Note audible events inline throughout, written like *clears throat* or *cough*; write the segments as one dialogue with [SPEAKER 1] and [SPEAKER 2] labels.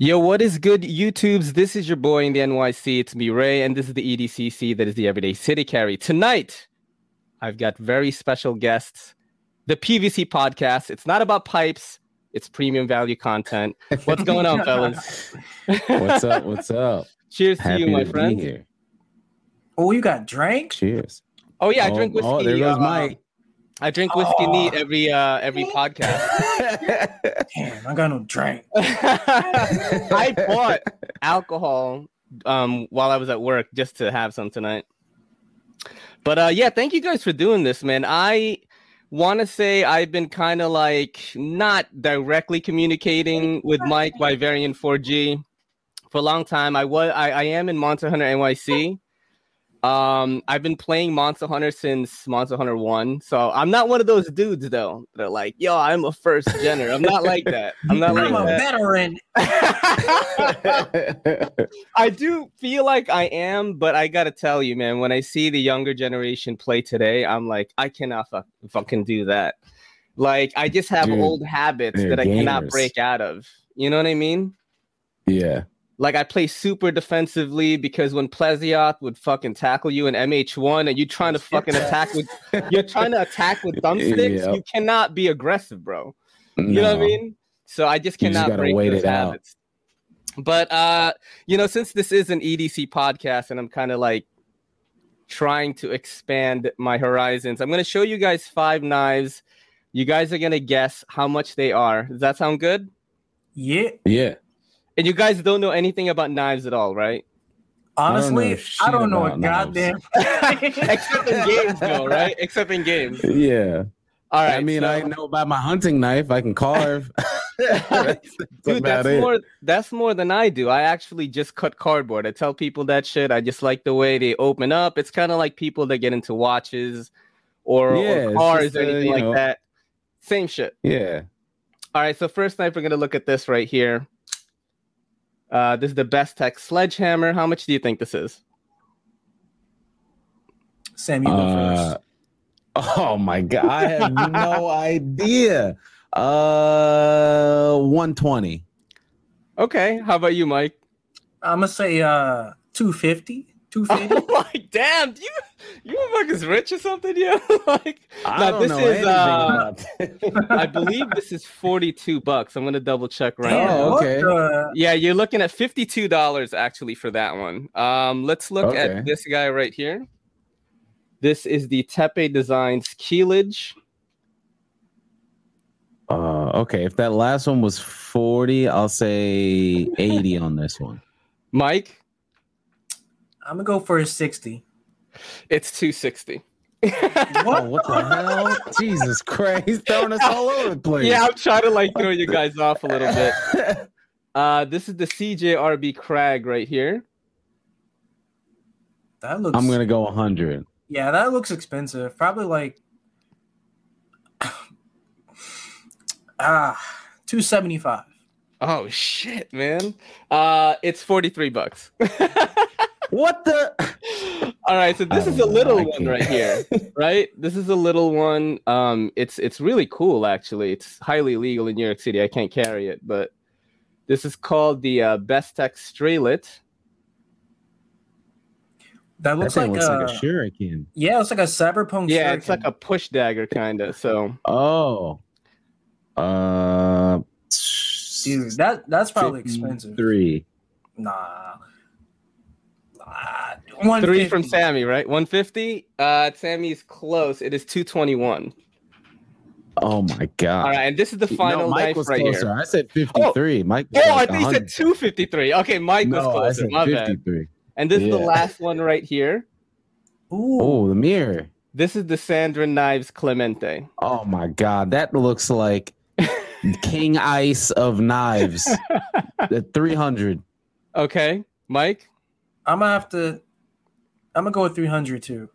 [SPEAKER 1] Yo, what is good, YouTubes? This is your boy in the NYC. It's me, Ray, and this is the EDCC that is the Everyday City Carry. Tonight, I've got very special guests. The PVC podcast. It's not about pipes, it's premium value content. What's going on, fellas? *laughs*
[SPEAKER 2] What's up? What's up?
[SPEAKER 1] Cheers
[SPEAKER 2] Happy
[SPEAKER 1] to you, my
[SPEAKER 2] to
[SPEAKER 1] friend.
[SPEAKER 2] here.
[SPEAKER 3] Oh, you got drank?
[SPEAKER 2] Cheers.
[SPEAKER 1] Oh yeah, I
[SPEAKER 2] oh,
[SPEAKER 1] drink whiskey.
[SPEAKER 2] Oh, there goes
[SPEAKER 1] uh,
[SPEAKER 2] Mike.
[SPEAKER 1] I drink whiskey
[SPEAKER 3] Oh.
[SPEAKER 1] neat every uh every podcast. *laughs*
[SPEAKER 3] Damn, I got no drink. *laughs*
[SPEAKER 1] I bought alcohol um while I was at work just to have some tonight. But uh yeah, thank you guys for doing this, man. I want to say I've been kind of like not directly communicating with Mike by Variant 4G for a long time. I was I, I am in Monster Hunter NYC. Um, I've been playing Monster Hunter since Monster Hunter One, so I'm not one of those dudes though. They're like, "Yo, I'm a first gener." I'm not like that. I'm not like
[SPEAKER 3] I'm a
[SPEAKER 1] that.
[SPEAKER 3] veteran. *laughs*
[SPEAKER 1] I do feel like I am, but I gotta tell you, man, when I see the younger generation play today, I'm like, I cannot fuck, fucking do that. Like, I just have
[SPEAKER 2] Dude,
[SPEAKER 1] old habits that I cannot break out of. You know what I mean?
[SPEAKER 2] yeah.
[SPEAKER 1] Like, I play super defensively because when Plesioth would fucking tackle you in MH1 and you're trying to fucking attack with, *laughs* you're trying to attack with thumbsticks,
[SPEAKER 2] Yep.
[SPEAKER 1] you cannot be aggressive, bro. You know what I mean? So I just
[SPEAKER 2] You just
[SPEAKER 1] cannot
[SPEAKER 2] gotta
[SPEAKER 1] break
[SPEAKER 2] wait
[SPEAKER 1] those
[SPEAKER 2] it out.
[SPEAKER 1] But uh, you know, since this is an EDC podcast and I'm kind of like trying to expand my horizons, I'm gonna show you guys five knives. You guys are gonna guess how much they are. Does that sound good?
[SPEAKER 3] Yeah.
[SPEAKER 2] Yeah.
[SPEAKER 1] And you guys don't know anything about knives at all, right?
[SPEAKER 3] Honestly,
[SPEAKER 2] shit
[SPEAKER 3] I don't know,
[SPEAKER 2] about
[SPEAKER 3] a
[SPEAKER 2] knives.
[SPEAKER 3] goddamn. *laughs*
[SPEAKER 1] Except in games, though, right? Except in games.
[SPEAKER 2] Yeah.
[SPEAKER 1] All right.
[SPEAKER 2] I mean,
[SPEAKER 1] so-
[SPEAKER 2] I know about my hunting knife. I can carve. *laughs* that's
[SPEAKER 1] Dude,
[SPEAKER 2] about
[SPEAKER 1] that's
[SPEAKER 2] it.
[SPEAKER 1] more that's more than I do. I actually just cut cardboard. I tell people that shit. I just like the way they open up. It's kind of like people that get into watches or,
[SPEAKER 2] Yeah,
[SPEAKER 1] or cars
[SPEAKER 2] just,
[SPEAKER 1] or
[SPEAKER 2] uh,
[SPEAKER 1] anything
[SPEAKER 2] you
[SPEAKER 1] like
[SPEAKER 2] know-
[SPEAKER 1] that. Same shit.
[SPEAKER 2] Yeah.
[SPEAKER 1] All right, so first knife we're gonna look at this right here. Uh, this is the Bestech sledgehammer. How much do you think this is?
[SPEAKER 3] Sam, you go
[SPEAKER 2] Uh,
[SPEAKER 3] first.
[SPEAKER 2] oh my god, I have *laughs* no idea. Uh, one twenty.
[SPEAKER 1] Okay, how about you, Mike?
[SPEAKER 3] I'm gonna say uh 250. 250.
[SPEAKER 1] Oh my damn, you you motherfuckers rich or something, yeah? *laughs* like
[SPEAKER 2] I
[SPEAKER 1] Now,
[SPEAKER 2] don't
[SPEAKER 1] this
[SPEAKER 2] know
[SPEAKER 1] is,
[SPEAKER 2] anything
[SPEAKER 1] uh,
[SPEAKER 2] about *laughs*
[SPEAKER 1] I believe this is 42 bucks. I'm gonna double check right
[SPEAKER 2] Oh,
[SPEAKER 1] now.
[SPEAKER 2] Okay.
[SPEAKER 3] the-
[SPEAKER 1] Yeah, you're looking at fifty-two dollars actually for that one. Um, let's look
[SPEAKER 2] Okay.
[SPEAKER 1] at this guy right here. This is the Tepe Designs Keelage.
[SPEAKER 2] Uh, okay, if that last one was 40, I'll say 80 on this one.
[SPEAKER 1] Mike,
[SPEAKER 3] I'm gonna go for a 60.
[SPEAKER 1] it's two sixty. *laughs*
[SPEAKER 2] Oh, what the hell? Jesus Christ, he's throwing us all over the place.
[SPEAKER 1] yeah, I'm trying to like throw you guys off a little bit. *laughs* Uh, this is the CJRB Crag right here.
[SPEAKER 3] That looks.
[SPEAKER 2] I'm gonna go 100.
[SPEAKER 3] Yeah, that looks expensive. Probably like. *sighs* ah, 275.
[SPEAKER 1] Oh shit, man. Uh, it's forty-three bucks. *laughs*
[SPEAKER 2] What the?
[SPEAKER 1] All right, so this
[SPEAKER 2] I
[SPEAKER 1] is a little one right here. *laughs* right? This is a little one. Um, it's it's really cool actually. It's highly illegal in New York City. I can't carry it, but this is called the uh, Bestech Straylet.
[SPEAKER 3] That
[SPEAKER 2] That
[SPEAKER 3] looks
[SPEAKER 2] thing
[SPEAKER 3] like,
[SPEAKER 2] looks
[SPEAKER 3] a,
[SPEAKER 2] like a shuriken.
[SPEAKER 3] yeah, it's like a cyberpunk.
[SPEAKER 1] Yeah, it's like a push dagger kind of. So
[SPEAKER 2] Oh. Uh,
[SPEAKER 3] dude. That that's probably expensive.
[SPEAKER 2] Three.
[SPEAKER 3] Nah. Nah. 150.
[SPEAKER 1] three from Sammy, right? One fifty. Uh, Sammy's close. It is two twenty-one.
[SPEAKER 2] Oh my god.
[SPEAKER 1] All right, and this is the final
[SPEAKER 2] no, Mike
[SPEAKER 1] knife
[SPEAKER 2] was
[SPEAKER 1] right
[SPEAKER 2] closer.
[SPEAKER 1] here.
[SPEAKER 2] I said 53. Mike. was
[SPEAKER 1] Oh, I
[SPEAKER 2] like
[SPEAKER 1] think you said two fifty-three. Okay, Mike was
[SPEAKER 2] No, I
[SPEAKER 1] closer.
[SPEAKER 2] said
[SPEAKER 1] My bad.
[SPEAKER 2] 53.
[SPEAKER 1] And this is the last one right here.
[SPEAKER 3] Ooh.
[SPEAKER 2] Oh, the mirror.
[SPEAKER 1] This is the Sandrin Knives Clemente.
[SPEAKER 2] Oh my god, that looks like *laughs* King Ice of knives. *laughs* the 300.
[SPEAKER 1] Okay, Mike,
[SPEAKER 3] I'm gonna have to. I'm gonna go with 300 too.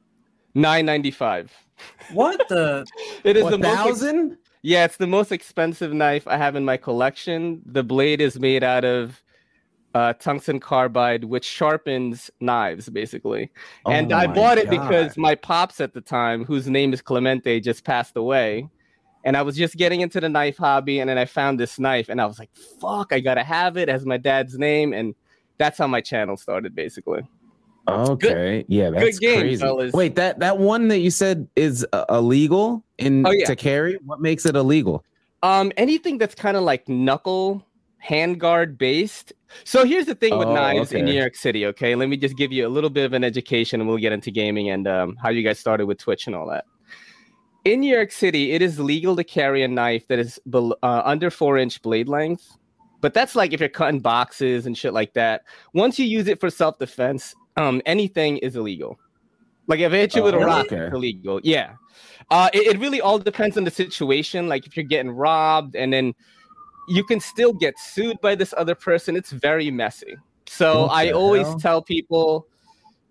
[SPEAKER 1] nine ninety five.
[SPEAKER 3] What the? *laughs*
[SPEAKER 1] It is
[SPEAKER 2] What,
[SPEAKER 1] the most. ex-
[SPEAKER 2] thousand?
[SPEAKER 1] yeah, it's the most expensive knife I have in my collection. The blade is made out of uh, tungsten carbide, which sharpens knives, basically.
[SPEAKER 2] Oh and
[SPEAKER 1] I
[SPEAKER 2] my
[SPEAKER 1] bought it
[SPEAKER 2] God.
[SPEAKER 1] because my pops at the time, whose name is Clemente, just passed away. and I was just getting into the knife hobby, and then I found this knife, and I was like, "Fuck, I gotta have it." As my dad's name, and that's how my channel started, basically.
[SPEAKER 2] Okay, yeah, that's
[SPEAKER 1] game,
[SPEAKER 2] crazy.
[SPEAKER 1] fellas.
[SPEAKER 2] Wait, that that one that you said is uh, illegal in
[SPEAKER 1] Oh, yeah.
[SPEAKER 2] to carry. What makes it illegal?
[SPEAKER 1] Um, anything that's kind of like knuckle handguard based. So here's the thing with
[SPEAKER 2] Oh,
[SPEAKER 1] knives in. New York City. Okay, let me just give you a little bit of an education, and we'll get into gaming and um, how you guys started with Twitch and all that. In New York City, it is legal to carry a knife that is bel- uh, under four inch blade length, but that's like if you're cutting boxes and shit like that. Once you use it for self defense, um, anything is illegal. Like if I hit you with a
[SPEAKER 2] Oh,
[SPEAKER 1] rock, it's illegal. Yeah. Uh, it, it really all depends on the situation. Like if you're getting robbed and then you can still get sued by this other person. It's very messy. So I always
[SPEAKER 2] hell?
[SPEAKER 1] tell people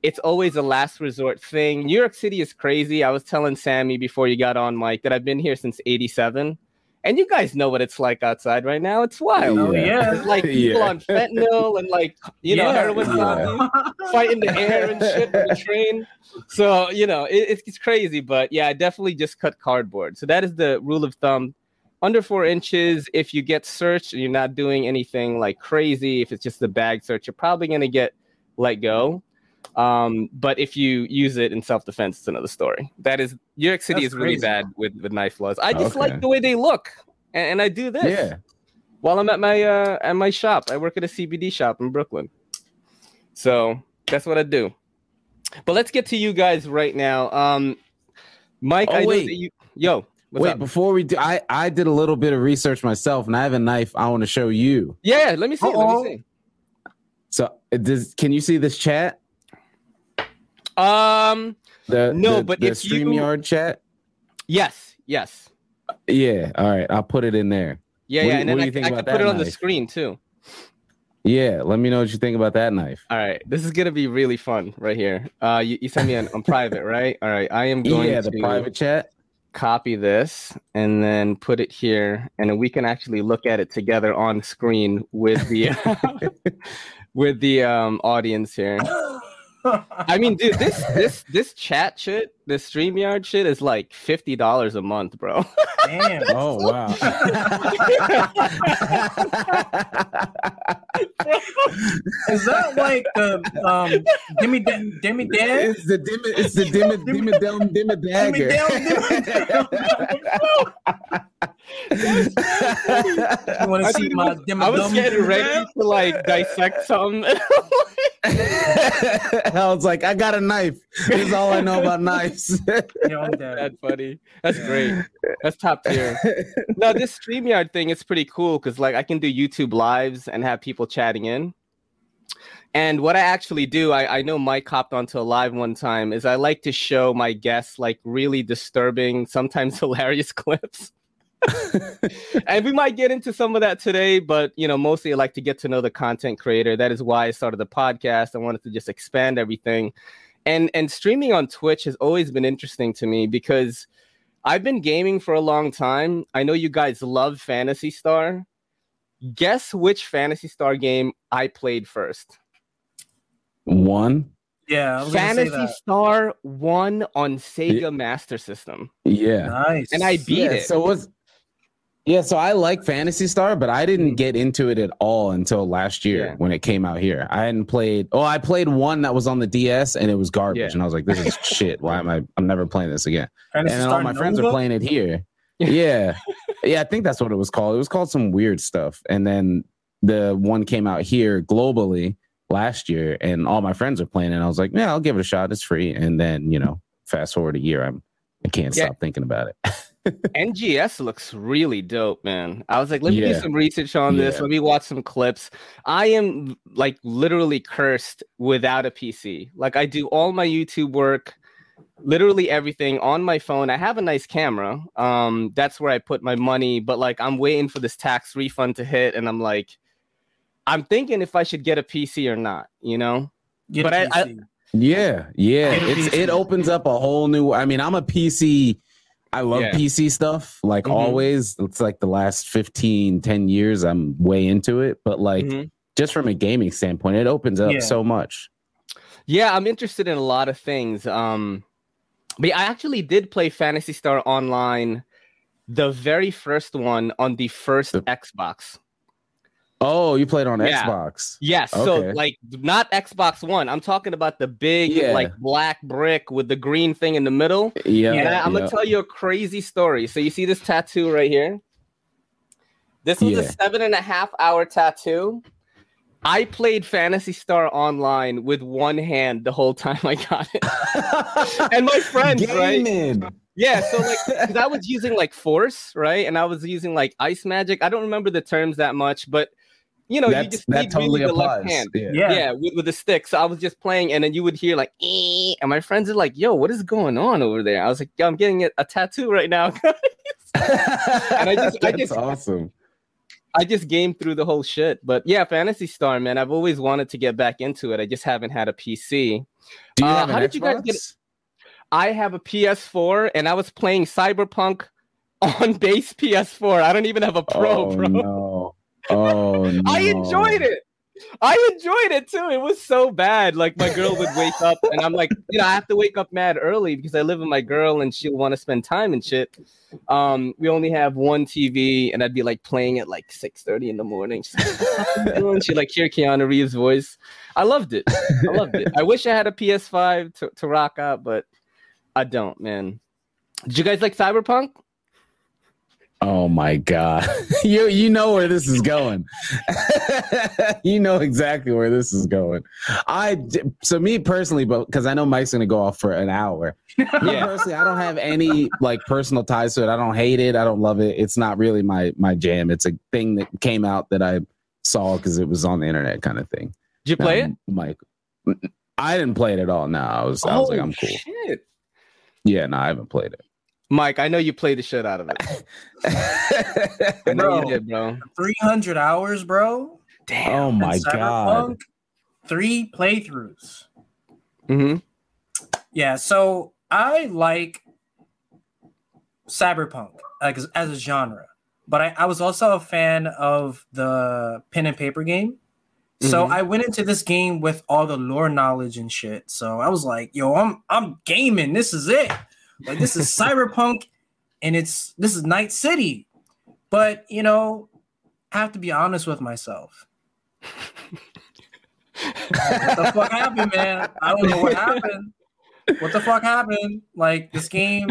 [SPEAKER 1] it's always a last resort thing. New York City is crazy. I was telling Sammy before you got on, Mike, that I've been here since 87. And you guys know what it's like outside right now. It's wild.
[SPEAKER 3] Oh,
[SPEAKER 2] Yeah.
[SPEAKER 3] yeah.
[SPEAKER 1] It's like *laughs* people
[SPEAKER 2] Yeah.
[SPEAKER 1] on fentanyl and like, you know,
[SPEAKER 3] Yeah.
[SPEAKER 1] heroin
[SPEAKER 2] Yeah.
[SPEAKER 1] fighting the air and shit on the train. So you know, it, it's, it's crazy, but yeah, I definitely just cut cardboard. So that is the rule of thumb. Under four inches, if you get searched and you're not doing anything like crazy, if it's just a bag search, you're probably gonna get let go. Um, but if you use it in self defense, it's another story. That is New York City
[SPEAKER 3] That's
[SPEAKER 1] is really
[SPEAKER 3] crazy.
[SPEAKER 1] bad with, with knife laws. I just
[SPEAKER 2] Okay.
[SPEAKER 1] like the way they look, and, and I do this
[SPEAKER 2] Yeah.
[SPEAKER 1] while I'm at my uh at my shop. I work at a CBD shop in Brooklyn. So that's what I do. But let's get to you guys right now. Um Mike,
[SPEAKER 2] Oh,
[SPEAKER 1] I
[SPEAKER 2] wait.
[SPEAKER 1] you yo, what's
[SPEAKER 2] Wait,
[SPEAKER 1] up?
[SPEAKER 2] before we do, I I did a little bit of research myself, and I have a knife I want to show you.
[SPEAKER 1] Yeah, let me see.
[SPEAKER 3] Uh-oh.
[SPEAKER 1] Let me
[SPEAKER 2] see. So, does can you see this chat?
[SPEAKER 1] Um
[SPEAKER 2] The
[SPEAKER 1] No,
[SPEAKER 2] the,
[SPEAKER 1] but
[SPEAKER 2] the
[SPEAKER 1] if you-
[SPEAKER 2] StreamYard chat.
[SPEAKER 1] yes, yes.
[SPEAKER 2] Yeah. All right, I'll put it in there.
[SPEAKER 1] Yeah,
[SPEAKER 2] What
[SPEAKER 1] yeah, and then I, I can put it on the screen too.
[SPEAKER 2] Yeah. Let me know what you think about that knife.
[SPEAKER 1] All right, this is gonna be really fun right here. Uh, you, you sent me on, on *laughs* private, right? All right, I am going
[SPEAKER 2] Yeah,
[SPEAKER 1] to
[SPEAKER 2] the private chat.
[SPEAKER 1] copy this and then put it here, and then we can actually look at it together on screen with the *laughs* *laughs* with the um audience here. I mean, dude, this this this chat shit, this StreamYard shit is like fifty dollars a month, bro. *laughs*
[SPEAKER 3] Damn.
[SPEAKER 2] Oh wow. *laughs*
[SPEAKER 3] Is that like the um Demi Da- Demi Dad?
[SPEAKER 2] it's the dim it's the dim dim dim dim dagger. *laughs*
[SPEAKER 3] You want
[SPEAKER 1] I
[SPEAKER 3] to see
[SPEAKER 1] didn't
[SPEAKER 3] my
[SPEAKER 1] even-
[SPEAKER 3] Demi
[SPEAKER 1] I was
[SPEAKER 3] Dum-
[SPEAKER 1] getting ready to like dissect something.
[SPEAKER 2] I was like, I got a knife. This is all I know about knives. *laughs*
[SPEAKER 3] Yo,
[SPEAKER 1] That's funny. That's great. *laughs* That's top tier. no, this StreamYard thing is pretty cool because like I can do YouTube lives and have people chatting in. And what I actually do, I, I know Mike hopped onto a live one time, is I like to show my guests like really disturbing, sometimes *laughs* hilarious clips. and we might get into some of that today, but you know, mostly I like to get to know the content creator. That is why I started the podcast. I wanted to just expand everything. And and streaming on Twitch has always been interesting to me because I've been gaming for a long time. I know you guys love Phantasy Star. Guess which Phantasy Star game I played first?
[SPEAKER 2] One.
[SPEAKER 3] Yeah, I was gonna say
[SPEAKER 1] Phantasy
[SPEAKER 3] that.
[SPEAKER 1] Star 1 on Sega Master System.
[SPEAKER 2] Yeah.
[SPEAKER 3] Nice.
[SPEAKER 1] And I beat
[SPEAKER 2] yeah,
[SPEAKER 1] it.
[SPEAKER 2] So what's yeah, so I like Phantasy Star, but I didn't
[SPEAKER 1] Mm.
[SPEAKER 2] get into it at all until last year
[SPEAKER 1] Yeah.
[SPEAKER 2] when it came out here. I hadn't played. Oh, I played one that was on the DS and it was garbage,
[SPEAKER 1] Yeah.
[SPEAKER 2] and I was like, "This is shit. Why am I? I'm never playing this again."
[SPEAKER 3] Phantasy
[SPEAKER 2] and then
[SPEAKER 3] Star
[SPEAKER 2] all my friends are playing it here. *laughs* Yeah, yeah, I think that's what it was called. It was called some weird stuff, and then the one came out here globally last year, and all my friends are playing it. And I was like, "Yeah, I'll give it a shot. It's free." And then you know, fast forward a year, I'm I can't
[SPEAKER 1] Yeah.
[SPEAKER 2] stop thinking about it. *laughs*
[SPEAKER 1] NGS looks really dope, man. I was like, let me do some research on this. Let me watch some clips. I am like literally cursed without a PC. Like I do all my YouTube work, literally everything on my phone. I have a nice camera. Um, that's where I put my money, but like I'm waiting for this tax refund to hit, and I'm like, I'm thinking if I should get a PC or not, you know?
[SPEAKER 3] Get
[SPEAKER 1] But
[SPEAKER 3] a
[SPEAKER 1] I- I-
[SPEAKER 3] PC.
[SPEAKER 2] Yeah, yeah.
[SPEAKER 3] Get
[SPEAKER 2] It's
[SPEAKER 3] PC.
[SPEAKER 2] it opens up a whole new. I mean, I'm a PC. I love
[SPEAKER 1] Yeah.
[SPEAKER 2] PC stuff. Like
[SPEAKER 1] Mhm.
[SPEAKER 2] always, it's like the last 15, 10 years, I'm way into it. But like,
[SPEAKER 1] Mhm.
[SPEAKER 2] just from a gaming standpoint, it opens up
[SPEAKER 3] Yeah.
[SPEAKER 2] so much.
[SPEAKER 1] Yeah, I'm interested in a lot of things. Um, but yeah, I actually did play Phantasy Star Online the very first one on the first
[SPEAKER 2] The-
[SPEAKER 1] Xbox.
[SPEAKER 2] Oh, you played on
[SPEAKER 1] Yeah.
[SPEAKER 2] Xbox.
[SPEAKER 1] Yes, so like not Xbox One. I'm talking about the big
[SPEAKER 2] Yeah.
[SPEAKER 1] like black brick with the green thing in the middle.
[SPEAKER 2] Yeah.
[SPEAKER 1] And I, am
[SPEAKER 2] yeah.
[SPEAKER 1] gonna tell you a crazy story. So you see this tattoo right here? This was a seven and a half hour tattoo. I played Phantasy Star Online with one hand the whole *laughs* time I got it. *laughs* and my friends, right? Yeah, so like I was using like force, right? And I was using like ice magic. I don't remember the terms that much, but you know, you just
[SPEAKER 2] that
[SPEAKER 1] need
[SPEAKER 2] totally
[SPEAKER 1] really the left
[SPEAKER 2] applies.
[SPEAKER 1] hand.
[SPEAKER 2] Yeah.
[SPEAKER 3] Yeah.
[SPEAKER 1] Yeah, with, with the stick. So I was just playing, and then you would hear like, "Eh," and my friends are like, "Yo, what is going on over there?" I was like, "Yo, I'm getting a, a tattoo right now." *laughs*
[SPEAKER 2] and
[SPEAKER 1] I just- *laughs* I
[SPEAKER 2] That's
[SPEAKER 1] just-
[SPEAKER 2] awesome.
[SPEAKER 1] I just gamed through the whole shit. But yeah, Phantasy Star, man, I've always wanted to get back into it. I just haven't had a PC.
[SPEAKER 2] Do you
[SPEAKER 1] Uh,
[SPEAKER 2] have an
[SPEAKER 1] how did you guys
[SPEAKER 2] Xbox?
[SPEAKER 1] get- I have a PS4, and I was playing Cyberpunk *laughs* on base PS4. I don't even have a Pro,
[SPEAKER 2] oh,
[SPEAKER 1] bro.
[SPEAKER 2] No. Oh *laughs* no.
[SPEAKER 1] I enjoyed it. I enjoyed it too. It was so bad. Like my girl would wake up, and I'm like, you know, I have to wake up mad early because I live with my girl, and she'll want to spend time and shit. Um, we only have one TV, and I'd be like playing at like six thirty in the morning. She's like, "What the fuck are you doing?" She like hear Keanu Reeves' voice. I loved it. I loved it. I wish I had a PS5 to, to rock out, but I don't, man. Did you guys like Cyberpunk?
[SPEAKER 2] Oh my god. *laughs* you you know where this is going. *laughs* you know exactly where this is going. I so me personally, but because I know Mike's gonna go off for an hour. Me *laughs*
[SPEAKER 1] Yeah.
[SPEAKER 2] personally, I don't have any like personal ties to it. I don't hate it. I don't love it. It's not really my my jam. It's a thing that came out that I saw because it was on the internet, kind of thing.
[SPEAKER 1] Did you play it?
[SPEAKER 2] Um, Mike, I didn't play it at all. No, I was I was like, I'm cool.
[SPEAKER 1] Shit.
[SPEAKER 2] Yeah, no, I haven't played
[SPEAKER 1] Mike, I know you played the shit out of it. *laughs* I know
[SPEAKER 3] Bro.
[SPEAKER 1] you did, bro.
[SPEAKER 3] 300 hours, bro.
[SPEAKER 1] Damn.
[SPEAKER 2] oh my god.
[SPEAKER 3] Cyberpunk, Three playthroughs.
[SPEAKER 1] hmm
[SPEAKER 3] Yeah, so I like cyberpunk like, as, as a genre, but I, I was also a fan of the pen and paper game. So
[SPEAKER 1] Mhm.
[SPEAKER 3] I went into this game with all the lore knowledge and shit. So I was like, "Yo, I'm I'm gaming. This is it. Like this is cyberpunk, and it's this is Night City." But you know, I have to be honest with myself. what the fuck happened, man? I don't know what happened. What the fuck happened? Like this game.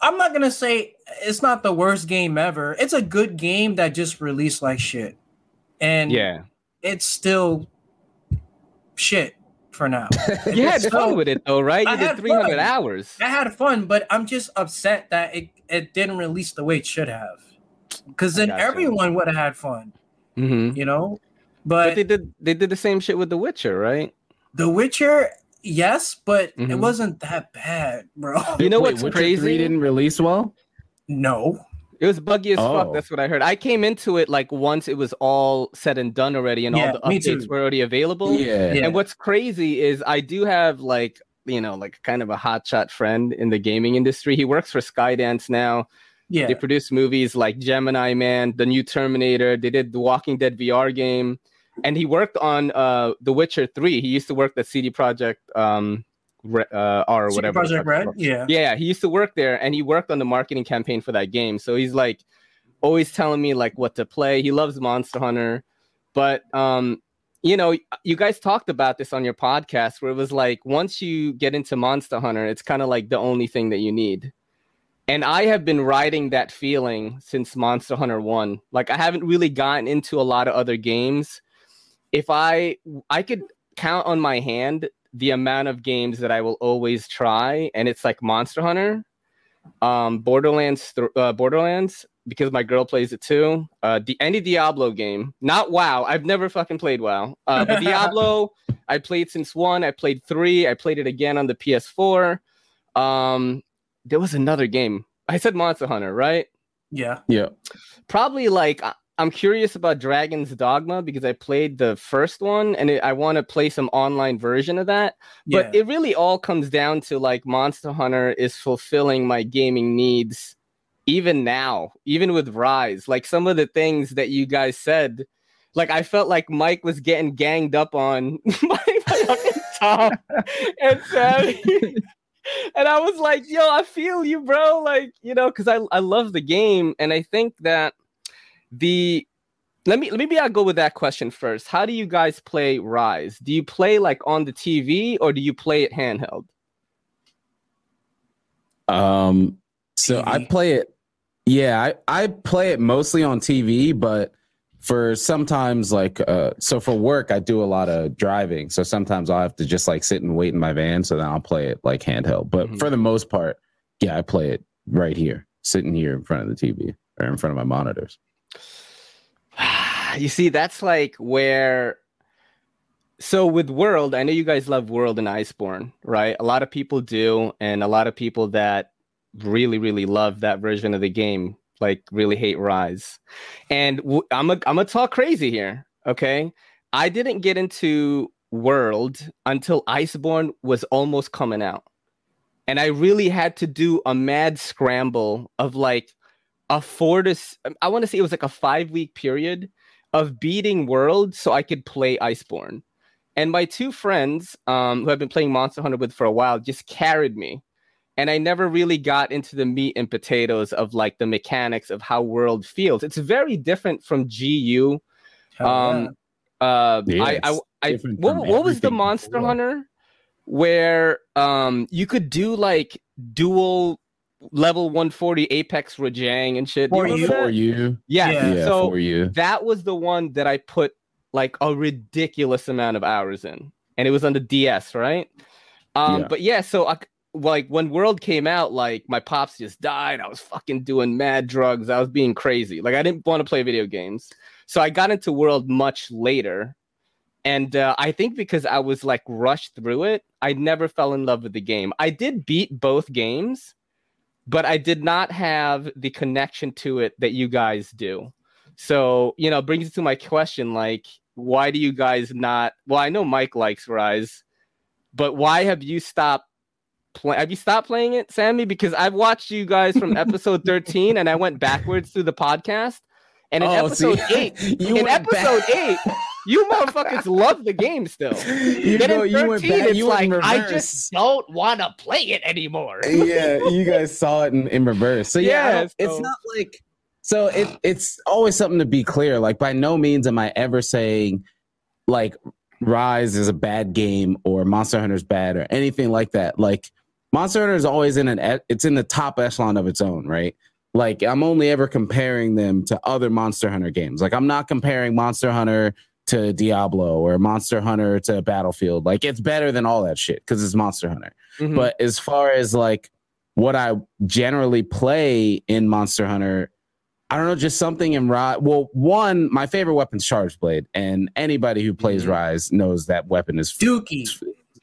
[SPEAKER 3] I'm not gonna say it's not the worst game ever. It's a good game that just released like shit, and
[SPEAKER 1] Yeah.
[SPEAKER 3] it's still shit for now. *laughs*
[SPEAKER 1] You had
[SPEAKER 3] So,
[SPEAKER 1] fun with it though, right?
[SPEAKER 3] I
[SPEAKER 1] You did
[SPEAKER 3] had
[SPEAKER 1] 300
[SPEAKER 3] fun.
[SPEAKER 1] hours.
[SPEAKER 3] I had fun, but I'm just upset that it, it didn't release the way it should have. Because then everyone would have had fun,
[SPEAKER 1] hmm
[SPEAKER 3] you know.
[SPEAKER 1] But
[SPEAKER 3] But,
[SPEAKER 1] they did they did the same shit with The Witcher, right?
[SPEAKER 3] The Witcher, yes, but it
[SPEAKER 1] Mhm.
[SPEAKER 3] wasn't that bad, bro. *laughs*
[SPEAKER 1] You know
[SPEAKER 2] Wait,
[SPEAKER 1] what's
[SPEAKER 2] Witcher
[SPEAKER 1] crazy?
[SPEAKER 2] 3 didn't release well?
[SPEAKER 3] no.
[SPEAKER 1] It was buggy as fuck.
[SPEAKER 2] Oh.
[SPEAKER 1] That's what I heard. I came into it like once it was all said and done already, and
[SPEAKER 3] Yeah,
[SPEAKER 1] all the updates
[SPEAKER 3] too.
[SPEAKER 1] were already available.
[SPEAKER 2] Yeah.
[SPEAKER 3] Yeah.
[SPEAKER 1] And what's crazy is I do have like you know like kind of a hotshot friend in the gaming industry. He works for Skydance now.
[SPEAKER 3] Yeah.
[SPEAKER 1] They produce movies like Gemini Man, the new Terminator. They did the Walking Dead VR game, and he worked on uh, The Witcher Three. He used to work at CD Projekt um, Re- uh, R or
[SPEAKER 3] CD
[SPEAKER 1] whatever.
[SPEAKER 3] Red? Yeah.
[SPEAKER 1] Yeah, he used to work there, and he worked on the marketing campaign for that game. So he's like always telling me like what to play. He loves Monster Hunter, but um, you know, you guys talked about this on your podcast where it was like once you get into Monster Hunter, it's kind of like the only thing that you need. And I have been riding that feeling since Monster Hunter 1. Like I haven't really gotten into a lot of other games. If I I could count on my hand the amount of games that I will always try and it's like Monster Hunter, um Borderlands th- uh, Borderlands because my girl plays it too. Uh the any Diablo game, not WoW. I've never fucking played WoW. Uh but *laughs* Diablo I played since 1, I played 3, I played it again on the PS4. Um there was another game. I said Monster Hunter, right?
[SPEAKER 3] Yeah.
[SPEAKER 2] Yeah.
[SPEAKER 1] Probably like I- I'm curious about Dragon's Dogma because I played the first one and it, I want to play some online version of that. But it really all comes down to like Monster Hunter is fulfilling my gaming needs even now, even with Rise. Like some of the things that you guys said, like I felt like Mike was getting ganged up on *laughs* by, Tom *laughs* and Sammy. and I was like, yo, I feel you, bro. Like, you know, because I, I love the game. And I think that the let me let me maybe I'll go with that question first. How do you guys play Rise? Do you play like on the TV or do you play it handheld?
[SPEAKER 2] Um so
[SPEAKER 3] TV.
[SPEAKER 2] I play it yeah, I, I play it mostly on TV, but for sometimes like uh so for work I do a lot of driving. So sometimes I'll have to just like sit and wait in my van, so then I'll play it like handheld. But
[SPEAKER 1] Mhm.
[SPEAKER 2] for the most part, yeah, I play it right here, sitting here in front of the TV or in front of my monitors.
[SPEAKER 1] You see, that's like where. So with World, I know you guys love World and Iceborne, right? A lot of people do, and a lot of people that really, really love that version of the game, like really hate Rise. And w- I'm a, I'm gonna talk crazy here, okay? I didn't get into World until Iceborne was almost coming out, and I really had to do a mad scramble of like a four to I want to say it was like a five week period of beating World so I could play Iceborne. And my two friends, um, who I've been playing Monster Hunter with for a while, just carried me. And I never really got into the meat and potatoes of like the mechanics of how World feels. It's very different from GU.
[SPEAKER 3] Hell
[SPEAKER 1] Um, Uh,
[SPEAKER 2] Yeah,
[SPEAKER 1] I, I, I, what, what was the Monster
[SPEAKER 2] before.
[SPEAKER 1] Hunter where um you could do like dual level 140 Apex Rajang and shit?
[SPEAKER 3] For you?
[SPEAKER 2] For you.
[SPEAKER 1] Yes.
[SPEAKER 3] Yeah.
[SPEAKER 2] Yeah,
[SPEAKER 1] So
[SPEAKER 2] for you.
[SPEAKER 1] that was the one that I put like a ridiculous amount of hours in, and it was on the DS, right? Um,
[SPEAKER 2] Yeah.
[SPEAKER 1] but yeah, so I, like when World came out, like my pops just died. I was fucking doing mad drugs. I was being crazy. Like I didn't want to play video games, so I got into World much later. And uh, I think because I was like rushed through it, I never fell in love with the game. I did beat both games, but I did not have the connection to it that you guys do. So, you know, brings it to my question like, why do you guys not? Well, I know Mike likes Rise, but why have you stopped playing? Have you stopped playing it, Sammy? Because I've watched you guys from *laughs* episode 13 and I went backwards through the podcast. And in
[SPEAKER 2] Oh,
[SPEAKER 1] episode
[SPEAKER 2] see?
[SPEAKER 1] 8, *laughs*
[SPEAKER 2] You
[SPEAKER 1] in episode
[SPEAKER 2] back.
[SPEAKER 1] 8, you motherfuckers love the game still.
[SPEAKER 2] You
[SPEAKER 1] Then
[SPEAKER 2] go-
[SPEAKER 1] in
[SPEAKER 2] you went back-
[SPEAKER 1] it's
[SPEAKER 2] you
[SPEAKER 1] like, I just don't want to play it anymore.
[SPEAKER 2] yeah, you guys saw it in, in reverse. So yeah,
[SPEAKER 1] Yeah,
[SPEAKER 2] don't- it's not like so it it's always something to be clear. Like by no means am I ever saying like Rise is a bad game or Monster Hunter's bad or anything like that. Like Monster Hunter is always in an it's in the top echelon of its own, right? Like I'm only ever comparing them to other Monster Hunter games. Like I'm not comparing Monster Hunter to Diablo or Monster Hunter to Battlefield. Like it's better than all that shit because it's Monster Hunter.
[SPEAKER 1] Mhm.
[SPEAKER 2] But as far as like what I generally play in Monster Hunter, I don't know, just something in Rise. Well, one, my favorite weapon's Charge Blade, and anybody who plays
[SPEAKER 1] Mhm.
[SPEAKER 2] Rise knows that weapon is
[SPEAKER 3] Dookie.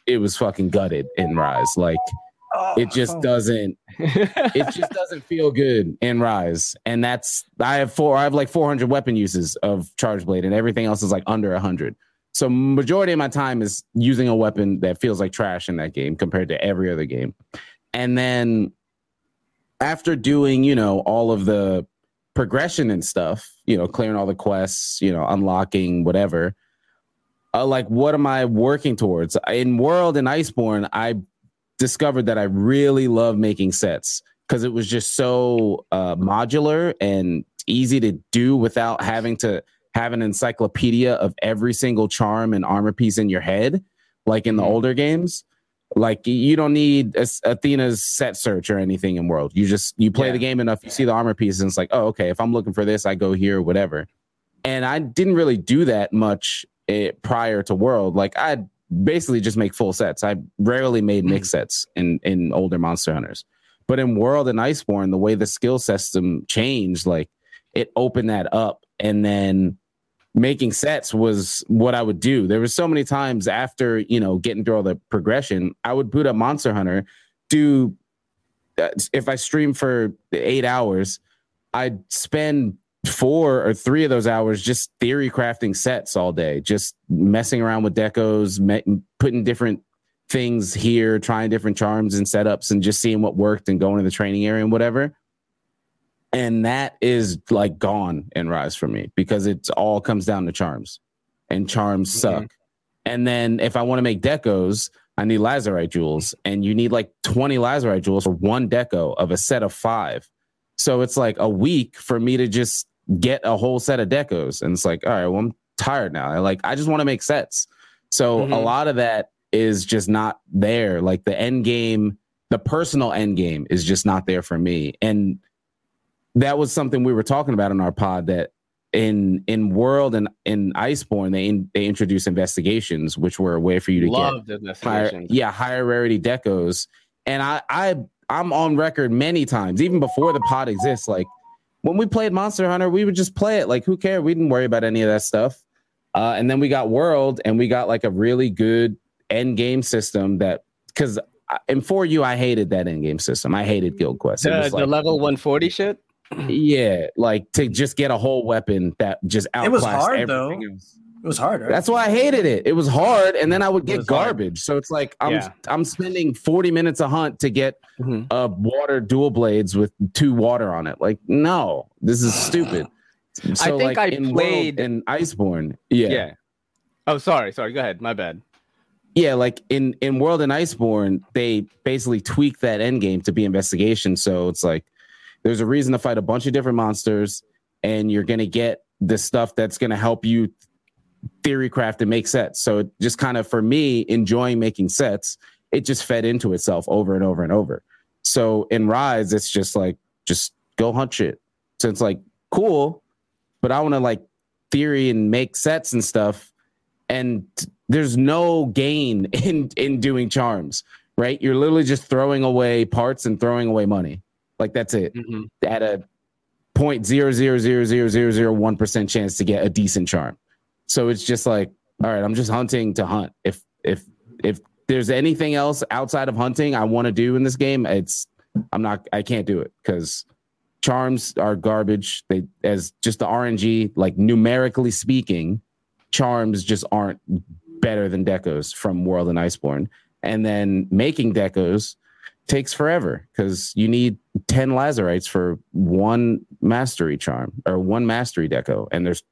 [SPEAKER 2] it was fucking gutted in Rise. Like
[SPEAKER 3] Oh,
[SPEAKER 2] it just
[SPEAKER 3] oh.
[SPEAKER 2] doesn't it just *laughs* doesn't feel good in Rise. And that's I have four I have like 400 weapon uses of Charge Blade, and everything else is like under 100. So majority of my time is using a weapon that feels like trash in that game compared to every other game. And then after doing, you know, all of the progression and stuff, you know, clearing all the quests, you know, unlocking whatever, uh, like what am I working towards? In World and Iceborne, I discovered that I really love making sets because it was just so uh, modular and easy to do without having to have an encyclopedia of every single charm and armor piece in your head, like in the
[SPEAKER 1] Mhm.
[SPEAKER 2] older games. Like you don't need a- Athena's set search or anything in World. You just you play
[SPEAKER 1] Yeah.
[SPEAKER 2] the game enough, you see the armor pieces, and it's like, oh, okay. If I'm looking for this, I go here, whatever. And I didn't really do that much eh, prior to World. Like I'd basically just make full sets. I rarely made mix sets in in older Monster Hunters. But in World and Iceborne, the way the skill system changed, like it opened that up, and then making sets was what I would do. There was so many times after you know getting through all the progression, I would boot up Monster Hunter, do uh, if I stream for eight hours, I'd spend four or three of those hours just theory crafting sets all day, just messing around with decos, me- putting different things here, trying different charms and setups, and just seeing what worked and going to the training area and whatever. And that is like gone in Rise for me because it all comes down to charms, and charms
[SPEAKER 1] Mhm.
[SPEAKER 2] suck. And then if I want to make decos, I need Lazurite jewels, and you need like 20 Lazurite jewels for one deco of a set of five. So it's like a week for me to just get a whole set of decos. And it's like, all right, well, I'm tired now. I like I just want to make sets. So mm-hmm. a lot of that is just not there. Like the end game, the personal end game is just not there for me. And that was something we were talking about in our pod that in in World and in Iceborne they in, they introduced investigations, which were a way for you to Loved get higher, yeah higher rarity decos. And I I I'm on record many times, even before the pod exists. Like when we played Monster Hunter, we would just play it. Like who cared? We didn't worry about any of that stuff. Uh, and then we got World, and we got like a really good end game system that because in for you, I hated that end game system. I hated Guild Quest.
[SPEAKER 1] The, like, the level 140 shit
[SPEAKER 2] yeah, like to just get a whole weapon that just
[SPEAKER 3] outclassed it was hard though. Else. It was hard. Right?
[SPEAKER 2] That's why I hated it. It was hard, and then I would get garbage. Hard. So it's like I'm yeah. I'm spending 40 minutes a hunt to get mm-hmm. a water dual blades with two water on it. Like, no, this is stupid. *sighs*
[SPEAKER 1] So I think like I in played
[SPEAKER 2] in Iceborne. Yeah. Yeah.
[SPEAKER 1] Oh, sorry, sorry. Go ahead. My bad.
[SPEAKER 2] Yeah, like in in World and Iceborne, they basically tweak that end game to be investigation. So it's like there's a reason to fight a bunch of different monsters, and you're gonna get the stuff that's gonna help you theory craft and make sets. So it just kind of for me, enjoying making sets, it just fed into itself over and over and over. So in Rise, it's just like just go hunt shit. So it's like cool, but I want to like theory and make sets and stuff. And there's no gain *laughs* in in doing charms, right? You're literally just throwing away parts and throwing away money. Like that's it. Mm-hmm. At a point zero zero zero zero zero zero one percent chance to get a decent charm. So it's just like, all right, I'm just hunting to hunt. If if if there's anything else outside of hunting I want to do in this game, it's I'm not I can't do it because charms are garbage. They as just the RNG, like numerically speaking, charms just aren't better than decos from World and Iceborne. And then making decos takes forever because you need 10 lazurites for one mastery charm or one mastery deco and there's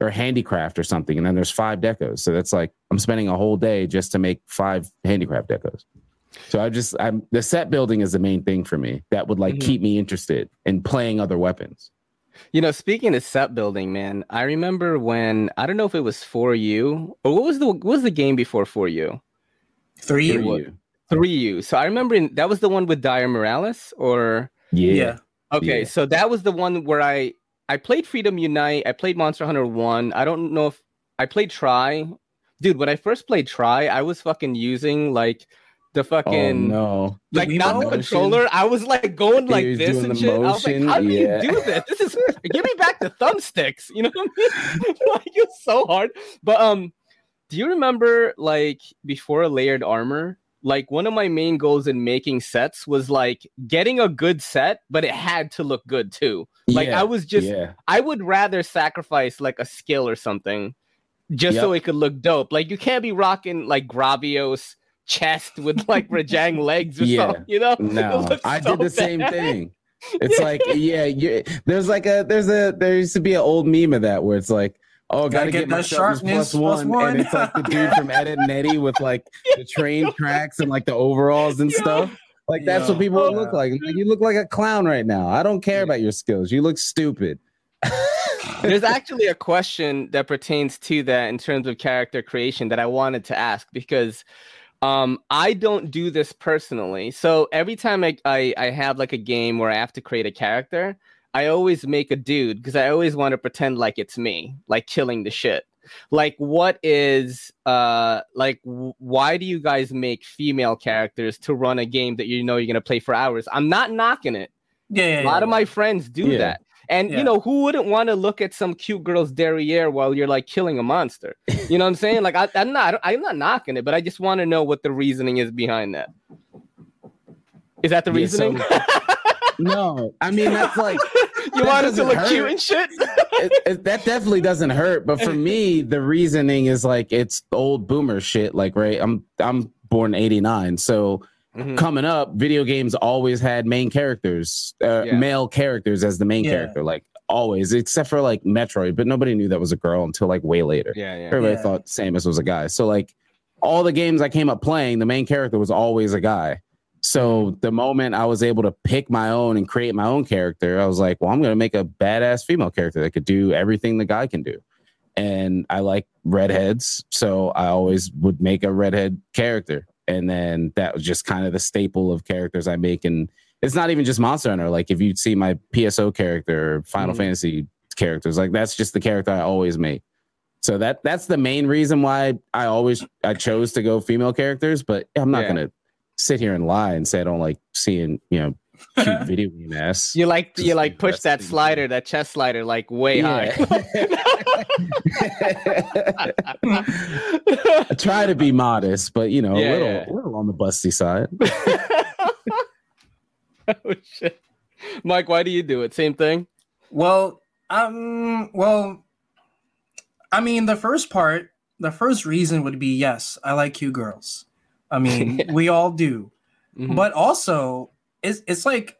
[SPEAKER 2] or handicraft or something and then there's five decos so that's like i'm spending a whole day just to make five handicraft decos so i just i'm the set building is the main thing for me that would like mm-hmm. keep me interested in playing other weapons
[SPEAKER 1] you know, speaking of set building, man, I remember when I don't know if it was for you or what was the what was the game before for you?
[SPEAKER 3] Three you.
[SPEAKER 1] Three U. So I remember in, that was the one with Dire Miralis, or
[SPEAKER 2] yeah. yeah.
[SPEAKER 1] Okay,
[SPEAKER 2] yeah.
[SPEAKER 1] so that was the one where I I played Freedom Unite. I played Monster Hunter One. I don't know if I played Tri. Dude, when I first played Tri, I was fucking using like the fucking
[SPEAKER 2] oh, no,
[SPEAKER 1] like the not the controller. I was like going like this and shit. Motion, I was like, how do yeah. you do this? This is *laughs* give me back the thumbsticks. You know what I mean? *laughs* like it's so hard. But um, do you remember like before layered armor? like one of my main goals in making sets was like getting a good set, but it had to look good too. Like yeah, I was just yeah. I would rather sacrifice like a skill or something just yep. so it could look dope. Like you can't be rocking like Gravios chest with like *laughs* Rajang legs or yeah. something, you know? *laughs*
[SPEAKER 2] No, I did the bad. same thing. *laughs* It's like, yeah, there's like a there's a there used to be an old meme of that where it's like Oh, gotta, gotta get, get my sharpness plus one. plus one. And it's like the dude from Ed and Eddie with like the train tracks and like the overalls and stuff. Like that's what people yeah. look like. You look like a clown right now. I don't care about your skills. You look stupid. *laughs*
[SPEAKER 1] There's actually a question that pertains to that in terms of character creation that I wanted to ask because um, I don't do this personally. So every time I, I, I have like a game where I have to create a character, I always make a dude because I always want to pretend like it's me, like killing the shit. Like, what is uh like? W- why do you guys make female characters to run a game that you know you're gonna play for hours? I'm not knocking it.
[SPEAKER 3] Yeah,
[SPEAKER 1] yeah a lot
[SPEAKER 3] yeah,
[SPEAKER 1] of my friends do that. And you know, who wouldn't want to look at some cute girl's derriere while you're like killing a monster? *laughs* You know what I'm saying? Like I, am not, I'm not knocking it, but I just want to know what the reasoning is behind that. Is that the reasoning? So, *laughs*
[SPEAKER 2] no, I mean that's like *laughs*
[SPEAKER 1] you want it to look hurt. cute and shit. *laughs*
[SPEAKER 2] it, it, that definitely doesn't hurt, but for me, the reasoning is like it's old boomer shit. Like, right? I'm I'm born '89, so mm-hmm. coming up, video games always had main characters, uh, yeah. male characters as the main yeah. character, like always, except for like Metroid. But nobody knew that was a girl until like way later.
[SPEAKER 1] Yeah, yeah.
[SPEAKER 2] Everybody
[SPEAKER 1] yeah.
[SPEAKER 2] thought Samus was a guy. So like all the games I came up playing, the main character was always a guy. So the moment I was able to pick my own and create my own character, I was like, well, I'm going to make a badass female character that could do everything the guy can do. And I like redheads. So I always would make a redhead character. And then that was just kind of the staple of characters I make. And it's not even just Monster Hunter. Like if you see my PSO character, Final
[SPEAKER 1] Mhm.
[SPEAKER 2] Fantasy characters, like that's just the character I always make. So that that's the main reason why I always I chose to go female characters, but I'm not
[SPEAKER 1] Yeah.
[SPEAKER 2] gonna sit here and lie and say I don't like seeing, you know, cute *laughs* video game ass.
[SPEAKER 1] You like you like push that slider, that chest slider, like way high. *laughs*
[SPEAKER 2] I try to be modest, but you know,
[SPEAKER 1] Yeah,
[SPEAKER 2] a little
[SPEAKER 1] yeah.
[SPEAKER 2] a little on the busty side. *laughs*
[SPEAKER 1] oh shit, Mike, why do you do it? Same thing.
[SPEAKER 3] Well, um, well, I mean, the first part, the first reason would be yes, I like cute girls. I mean, *laughs* we all do,
[SPEAKER 1] Mhm.
[SPEAKER 3] but also it's it's like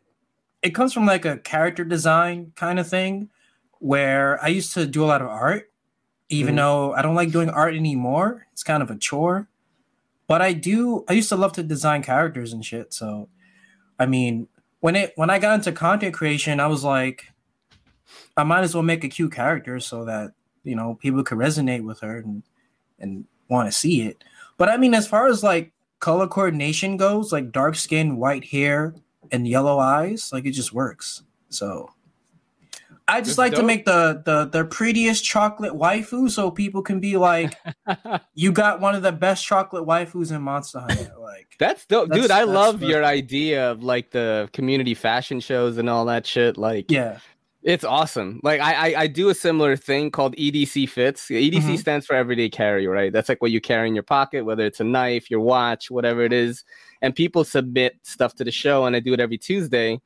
[SPEAKER 3] it comes from like a character design kind of thing, where I used to do a lot of art, even
[SPEAKER 1] Mhm.
[SPEAKER 3] though I don't like doing art anymore. It's kind of a chore, but I do. I used to love to design characters and shit. So, I mean, when it when I got into content creation, I was like, I might as well make a cute character so that you know people could resonate with her and and want to see it. But I mean, as far as like color coordination goes, like dark skin, white hair, and yellow eyes, like it just works. So I just
[SPEAKER 1] That's
[SPEAKER 3] like to make the the the prettiest chocolate waifu so people can be like, *laughs* you got one of the best chocolate waifus in Monster Hunter. *laughs* Like
[SPEAKER 1] That's dope,
[SPEAKER 3] That's-
[SPEAKER 1] dude. I love your idea of like the community fashion shows and all that shit. Like,
[SPEAKER 3] yeah.
[SPEAKER 1] It's awesome. Like, I I, I do a similar thing called EDC fits. EDC
[SPEAKER 3] Mhm.
[SPEAKER 1] stands for everyday carry, right? That's like what you carry in your pocket, whether it's a knife, your watch, whatever it is. And people submit stuff to the show, and I do it every Tuesday.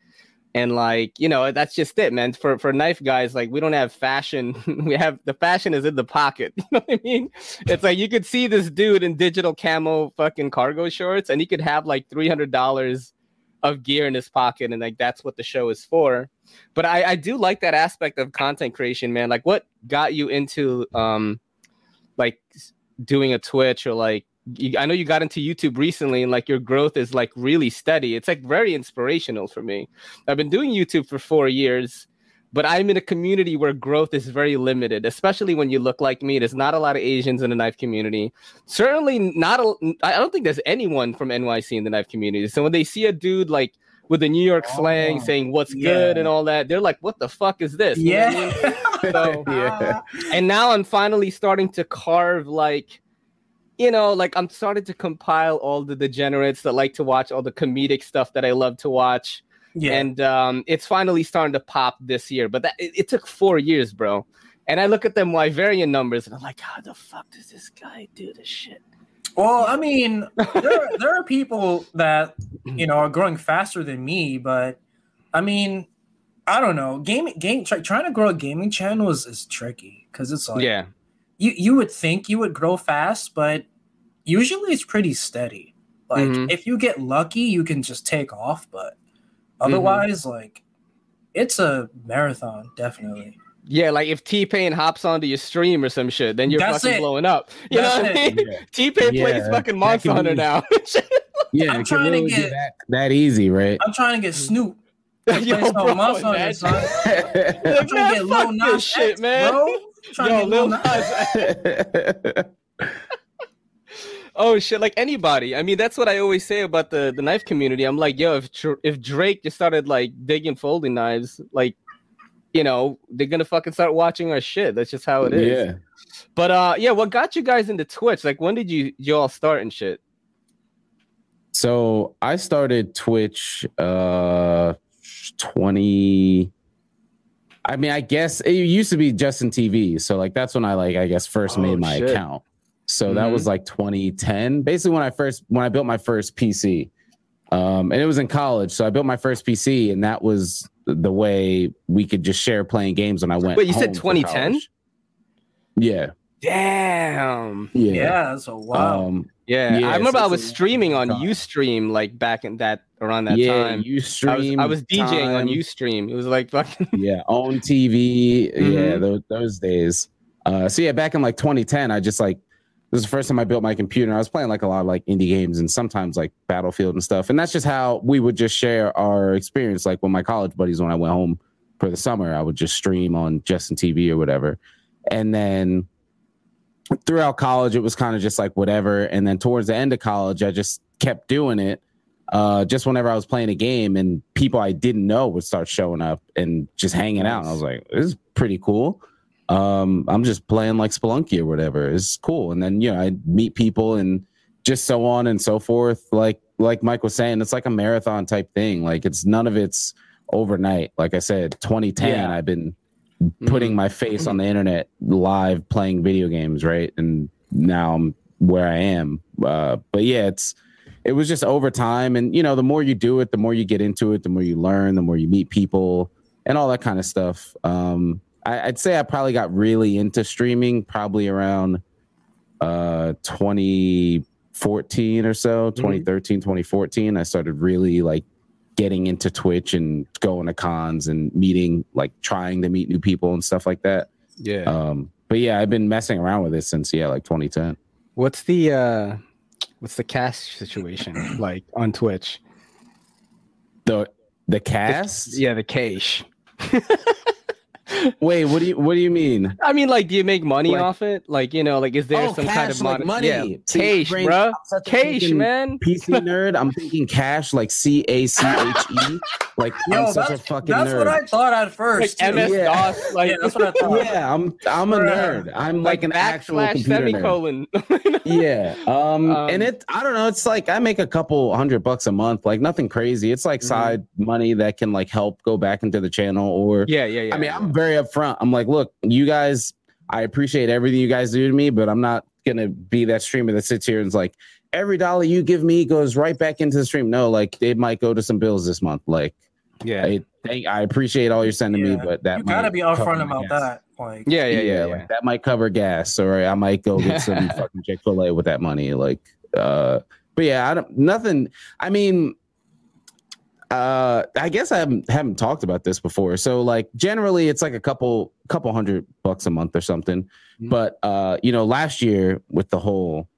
[SPEAKER 1] And like, you know, that's just it, man. For for knife guys, like we don't have fashion. *laughs* we have the fashion is in the pocket. *laughs* You know what I mean? It's like you could see this dude in digital camo fucking cargo shorts, and he could have like three hundred dollars of gear in his pocket, and like that's what the show is for. But I, I do like that aspect of content creation, man. Like what got you into um like doing a Twitch or like you, I know you got into YouTube recently and like your growth is like really steady. It's like very inspirational for me. I've been doing YouTube for 4 years, but I'm in a community where growth is very limited, especially when you look like me. There's not a lot of Asians in the knife community. Certainly not a I don't think there's anyone from NYC in the knife community. So when they see a dude like with the New York slang
[SPEAKER 3] Oh,
[SPEAKER 1] saying what's good and all that, they're like, "What the fuck is this?" You know I mean?
[SPEAKER 3] Yeah. *laughs*
[SPEAKER 1] So- *laughs*
[SPEAKER 2] yeah.
[SPEAKER 1] and now I'm finally starting to carve like you know like I'm starting to compile all the degenerates that like to watch all the comedic stuff that I love to watch
[SPEAKER 3] yeah.
[SPEAKER 1] and um it's finally starting to pop this year but that it, it took 4 years bro and I look at them Wyverian numbers and I'm like how the fuck does this guy do this shit
[SPEAKER 3] Well, I *laughs* mean, there there are people that you know are growing faster than me, but I mean, I don't know. Gaming game try, trying to grow a gaming channel is, is tricky because it's like
[SPEAKER 1] yeah
[SPEAKER 3] you you would think you would grow fast, but usually it's pretty steady. Like
[SPEAKER 1] Mhm.
[SPEAKER 3] if you get lucky, you can just take off, but
[SPEAKER 1] Mm-hmm.
[SPEAKER 3] otherwise, like it's a marathon, definitely.
[SPEAKER 1] Yeah like if T-Pain hops onto your stream or some shit then you're
[SPEAKER 3] That's
[SPEAKER 1] fucking
[SPEAKER 3] it.
[SPEAKER 1] blowing up you
[SPEAKER 3] That's
[SPEAKER 1] know what I mean
[SPEAKER 2] Yeah.
[SPEAKER 1] T-Pain plays fucking
[SPEAKER 2] that
[SPEAKER 1] Monster
[SPEAKER 2] can
[SPEAKER 1] Hunter
[SPEAKER 2] be-
[SPEAKER 1] now *laughs*
[SPEAKER 2] Yeah,
[SPEAKER 3] I'm trying
[SPEAKER 2] can
[SPEAKER 3] to get-
[SPEAKER 2] that, that easy, right?
[SPEAKER 3] I'm trying to get mm. Snoop. *laughs*
[SPEAKER 1] Yo,
[SPEAKER 3] play some
[SPEAKER 1] bro,
[SPEAKER 3] Monster Hunter,
[SPEAKER 1] imagine-
[SPEAKER 3] son. *laughs* I'm trying to get Lil Nas
[SPEAKER 1] shit,
[SPEAKER 3] X,
[SPEAKER 1] man.
[SPEAKER 3] bro.
[SPEAKER 1] Yo, Lil
[SPEAKER 3] Lil Nas.
[SPEAKER 1] oh shit, like anybody. I mean, that's what I always say about the the knife community. I'm like, yo, if Dr- if Drake just started like digging folding knives, like, you know, they're gonna fucking start watching our shit. That's just how it is.
[SPEAKER 2] yeah.
[SPEAKER 1] But uh, yeah, what got you guys into Twitch? Like, when did you you all start and shit?
[SPEAKER 2] So I started Twitch uh 20 I mean, I guess it used to be Justin TV. So like that's when I like I guess first
[SPEAKER 1] Oh,
[SPEAKER 2] made my
[SPEAKER 1] shit.
[SPEAKER 2] account. So that
[SPEAKER 1] Mhm.
[SPEAKER 2] was like 2010. Basically when I first when I built my first PC. Um and it was in college. So I built my first PC and that was the way we could just share playing games when I went
[SPEAKER 1] Wait, you said
[SPEAKER 2] home for
[SPEAKER 1] 2010?
[SPEAKER 2] Yeah.
[SPEAKER 1] Damn.
[SPEAKER 2] Yeah.
[SPEAKER 3] Yeah, that's a wow.
[SPEAKER 2] Um
[SPEAKER 1] Yeah,
[SPEAKER 2] Yeah,
[SPEAKER 1] I remember
[SPEAKER 2] so
[SPEAKER 1] I was streaming on
[SPEAKER 2] long time.
[SPEAKER 1] UStream like back in that around that
[SPEAKER 2] yeah,
[SPEAKER 1] time.
[SPEAKER 2] you
[SPEAKER 1] I was. I was DJing on
[SPEAKER 2] time.
[SPEAKER 1] UStream. It was like fucking *laughs*
[SPEAKER 2] yeah, own TV. Yeah,
[SPEAKER 1] Mhm.
[SPEAKER 2] those, those days. Uh, so yeah, back in like 2010, I just like was the first time I built my computer. I was playing like a lot of like indie games and sometimes like Battlefield and stuff. And that's just how we would just share our experience. Like with my college buddies, when I went home for the summer, I would just stream on Justin TV or whatever. And then throughout college, it was kind of just like whatever. And then towards the end of college, I just kept doing it. Uh, just whenever I was playing a game and people I didn't know would start showing up and just hanging out. And I was like, this is pretty cool. Um, I'm just playing like Spelunky or whatever. It's cool. And then, you know, I meet people and just so on and so forth. Like, like Mike was saying, it's like a marathon type thing. Like it's none of it's overnight. Like I said, 2010,
[SPEAKER 1] Yeah.
[SPEAKER 2] I've been putting
[SPEAKER 1] Mm-hmm.
[SPEAKER 2] my face on the internet live playing video games, right? And now I'm where I am. Uh, but yeah, it's it was just over time, and you know, the more you do it, the more you get into it, the more you learn, the more you meet people, and all that kind of stuff. Um, I, I'd say I probably got really into streaming probably around uh 2014 or so 2013 2014 i started really like getting into twitch and going to cons and meeting like trying to meet new people and stuff like that
[SPEAKER 1] Yeah.
[SPEAKER 2] um but yeah i've been messing around with it since yeah like 2010
[SPEAKER 1] What's the uh what's the cast situation *clears throat* like on Twitch?
[SPEAKER 2] the the cast
[SPEAKER 1] Yeah, the cash. *laughs*
[SPEAKER 2] wait what do you what do you mean
[SPEAKER 1] I mean, like, do you make money
[SPEAKER 2] Like-
[SPEAKER 1] off it? Like, you know, like, is there
[SPEAKER 2] Oh,
[SPEAKER 1] some kind
[SPEAKER 2] cash,
[SPEAKER 1] of
[SPEAKER 2] like money.
[SPEAKER 1] Yeah,
[SPEAKER 2] See,
[SPEAKER 1] cash,
[SPEAKER 2] brain-
[SPEAKER 1] bro.
[SPEAKER 2] I'm such a
[SPEAKER 1] Cash, man.
[SPEAKER 2] PC nerd. I'm thinking cash, like C A C H E. Like
[SPEAKER 3] Yo,
[SPEAKER 2] I'm such
[SPEAKER 3] that's,
[SPEAKER 2] a fucking
[SPEAKER 3] that's
[SPEAKER 2] nerd.
[SPEAKER 3] what I thought at first. too.
[SPEAKER 1] MS
[SPEAKER 2] Yeah.
[SPEAKER 1] DOS, like,
[SPEAKER 3] yeah, that's what I thought. *laughs*
[SPEAKER 2] yeah, I'm I'm a nerd. I'm like, an actual
[SPEAKER 1] backslash
[SPEAKER 2] computer nerd.
[SPEAKER 1] semicolon. *laughs*
[SPEAKER 2] Yeah. Um,
[SPEAKER 1] Um,
[SPEAKER 2] and it I don't know, it's like I make a couple hundred bucks a month, like nothing crazy. It's like
[SPEAKER 1] Mhm.
[SPEAKER 2] side money that can like help go back into the channel or
[SPEAKER 1] yeah, yeah, yeah.
[SPEAKER 2] I mean. I'm very upfront. I'm like, look, you guys, I appreciate everything you guys do to me, but I'm not gonna be that streamer that sits here and is like, every dollar you give me goes right back into the stream. No, like it might go to some bills this month. Like,
[SPEAKER 1] yeah.
[SPEAKER 2] I thank, I appreciate all you're sending me, but that
[SPEAKER 3] you gotta
[SPEAKER 2] might
[SPEAKER 3] be upfront about that. Like,
[SPEAKER 1] yeah, yeah,
[SPEAKER 2] Yeah,
[SPEAKER 1] yeah, yeah.
[SPEAKER 2] like that might cover gas, or I might go get some *laughs* fucking Chick Fil A with that money. Like, uh, but yeah, I don't nothing. I mean, uh, I guess I haven't haven't talked about this before. So like, generally, it's like a couple couple hundred bucks a month or something.
[SPEAKER 1] Mhm.
[SPEAKER 2] But uh, you know, last year with the whole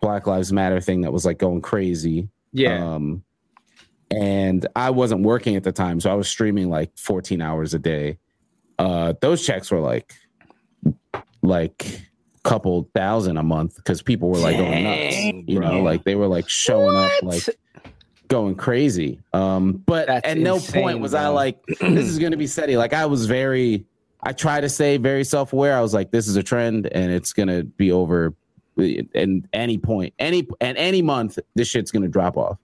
[SPEAKER 2] Black Lives Matter thing that was like going crazy.
[SPEAKER 1] yeah.
[SPEAKER 2] Um, and I wasn't working at the time, so I was streaming like 14 hours a day. Uh, those checks were like, like couple thousand a month because people were like going nuts. You know, like they were like showing up like going crazy. Um, but
[SPEAKER 1] That's
[SPEAKER 2] at no
[SPEAKER 1] insane,
[SPEAKER 2] point was I like, *clears throat* this is gonna be steady. Like I was very, I try to stay very self aware. I was like, this is a trend and it's gonna be over. And any point, any and any month, this shit's gonna drop off.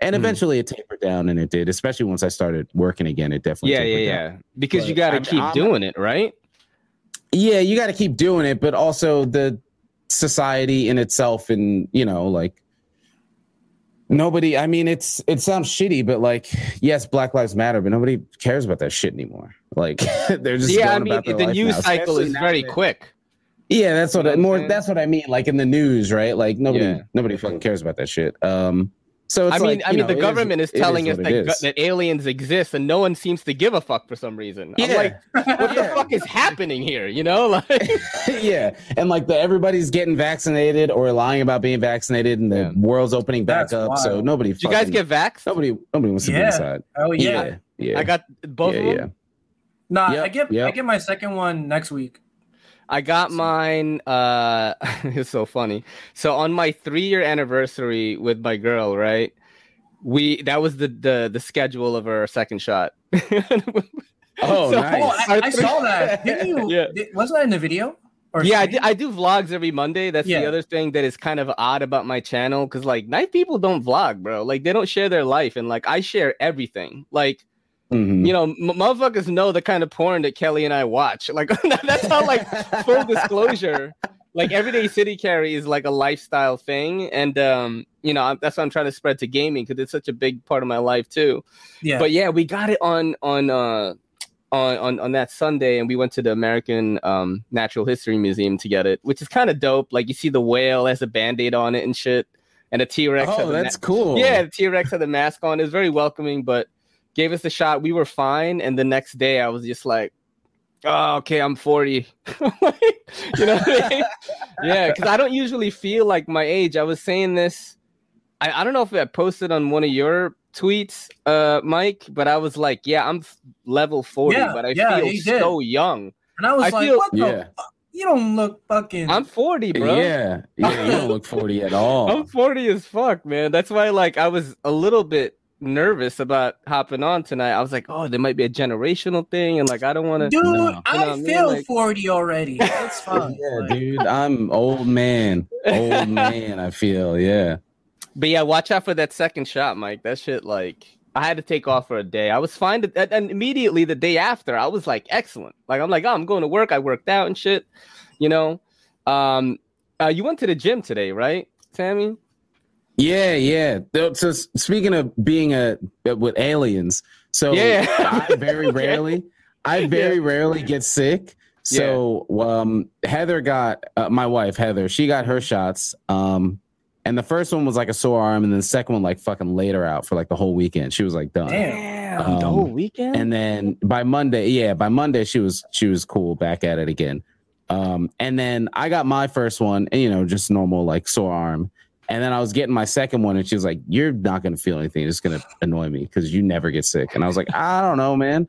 [SPEAKER 2] And
[SPEAKER 1] Hmm.
[SPEAKER 2] eventually, it tapered down, and it did. Especially once I started working again, it definitely.
[SPEAKER 1] yeah, yeah, yeah.
[SPEAKER 2] down.
[SPEAKER 1] Because you got to keep
[SPEAKER 2] I'm-
[SPEAKER 1] doing it, right?
[SPEAKER 2] Yeah, you got to keep doing it, but also the society in itself, and you know, like nobody. I mean, it's it sounds shitty, but like, yes, Black Lives Matter, but nobody cares about that shit anymore. Like, *laughs* they're just
[SPEAKER 1] yeah, I mean,
[SPEAKER 2] about their
[SPEAKER 1] the news
[SPEAKER 2] now,
[SPEAKER 1] cycle is very
[SPEAKER 2] that-
[SPEAKER 1] quick.
[SPEAKER 2] Yeah, that's what
[SPEAKER 1] You know
[SPEAKER 2] I, more.
[SPEAKER 1] saying?
[SPEAKER 2] That's what I mean. Like in the news, right? Like nobody,
[SPEAKER 1] Yeah.
[SPEAKER 2] nobody fucking cares about that shit. Um, so it's
[SPEAKER 1] I mean,
[SPEAKER 2] like,
[SPEAKER 1] I mean,
[SPEAKER 2] know,
[SPEAKER 1] the government is,
[SPEAKER 2] it
[SPEAKER 1] telling us
[SPEAKER 2] what
[SPEAKER 1] that,
[SPEAKER 2] it
[SPEAKER 1] gu-
[SPEAKER 2] is.
[SPEAKER 1] that aliens exist, and no one seems to give a fuck for some reason. I'm
[SPEAKER 2] Yeah.
[SPEAKER 1] like, what the *laughs* fuck is happening here? You know, *laughs* like, *laughs*
[SPEAKER 2] yeah, and like the everybody's getting vaccinated or lying about being vaccinated, and the
[SPEAKER 1] Yeah.
[SPEAKER 2] world's opening back
[SPEAKER 3] That's
[SPEAKER 2] up. So
[SPEAKER 3] wild.
[SPEAKER 2] nobody.
[SPEAKER 1] did you guys get vaxxed?
[SPEAKER 2] nobody? Nobody wants to be inside.
[SPEAKER 3] Oh yeah.
[SPEAKER 2] yeah, yeah.
[SPEAKER 1] I got both
[SPEAKER 2] yeah,
[SPEAKER 1] of them.
[SPEAKER 2] yeah.
[SPEAKER 3] Nah,
[SPEAKER 2] Yep,
[SPEAKER 3] I get I get my second one next week.
[SPEAKER 1] I got mine. Uh, *laughs* it's so funny. So on my three-year anniversary with my girl, right? We that was the the the schedule of our second shot. *laughs*
[SPEAKER 2] Oh,
[SPEAKER 1] So-
[SPEAKER 2] nice.
[SPEAKER 3] Oh, I, I saw that. *laughs* Didn't you?
[SPEAKER 1] Yeah.
[SPEAKER 3] did- wasn't that in the video? Or
[SPEAKER 1] yeah, I do, I do vlogs every Monday. That's
[SPEAKER 3] Yeah.
[SPEAKER 1] the other thing that is kind of odd about my channel because like night people don't vlog, bro. Like they don't share their life, and like I share everything. Like
[SPEAKER 2] Mhm.
[SPEAKER 1] you know, m- motherfuckers know the kind of porn that Kelly and I watch. Like *laughs* that's how like full disclosure. Like everyday city carry is like a lifestyle thing, and um, you know I'm- that's what I'm trying to spread to gaming because it's such a big part of my life too.
[SPEAKER 3] yeah.
[SPEAKER 1] But yeah, we got it on on uh on on on that Sunday, and we went to the American um Natural History Museum to get it, which is kind of dope. Like you see the whale has a band-aid on it and shit, and a T Rex.
[SPEAKER 2] Oh, that's cool.
[SPEAKER 1] yeah, the T Rex had the mask on. It was very welcoming, but gave us a shot. We were fine, and the next day I was just like. oh, okay, I'm 40. *laughs* you know I mean? *laughs* Yeah, because I don't usually feel like my age. I was saying this. I, I don't know if I posted on one of your tweets, uh, Mike, but I was like, yeah, I'm level 40, yeah, but I yeah, feel so young.
[SPEAKER 3] And I was I like, feel, what the yeah. fuck? You don't look fucking.
[SPEAKER 1] I'm 40, bro.
[SPEAKER 2] Yeah, yeah, you don't look 40 at all. *laughs*
[SPEAKER 1] I'm 40 as fuck, man. That's why, like, I was a little bit nervous about hopping on tonight. I was like, oh, there might be a generational thing, and like, I don't want to.
[SPEAKER 3] Dude, no. I feel like... 40 already. That's *laughs* fine.
[SPEAKER 2] yeah, like... dude, I'm old man. Old *laughs* man, I feel. Yeah.
[SPEAKER 1] But yeah, watch out for that second shot, Mike. That shit, like, I had to take off for a day. I was fine, to, and immediately the day after, I was like, excellent. Like I'm like, oh, I'm going to work. I worked out and shit. You know, um, uh, you went to the gym today, right, Sammy?
[SPEAKER 2] Yeah, yeah. So speaking of being a with aliens, so
[SPEAKER 1] yeah,
[SPEAKER 2] I very *laughs* rarely, I very yeah. rarely get sick. So yeah. um, Heather got uh, my wife Heather. She got her shots. Um, and the first one was like a sore arm, and then the second one like fucking laid her out for like the whole weekend. She was like done.
[SPEAKER 1] Damn, um, the whole weekend.
[SPEAKER 2] And then by Monday, yeah, by Monday she was she was cool back at it again. Um, and then I got my first one, and you know, just normal like sore arm. And then I was getting my second one, and she was like, "You're not gonna feel anything. It's gonna annoy me because you never get sick." And I was like, "I don't know, man.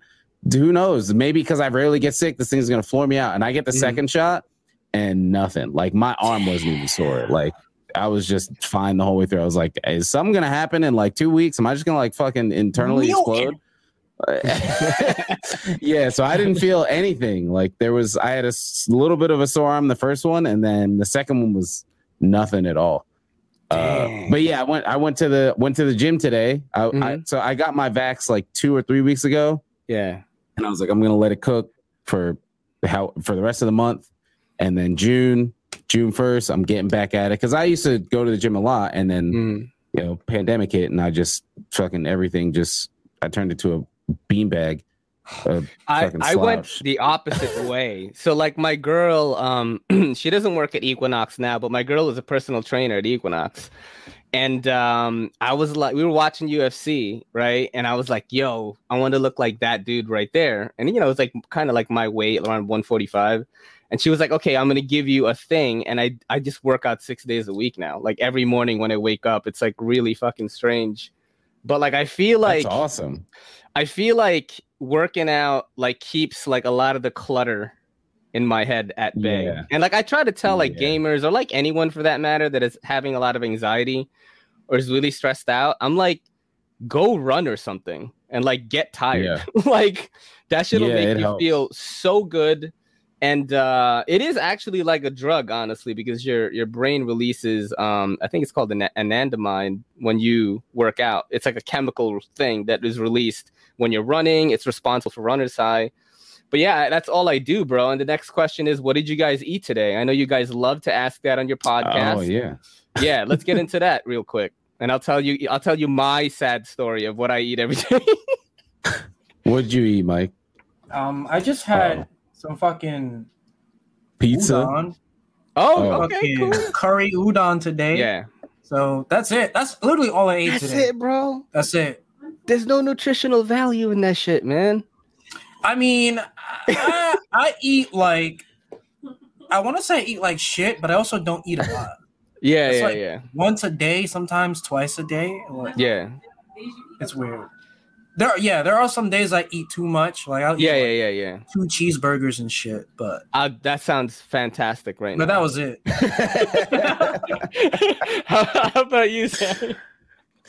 [SPEAKER 2] Who knows? Maybe because I rarely get sick, this thing's gonna floor me out." And I get the mm-hmm. second shot, and nothing. Like my arm wasn't even sore. Like I was just fine the whole way through. I was like, is something gonna happen in like two weeks? Am I just gonna like fucking internally explode? *laughs* *laughs* yeah, so I didn't feel anything. Like there was, I had a little bit of a sore arm the first one, and then the second one was nothing at all. Uh, but yeah, I went. I went to the went to the gym today. I, mm-hmm. I, so I got my vax like two or three weeks ago.
[SPEAKER 1] Yeah,
[SPEAKER 2] and I was like, I'm gonna let it cook for how for the rest of the month, and then June June 1st, I'm getting back at it because I used to go to the gym a lot and then, mm. you know, pandemic hit and I just fucking everything just, I turned it to a beanbag.
[SPEAKER 1] I, I went the opposite way. So like my girl, um, *clears throat* she doesn't work at Equinox now, but my girl is a personal trainer at Equinox. And um, I was like, we were watching UFC, right? And I was like, yo, I want to look like that dude right there. And you know, it's like kind of like my weight around 145 and she was like okay i'm gonna give you a thing and i i just work out six days a week now like every morning when i wake up it's like really fucking strange but like i feel like
[SPEAKER 2] That's awesome
[SPEAKER 1] i feel like working out like keeps like a lot of the clutter in my head at bay yeah. and like i try to tell like yeah. gamers or like anyone for that matter that is having a lot of anxiety or is really stressed out i'm like go run or something and like get tired yeah. *laughs* like that shit'll make you helps. feel so good and uh, it is actually like a drug, honestly, because your your brain releases, um, I think it's called an anandamide when you work out. It's like a chemical thing that is released when you're running. It's responsible for runner's high. But yeah, that's all I do, bro. And the next question is, what did you guys eat today? I know you guys love to ask that on your podcast.
[SPEAKER 2] Oh yeah,
[SPEAKER 1] yeah. Let's get *laughs* into that real quick, and I'll tell you, I'll tell you my sad story of what I eat every day. *laughs*
[SPEAKER 2] What'd you eat, Mike?
[SPEAKER 3] Um, I just had. Oh some fucking
[SPEAKER 2] pizza. Udon.
[SPEAKER 1] Oh, oh. okay, cool.
[SPEAKER 3] curry udon today.
[SPEAKER 1] Yeah.
[SPEAKER 3] So that's it. That's literally all I ate
[SPEAKER 1] that's
[SPEAKER 3] today.
[SPEAKER 1] That's it, bro.
[SPEAKER 3] That's it.
[SPEAKER 1] There's no nutritional value in that shit, man.
[SPEAKER 3] I mean, I, I eat like I want to say I eat like shit, but I also don't eat a lot.
[SPEAKER 1] Yeah, it's yeah, like yeah.
[SPEAKER 3] Once a day, sometimes twice a day.
[SPEAKER 1] Like, yeah,
[SPEAKER 3] it's weird. There, yeah, there are some days I eat too much. Like, I'll
[SPEAKER 1] yeah,
[SPEAKER 3] eat,
[SPEAKER 1] yeah, like, yeah, yeah,
[SPEAKER 3] two cheeseburgers and shit. But
[SPEAKER 1] uh, that sounds fantastic, right
[SPEAKER 3] but
[SPEAKER 1] now.
[SPEAKER 3] that was it.
[SPEAKER 1] how, *laughs* how, about you, Sam?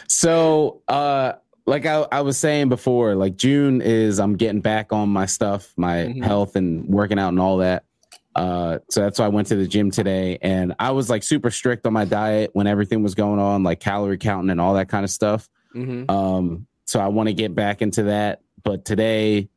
[SPEAKER 2] So, uh, like I, I was saying before, like June is I'm getting back on my stuff, my mm-hmm. health and working out and all that. Uh, so that's why I went to the gym today, and I was like super strict on my diet when everything was going on, like calorie counting and all that kind of stuff. Mm-hmm. Um, so I want to get back into that. But today,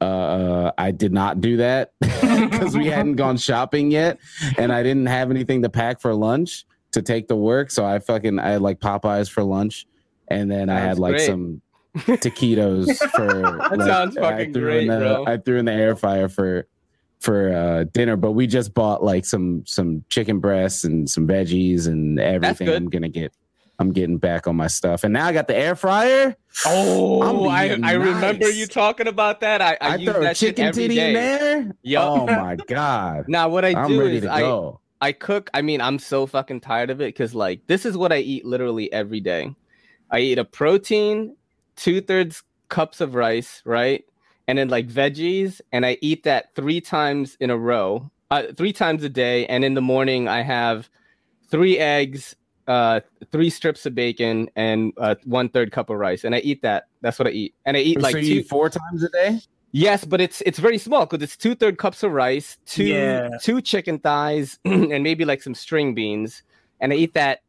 [SPEAKER 2] uh, I did not do that *laughs* because we hadn't gone *laughs* shopping yet, and I didn't have anything to pack for lunch to take to work. So I fucking I had like Popeyes for lunch, and then That's I had like great. some taquitos *laughs* for.
[SPEAKER 1] that like, sounds fucking great,
[SPEAKER 2] the,
[SPEAKER 1] bro.
[SPEAKER 2] I threw in the air fryer for for uh, dinner, but we just bought like some some chicken breasts and some veggies and everything. I'm gonna get I'm getting back on my stuff, and now I got the air fryer.
[SPEAKER 1] Oh, I,
[SPEAKER 2] being
[SPEAKER 1] I remember you talking about that. I, I,
[SPEAKER 2] I,
[SPEAKER 1] use
[SPEAKER 2] throw a
[SPEAKER 1] that
[SPEAKER 2] chicken titty
[SPEAKER 1] day.
[SPEAKER 2] in there.
[SPEAKER 1] Yup.
[SPEAKER 2] Oh my *laughs* god!
[SPEAKER 1] Now what I
[SPEAKER 2] I'm
[SPEAKER 1] do
[SPEAKER 2] ready
[SPEAKER 1] is
[SPEAKER 2] to
[SPEAKER 1] I
[SPEAKER 2] go.
[SPEAKER 1] I cook. I mean, I'm so fucking tired of it because like this is what I eat literally every day. I eat a protein, two thirds cups of rice, right, and then like veggies, and I eat that three times in a row, uh, three times a day. And in the morning, I have three eggs, uh, three strips of bacon, and uh, one third cup of rice, and I eat that. That's what I eat, and I eat like
[SPEAKER 2] so
[SPEAKER 1] two.
[SPEAKER 2] eat four times a day.
[SPEAKER 1] Yes, but it's it's very small because it's two third cups of rice, two
[SPEAKER 3] Yeah.
[SPEAKER 1] two chicken thighs, *clears throat* and maybe like some string beans, and I eat that,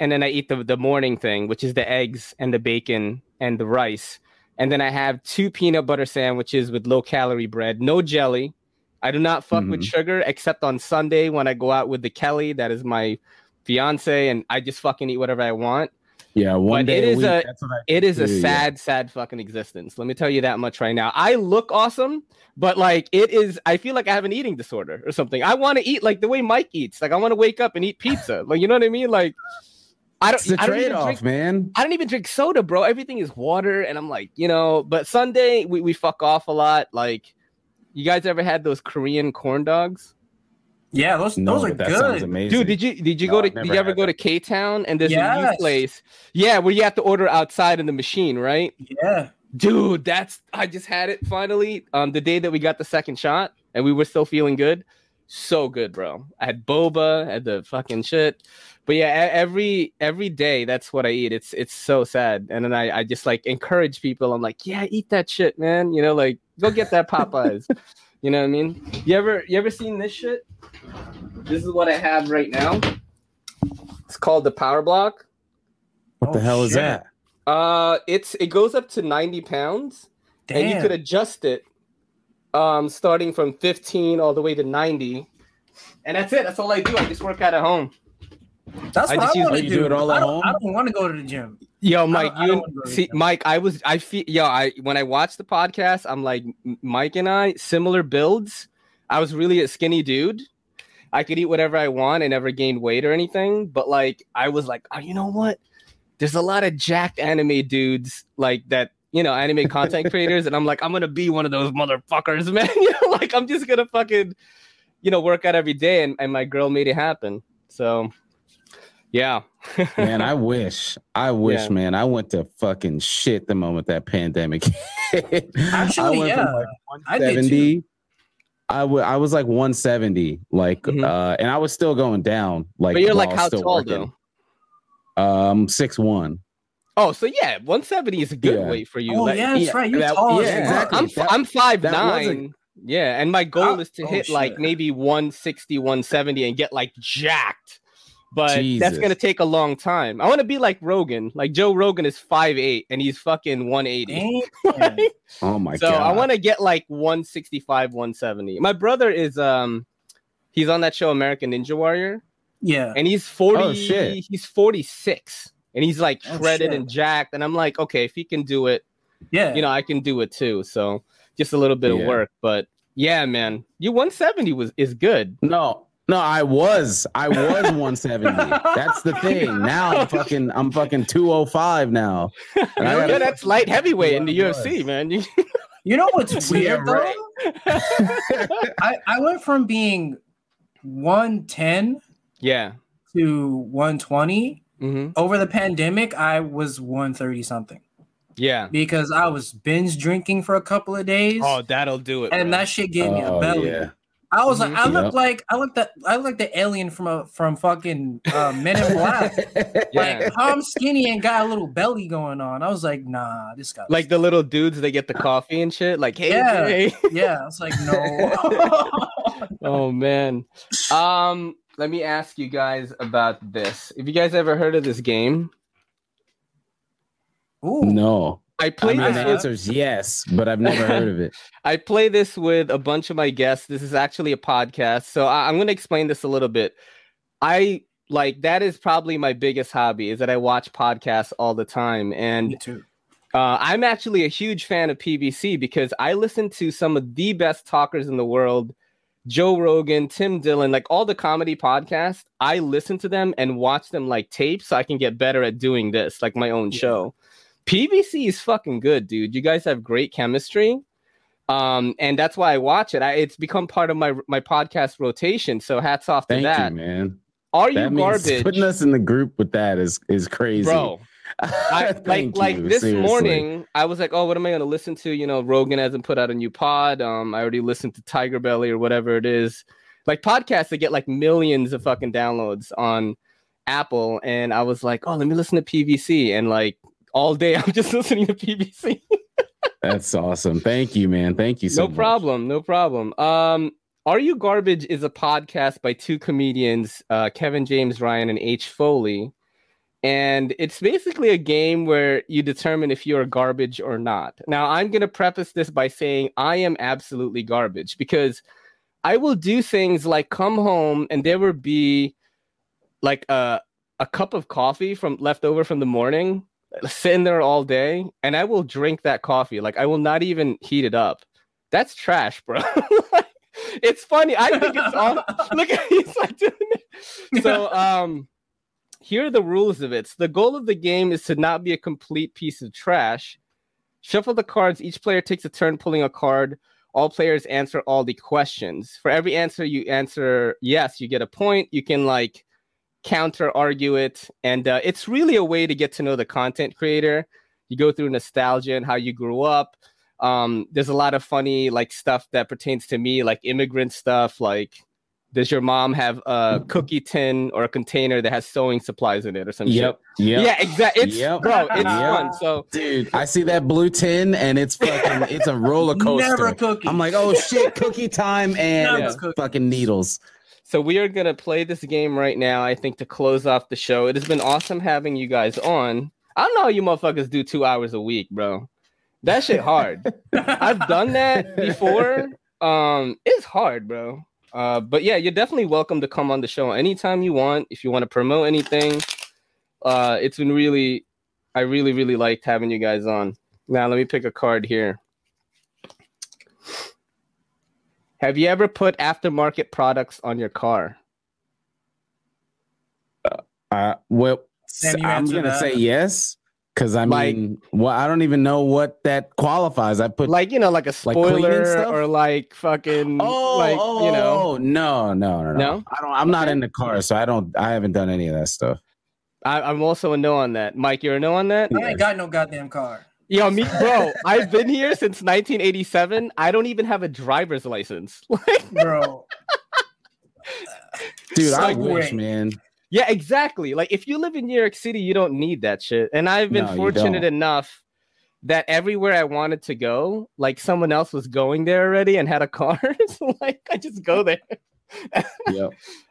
[SPEAKER 1] and then I eat the the morning thing, which is the eggs and the bacon and the rice, and then I have two peanut butter sandwiches with low calorie bread, no jelly. I do not fuck with
[SPEAKER 2] Mhm.
[SPEAKER 1] sugar except on Sunday when I go out with the Kelly, that is my fiance, and I just fucking eat whatever I want.
[SPEAKER 2] Yeah, one
[SPEAKER 1] But
[SPEAKER 2] day
[SPEAKER 1] it
[SPEAKER 2] a
[SPEAKER 1] is
[SPEAKER 2] week,
[SPEAKER 1] a-
[SPEAKER 2] what I
[SPEAKER 1] It is a
[SPEAKER 2] do, yeah.
[SPEAKER 1] sad, sad fucking existence. Let me tell you that much right now. I look awesome, but like it is, I feel like I have an eating disorder or something. I want to eat like the way Mike eats. Like I want to wake up and eat pizza. Like you know what I mean? Like I don't.
[SPEAKER 2] It's the trade off, man.
[SPEAKER 1] I don't even drink soda, bro. Everything is water, and I'm like, you know. But Sunday we we fuck off a lot. Like, you guys ever had those Korean corn dogs?
[SPEAKER 3] Yeah, those
[SPEAKER 2] No,
[SPEAKER 3] those are
[SPEAKER 2] but that sounds
[SPEAKER 3] good.
[SPEAKER 2] amazing.
[SPEAKER 1] Dude, did you did you
[SPEAKER 2] No,
[SPEAKER 1] go to did you ever go to K Town and there's a new place? Yeah, where you have to order outside in the machine, right?
[SPEAKER 3] Yeah.
[SPEAKER 1] Dude, that's I just had it finally. Um, the day that we got the second shot, and we were still feeling good. So good, bro. I had boba, I had the fucking shit. But yeah, every every day that's what I eat. It's it's so sad. And then I, I just like encourage people. I'm like, yeah, eat that shit, man. You know, like go get that *laughs* Popeyes. You know what I mean? You ever you ever seen this shit? This is what I have right now. It's called the Power Block.
[SPEAKER 2] What the
[SPEAKER 3] Oh,
[SPEAKER 2] hell is that?
[SPEAKER 1] Uh, it's it goes up to 90 pounds
[SPEAKER 3] Damn.
[SPEAKER 1] and you could adjust it um starting from 15 all the way to 90 and that's it that's all i do i just work out at home
[SPEAKER 3] That's
[SPEAKER 1] I
[SPEAKER 3] what
[SPEAKER 1] just
[SPEAKER 3] I want to do.
[SPEAKER 2] do. it all at
[SPEAKER 3] don't,
[SPEAKER 2] home?
[SPEAKER 3] I don't want to go to the gym.
[SPEAKER 1] yo mike
[SPEAKER 3] I
[SPEAKER 1] you
[SPEAKER 3] don't wanna go to the
[SPEAKER 1] see mike i was i feel yo i when i watched the podcast i'm like mike and i similar builds. I was really a skinny dude. I could eat whatever i want. And never gained weight or anything. But like i was like oh you know what? There's a lot of jacked anime dudes like that you know anime content *laughs* creators. And i'm like i'm gonna be one of those motherfuckers *laughs* man. You know like i'm just gonna fucking you know work out every day. And, and my girl made it happen. So yeah
[SPEAKER 2] Man, I wish. I wish,
[SPEAKER 1] Yeah.
[SPEAKER 2] man. I went to fucking shit the moment that pandemic *laughs* hit.
[SPEAKER 3] Actually,
[SPEAKER 2] I went
[SPEAKER 3] yeah.
[SPEAKER 2] from like
[SPEAKER 3] I did
[SPEAKER 2] 170. I was like 170, like,
[SPEAKER 1] Mhm.
[SPEAKER 2] uh, and I was still going down. Like,
[SPEAKER 1] but you're like how tall
[SPEAKER 2] working.
[SPEAKER 1] though
[SPEAKER 2] Um, six one.
[SPEAKER 1] oh so yeah 170 is a good
[SPEAKER 2] Yeah.
[SPEAKER 1] weight for you
[SPEAKER 3] Oh
[SPEAKER 1] like,
[SPEAKER 3] yeah, that's
[SPEAKER 2] yeah,
[SPEAKER 3] right. You're
[SPEAKER 2] that-
[SPEAKER 3] tall.
[SPEAKER 2] yeah, exactly.
[SPEAKER 1] I'm
[SPEAKER 2] That-
[SPEAKER 1] I'm five nine.
[SPEAKER 2] wasn't-
[SPEAKER 1] Yeah, and my goal
[SPEAKER 3] Oh,
[SPEAKER 1] is to
[SPEAKER 3] oh,
[SPEAKER 1] hit like maybe 160, 170 and get like jacked. But that's gonna take a long time. I want to be like Rogan. Like Joe Rogan is 5'8 and he's fucking 180.
[SPEAKER 3] Damn. *laughs*
[SPEAKER 2] Oh my
[SPEAKER 1] so
[SPEAKER 2] god!
[SPEAKER 1] So I want to get like 165, 170. My brother is um he's on that show American Ninja Warrior
[SPEAKER 3] yeah.
[SPEAKER 1] and he's 40
[SPEAKER 2] Oh, shit.
[SPEAKER 1] he's 46 and he's like
[SPEAKER 3] Oh,
[SPEAKER 1] shredded
[SPEAKER 3] shit.
[SPEAKER 1] and jacked and I'm like, okay, if he can do it,
[SPEAKER 3] Yeah.
[SPEAKER 1] you know, I can do it too. So just a little bit
[SPEAKER 2] Yeah.
[SPEAKER 1] of work, but yeah, man, you 170 was is good.
[SPEAKER 2] No, no, I was, I was 170. That's the thing. *laughs* Now I'm fucking, I'm fucking 205 now. And I
[SPEAKER 1] yeah,
[SPEAKER 2] gotta-
[SPEAKER 1] that's light heavyweight in the UFC,
[SPEAKER 2] was.
[SPEAKER 1] man. You- *laughs*
[SPEAKER 3] You know what's *laughs*
[SPEAKER 2] Yeah,
[SPEAKER 3] weird though?
[SPEAKER 2] right.
[SPEAKER 3] I, I went from being 110
[SPEAKER 1] yeah.
[SPEAKER 3] to 120.
[SPEAKER 1] hmm
[SPEAKER 3] Over the pandemic, I was 130 something
[SPEAKER 1] Yeah.
[SPEAKER 3] because I was binge drinking for a couple of days.
[SPEAKER 1] Oh, that'll do it.
[SPEAKER 3] and
[SPEAKER 1] bro.
[SPEAKER 3] that shit gave me a
[SPEAKER 2] Oh,
[SPEAKER 3] belly.
[SPEAKER 2] yeah.
[SPEAKER 3] I was like, I look
[SPEAKER 2] Yep.
[SPEAKER 3] like I look that I look like the alien from a from fucking uh, Men in Black. *laughs*
[SPEAKER 1] Yeah.
[SPEAKER 3] Like how I'm skinny and got a little belly going on. I was like, nah, this guy.
[SPEAKER 1] like the little dudes they get the coffee and shit. Like, hey,
[SPEAKER 3] Yeah.
[SPEAKER 1] hey. *laughs*
[SPEAKER 3] yeah, I was like, no. *laughs*
[SPEAKER 1] oh man. Um, let me ask you guys about this. Have you guys ever heard of this game?
[SPEAKER 3] Ooh,
[SPEAKER 2] No,
[SPEAKER 1] I
[SPEAKER 2] I
[SPEAKER 1] play
[SPEAKER 2] mean,
[SPEAKER 3] I
[SPEAKER 2] the
[SPEAKER 1] this
[SPEAKER 3] have.
[SPEAKER 1] with
[SPEAKER 2] answer is yes, but I've never heard of it. *laughs*
[SPEAKER 1] I play this with a bunch of my guests. This is actually a podcast, so I, I'm going to explain this a little bit. I like that is probably my biggest hobby is that I watch podcasts all the time, and
[SPEAKER 3] me too.
[SPEAKER 1] uh, I'm actually a huge fan of PVC because I listen to some of the best talkers in the world Joe Rogan, Tim Dillon, like all the comedy podcasts, I listen to them and watch them like tape so I can get better at doing this, like my own
[SPEAKER 3] Yeah.
[SPEAKER 1] show. PVC is fucking good, dude. You guys have great chemistry. Um, and that's why I watch it. I, it's become part of my my podcast rotation. So hats off to
[SPEAKER 2] Thank
[SPEAKER 1] that.
[SPEAKER 2] you, man.
[SPEAKER 1] Are you
[SPEAKER 2] That
[SPEAKER 1] garbage,
[SPEAKER 2] putting us in the group with that is is crazy,
[SPEAKER 1] bro? *laughs* I, like like
[SPEAKER 2] you,
[SPEAKER 1] this
[SPEAKER 2] seriously.
[SPEAKER 1] morning, I was like, oh, what am I going to listen to? You know, Rogan hasn't put out a new pod. Um, I already listened to Tiger Belly or whatever it is. Like podcasts that get like millions of fucking downloads on Apple, and I was like, oh, let me listen to PVC, and like all day *laughs* I'm just listening to PVC. *laughs*
[SPEAKER 2] That's awesome. Thank you, man. Thank you so much.
[SPEAKER 1] no
[SPEAKER 2] much.
[SPEAKER 1] problem, no problem. Um, Are You Garbage is a podcast by two comedians, uh, Kevin James Ryan and H Foley. And it's basically a game where you determine if you're garbage or not. Now, I'm going to preface this by saying I am absolutely garbage because I will do things like come home and there will be like a, a cup of coffee from left over from the morning sitting there all day and I will drink that coffee. Like I will not even heat it up. That's trash, bro. *laughs* it's funny. I think it's all *laughs* look at he's like doing it. So um here are the rules of it. So the goal of the game is to not be a complete piece of trash. Shuffle the cards. Each player takes a turn pulling a card. All players answer all the questions. For every answer you answer yes, you get a point. You can like counter argue it and uh, it's really a way to get to know the content creator you go through nostalgia and how you grew up um, there's a lot of funny like stuff that pertains to me like immigrant stuff like does your mom have a cookie tin or a container that has sewing supplies in it or some
[SPEAKER 2] Yep.
[SPEAKER 1] shit
[SPEAKER 2] Yep.
[SPEAKER 1] yeah exactly it's
[SPEAKER 2] Yep.
[SPEAKER 1] bro it's
[SPEAKER 2] Yep.
[SPEAKER 1] fun so
[SPEAKER 2] Dude, I see that blue tin and it's fucking it's a roller *laughs* coaster.
[SPEAKER 3] Never cookie.
[SPEAKER 2] I'm like, oh shit, cookie time *laughs* and
[SPEAKER 3] Never
[SPEAKER 2] fucking needles.
[SPEAKER 1] So we are gonna play this game right now. I think to close off the show. It has been awesome having you guys on. I don't know how you motherfuckers do two hours a week, bro. That shit hard. *laughs* I've done that before. Um, it's hard, bro. Uh, but yeah, you're definitely welcome to come on the show anytime you want. If you want to promote anything, uh, it's been really, I really, really liked having you guys on. Now let me pick a card here. Have you ever put aftermarket products on your car?
[SPEAKER 2] Uh, well,
[SPEAKER 3] Sam,
[SPEAKER 2] I'm gonna
[SPEAKER 3] that.
[SPEAKER 2] say yes because I
[SPEAKER 1] Like-
[SPEAKER 2] mean, well, I don't even know what that qualifies. I put
[SPEAKER 1] Like you know, like a spoiler
[SPEAKER 2] stuff?
[SPEAKER 1] or like fucking
[SPEAKER 2] oh,
[SPEAKER 1] like
[SPEAKER 2] oh,
[SPEAKER 1] you know.
[SPEAKER 2] oh, no, no, no, no,
[SPEAKER 1] No?
[SPEAKER 2] I don't. I'm not in the car, so I don't. I haven't done any of that stuff.
[SPEAKER 1] I, I'm also a no on that. Mike, you're a no on that.
[SPEAKER 3] I ain't got no goddamn car.
[SPEAKER 1] Yo, me, bro. I've been here since 1987. I don't even have a driver's license. *laughs* Like,
[SPEAKER 3] Bro.
[SPEAKER 2] Dude, I
[SPEAKER 3] Segway.
[SPEAKER 2] wish, man.
[SPEAKER 1] yeah, exactly. Like, if you live in New York City, you don't need that shit. And I've been
[SPEAKER 2] No,
[SPEAKER 1] fortunate enough that everywhere I wanted to go, like someone else was going there already and had a car. *laughs* so, like, I just go there. *laughs*
[SPEAKER 2] Yep.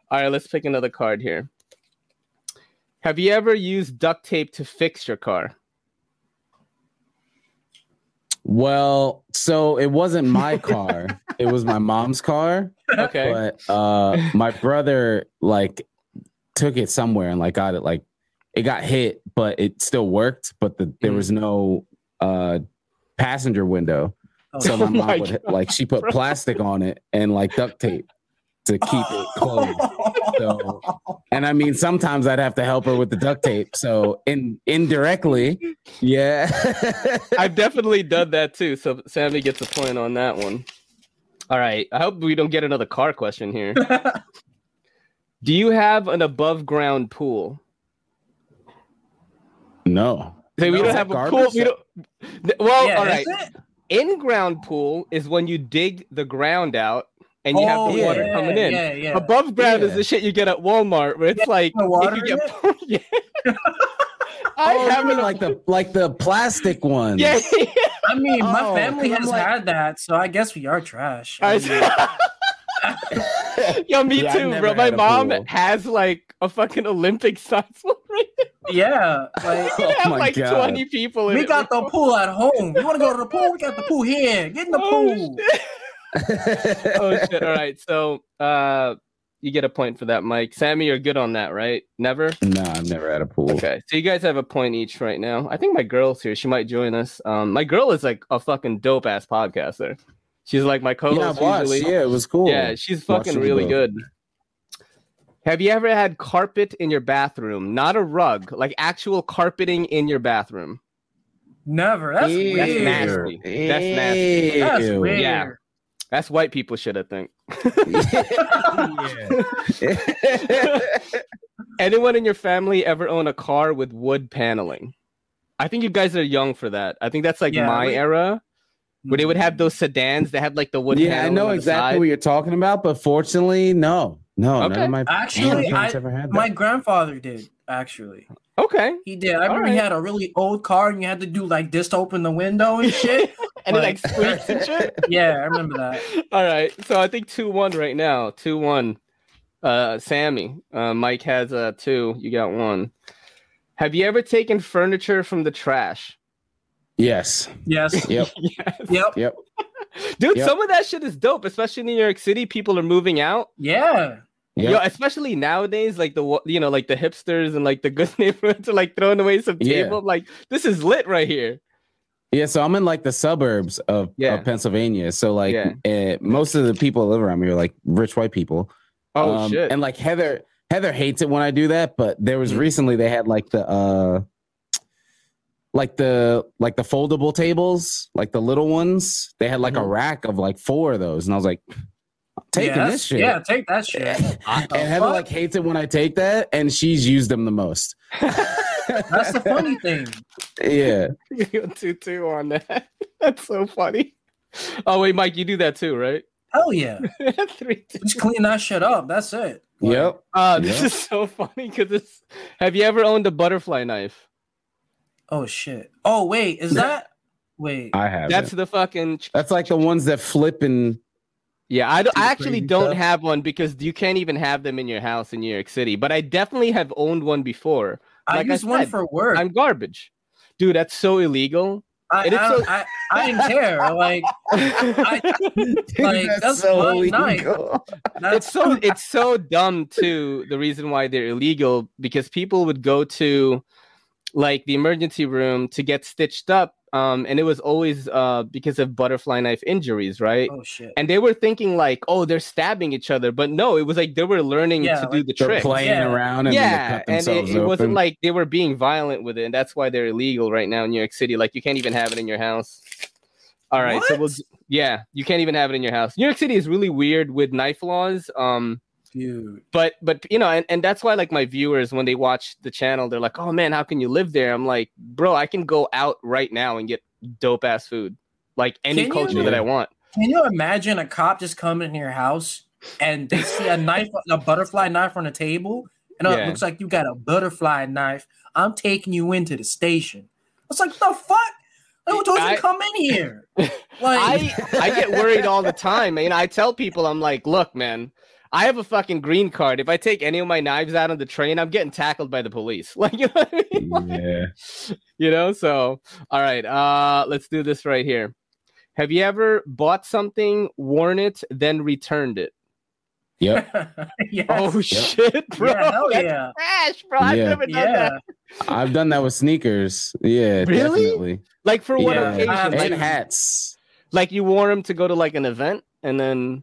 [SPEAKER 1] All right, let's pick another card here. Have you ever used duct tape to fix your car?
[SPEAKER 2] Well, so it wasn't my car; it was my mom's car.
[SPEAKER 1] Okay.
[SPEAKER 2] But uh, my brother like took it somewhere and like got it like it got hit, but it still worked. But the, there
[SPEAKER 1] Mhm.
[SPEAKER 2] was no uh passenger window,
[SPEAKER 3] Oh,
[SPEAKER 2] so my *laughs*
[SPEAKER 1] Oh
[SPEAKER 2] mom
[SPEAKER 1] my
[SPEAKER 2] would like she put
[SPEAKER 1] bro. *laughs*
[SPEAKER 2] plastic on it and like duct tape to keep it closed. So, and I mean, sometimes I'd have to help her with the duct tape. So, in indirectly, yeah. *laughs*
[SPEAKER 1] I've definitely done that too. So Sammy gets a point on that one. All right. I hope we don't get another car question here. *laughs* Do you have an above ground pool?
[SPEAKER 2] no.
[SPEAKER 1] So we
[SPEAKER 3] No.
[SPEAKER 1] don't have a
[SPEAKER 2] that
[SPEAKER 1] pool. We don't. Well,
[SPEAKER 3] Yeah,
[SPEAKER 1] all
[SPEAKER 3] is
[SPEAKER 1] right.
[SPEAKER 3] it?
[SPEAKER 1] In ground pool is when you dig the ground out and you have the
[SPEAKER 3] Oh,
[SPEAKER 1] water coming in.
[SPEAKER 3] Yeah, yeah.
[SPEAKER 1] Above ground is the shit you get at Walmart, where it's
[SPEAKER 3] Yeah,
[SPEAKER 1] like
[SPEAKER 3] the water
[SPEAKER 1] you get *laughs* yeah. *laughs* Oh, I
[SPEAKER 2] oh,
[SPEAKER 1] have
[SPEAKER 2] you mean
[SPEAKER 1] it
[SPEAKER 2] like the like the plastic ones.
[SPEAKER 1] yeah.
[SPEAKER 3] I mean, my
[SPEAKER 2] Oh,
[SPEAKER 3] family
[SPEAKER 2] 'cause I'm
[SPEAKER 3] has
[SPEAKER 2] like-
[SPEAKER 3] had that, so I guess we are trash.
[SPEAKER 1] I
[SPEAKER 3] I mean, *laughs*
[SPEAKER 1] Yo, me
[SPEAKER 2] Yeah,
[SPEAKER 1] too, bro. My mom
[SPEAKER 2] pool.
[SPEAKER 1] has like a fucking Olympic size one right there.
[SPEAKER 3] yeah, like
[SPEAKER 1] They
[SPEAKER 2] Oh
[SPEAKER 1] have
[SPEAKER 2] my
[SPEAKER 1] like
[SPEAKER 2] God.
[SPEAKER 1] 20 people in
[SPEAKER 3] we
[SPEAKER 1] it.
[SPEAKER 3] got the pool at home. You want to go to the pool? We got the pool here. Get in the
[SPEAKER 1] Oh,
[SPEAKER 3] pool.
[SPEAKER 1] shit. Oh shit. All right. So uh you get a point for that, Mike. Sammy, you're good on that, right? Never?
[SPEAKER 2] no, I've never had a pool.
[SPEAKER 1] Okay. So you guys have a point each right now. I think my girl's here. She might join us. Um my girl is like a fucking dope ass podcaster. She's like my co-host
[SPEAKER 2] I watched.
[SPEAKER 1] usually.
[SPEAKER 2] Yeah, it was cool.
[SPEAKER 1] Yeah, she's fucking really
[SPEAKER 2] both.
[SPEAKER 1] good. Have you ever had carpet in your bathroom? Not a rug, like actual carpeting in your bathroom.
[SPEAKER 3] Never. That's
[SPEAKER 2] Ew.
[SPEAKER 1] That's
[SPEAKER 3] weird.
[SPEAKER 1] nasty. That's nasty.
[SPEAKER 3] That's weird.
[SPEAKER 1] Yeah. That's white people shit, I think. *laughs* Anyone in your family ever own a car with wood paneling? I think you guys are young for that. I think that's like
[SPEAKER 3] Yeah,
[SPEAKER 1] my
[SPEAKER 3] we-
[SPEAKER 1] era where they would have mm-hmm. those sedans that had like the wood.
[SPEAKER 2] yeah, I know exactly
[SPEAKER 1] side.
[SPEAKER 2] what you're talking about, but fortunately, no, no, none of my
[SPEAKER 3] Actually, I-
[SPEAKER 2] ever had that.
[SPEAKER 3] My grandfather did actually.
[SPEAKER 1] Okay,
[SPEAKER 3] He did. I remember he had a really old car, and you had to do like this to open the window and *laughs* shit.
[SPEAKER 1] and it like
[SPEAKER 3] Like-
[SPEAKER 1] squeaks and shit. *laughs*
[SPEAKER 3] yeah, I remember that.
[SPEAKER 1] All right, so I think two one right now. Two one. Uh, Sammy. Uh, Mike has uh two. You got one. Have you ever taken furniture from the trash?
[SPEAKER 2] yes,
[SPEAKER 3] Yes. *laughs*
[SPEAKER 2] yep,
[SPEAKER 1] yes.
[SPEAKER 3] Yep.
[SPEAKER 2] yep.
[SPEAKER 1] Dude,
[SPEAKER 2] Yep.
[SPEAKER 1] some of that shit is dope, especially in New York City. People are moving out.
[SPEAKER 3] Yeah.
[SPEAKER 2] Yep.
[SPEAKER 1] Yo, especially nowadays, like the you know, like the hipsters and like the good *laughs* neighborhoods are like throwing away some
[SPEAKER 2] Yeah.
[SPEAKER 1] table. Like this is lit right here.
[SPEAKER 2] Yeah, so I'm in like the suburbs of,
[SPEAKER 1] Yeah.
[SPEAKER 2] of Pennsylvania. So like
[SPEAKER 1] Yeah.
[SPEAKER 2] uh, most of the people that live around me are like rich white people.
[SPEAKER 1] Oh
[SPEAKER 2] Um,
[SPEAKER 1] shit!
[SPEAKER 2] And like Heather, Heather hates it when I do that. But there was
[SPEAKER 1] Mhm.
[SPEAKER 2] recently they had like the uh, like the like the foldable tables, like the little ones. They had like a
[SPEAKER 1] Mhm.
[SPEAKER 2] rack of like four of those, and I was like, taking
[SPEAKER 3] yeah,
[SPEAKER 2] this shit.
[SPEAKER 3] Yeah, take that shit.
[SPEAKER 2] and
[SPEAKER 3] the
[SPEAKER 2] Heather like hates it when I take that, and she's used them the most. *laughs*
[SPEAKER 3] That's the funny thing.
[SPEAKER 2] yeah. *laughs*
[SPEAKER 1] You go two two on that. *laughs* That's so funny. Oh wait, Mike, you do that too, right?
[SPEAKER 3] Hell yeah.
[SPEAKER 1] Three two.
[SPEAKER 3] Just clean that shit up. That's it. Like,
[SPEAKER 2] Yep.
[SPEAKER 1] Uh, this
[SPEAKER 2] Yeah.
[SPEAKER 1] is so funny because it's. Have you ever owned a butterfly knife?
[SPEAKER 3] Oh shit. Oh wait, is that wait?
[SPEAKER 2] I have.
[SPEAKER 1] That's the fucking.
[SPEAKER 2] That's like the ones that flip and
[SPEAKER 1] Yeah, I, don't, I actually don't
[SPEAKER 2] stuff.
[SPEAKER 1] have one because you can't even have them in your house in New York City. But I definitely have owned one before.
[SPEAKER 3] I
[SPEAKER 1] like I
[SPEAKER 3] used one
[SPEAKER 1] said,
[SPEAKER 3] for work.
[SPEAKER 1] I'm garbage, dude. That's so illegal.
[SPEAKER 3] I,
[SPEAKER 1] and it's
[SPEAKER 3] I,
[SPEAKER 1] so-
[SPEAKER 3] I, I didn't care. Like *laughs* Like, that's my knife. that's
[SPEAKER 1] it's so it's so dumb too the reason why they're illegal because people would go to like the emergency room to get stitched up um and it was always uh because of butterfly knife injuries right?
[SPEAKER 3] Oh shit.
[SPEAKER 1] and they were thinking like oh they're stabbing each other. But no it was like they were learning
[SPEAKER 3] Yeah,
[SPEAKER 1] to do
[SPEAKER 3] like
[SPEAKER 1] the
[SPEAKER 2] They're
[SPEAKER 1] trick
[SPEAKER 2] playing
[SPEAKER 3] Yeah.
[SPEAKER 2] around and
[SPEAKER 1] yeah
[SPEAKER 2] then they
[SPEAKER 1] and
[SPEAKER 2] cut
[SPEAKER 1] it,
[SPEAKER 2] themselves
[SPEAKER 1] it wasn't like they were being violent with it and that's why they're illegal right now in new york city. Like you can't even have it in your house. All right so we'll yeah you can't even have it in your house. New york city is really weird with knife laws. Um
[SPEAKER 3] Dude.
[SPEAKER 1] but but you know and, and that's why like my viewers when they watch the channel they're like oh man how can you live there i'm like bro i can go out right now and get dope ass food like any
[SPEAKER 3] Can you?
[SPEAKER 1] culture that i want
[SPEAKER 3] Can you imagine a cop just coming in your house and they see a knife, a butterfly knife on the table, and
[SPEAKER 1] Yeah.
[SPEAKER 3] it looks like you got a butterfly knife. I'm taking you into the station. It's like the fuck. Like, who told you
[SPEAKER 1] I-
[SPEAKER 3] to come in here? *laughs* Like,
[SPEAKER 1] I I get worried all the time, man. I tell people, I'm like, look, man, I have a fucking green card. If I take any of my knives out on the train, I'm getting tackled by the police. *laughs* Like, you know what I mean? Like,
[SPEAKER 2] yeah.
[SPEAKER 1] you know. So, all right, uh, let's do this right here. Have you ever bought something, worn it, then returned it?
[SPEAKER 2] Yep. *laughs*
[SPEAKER 3] yes.
[SPEAKER 1] Oh shit, bro!
[SPEAKER 3] yeah, hell
[SPEAKER 1] That's
[SPEAKER 3] yeah.
[SPEAKER 1] trash, bro. I've
[SPEAKER 2] Yeah.
[SPEAKER 1] never done
[SPEAKER 3] Yeah.
[SPEAKER 1] that.
[SPEAKER 2] I've done that with sneakers. Yeah,
[SPEAKER 1] Really?
[SPEAKER 2] definitely.
[SPEAKER 1] Like for what
[SPEAKER 3] Yeah,
[SPEAKER 1] occasion?
[SPEAKER 3] have
[SPEAKER 1] Like,
[SPEAKER 2] And hats.
[SPEAKER 1] like you wore them to go to like an event, and then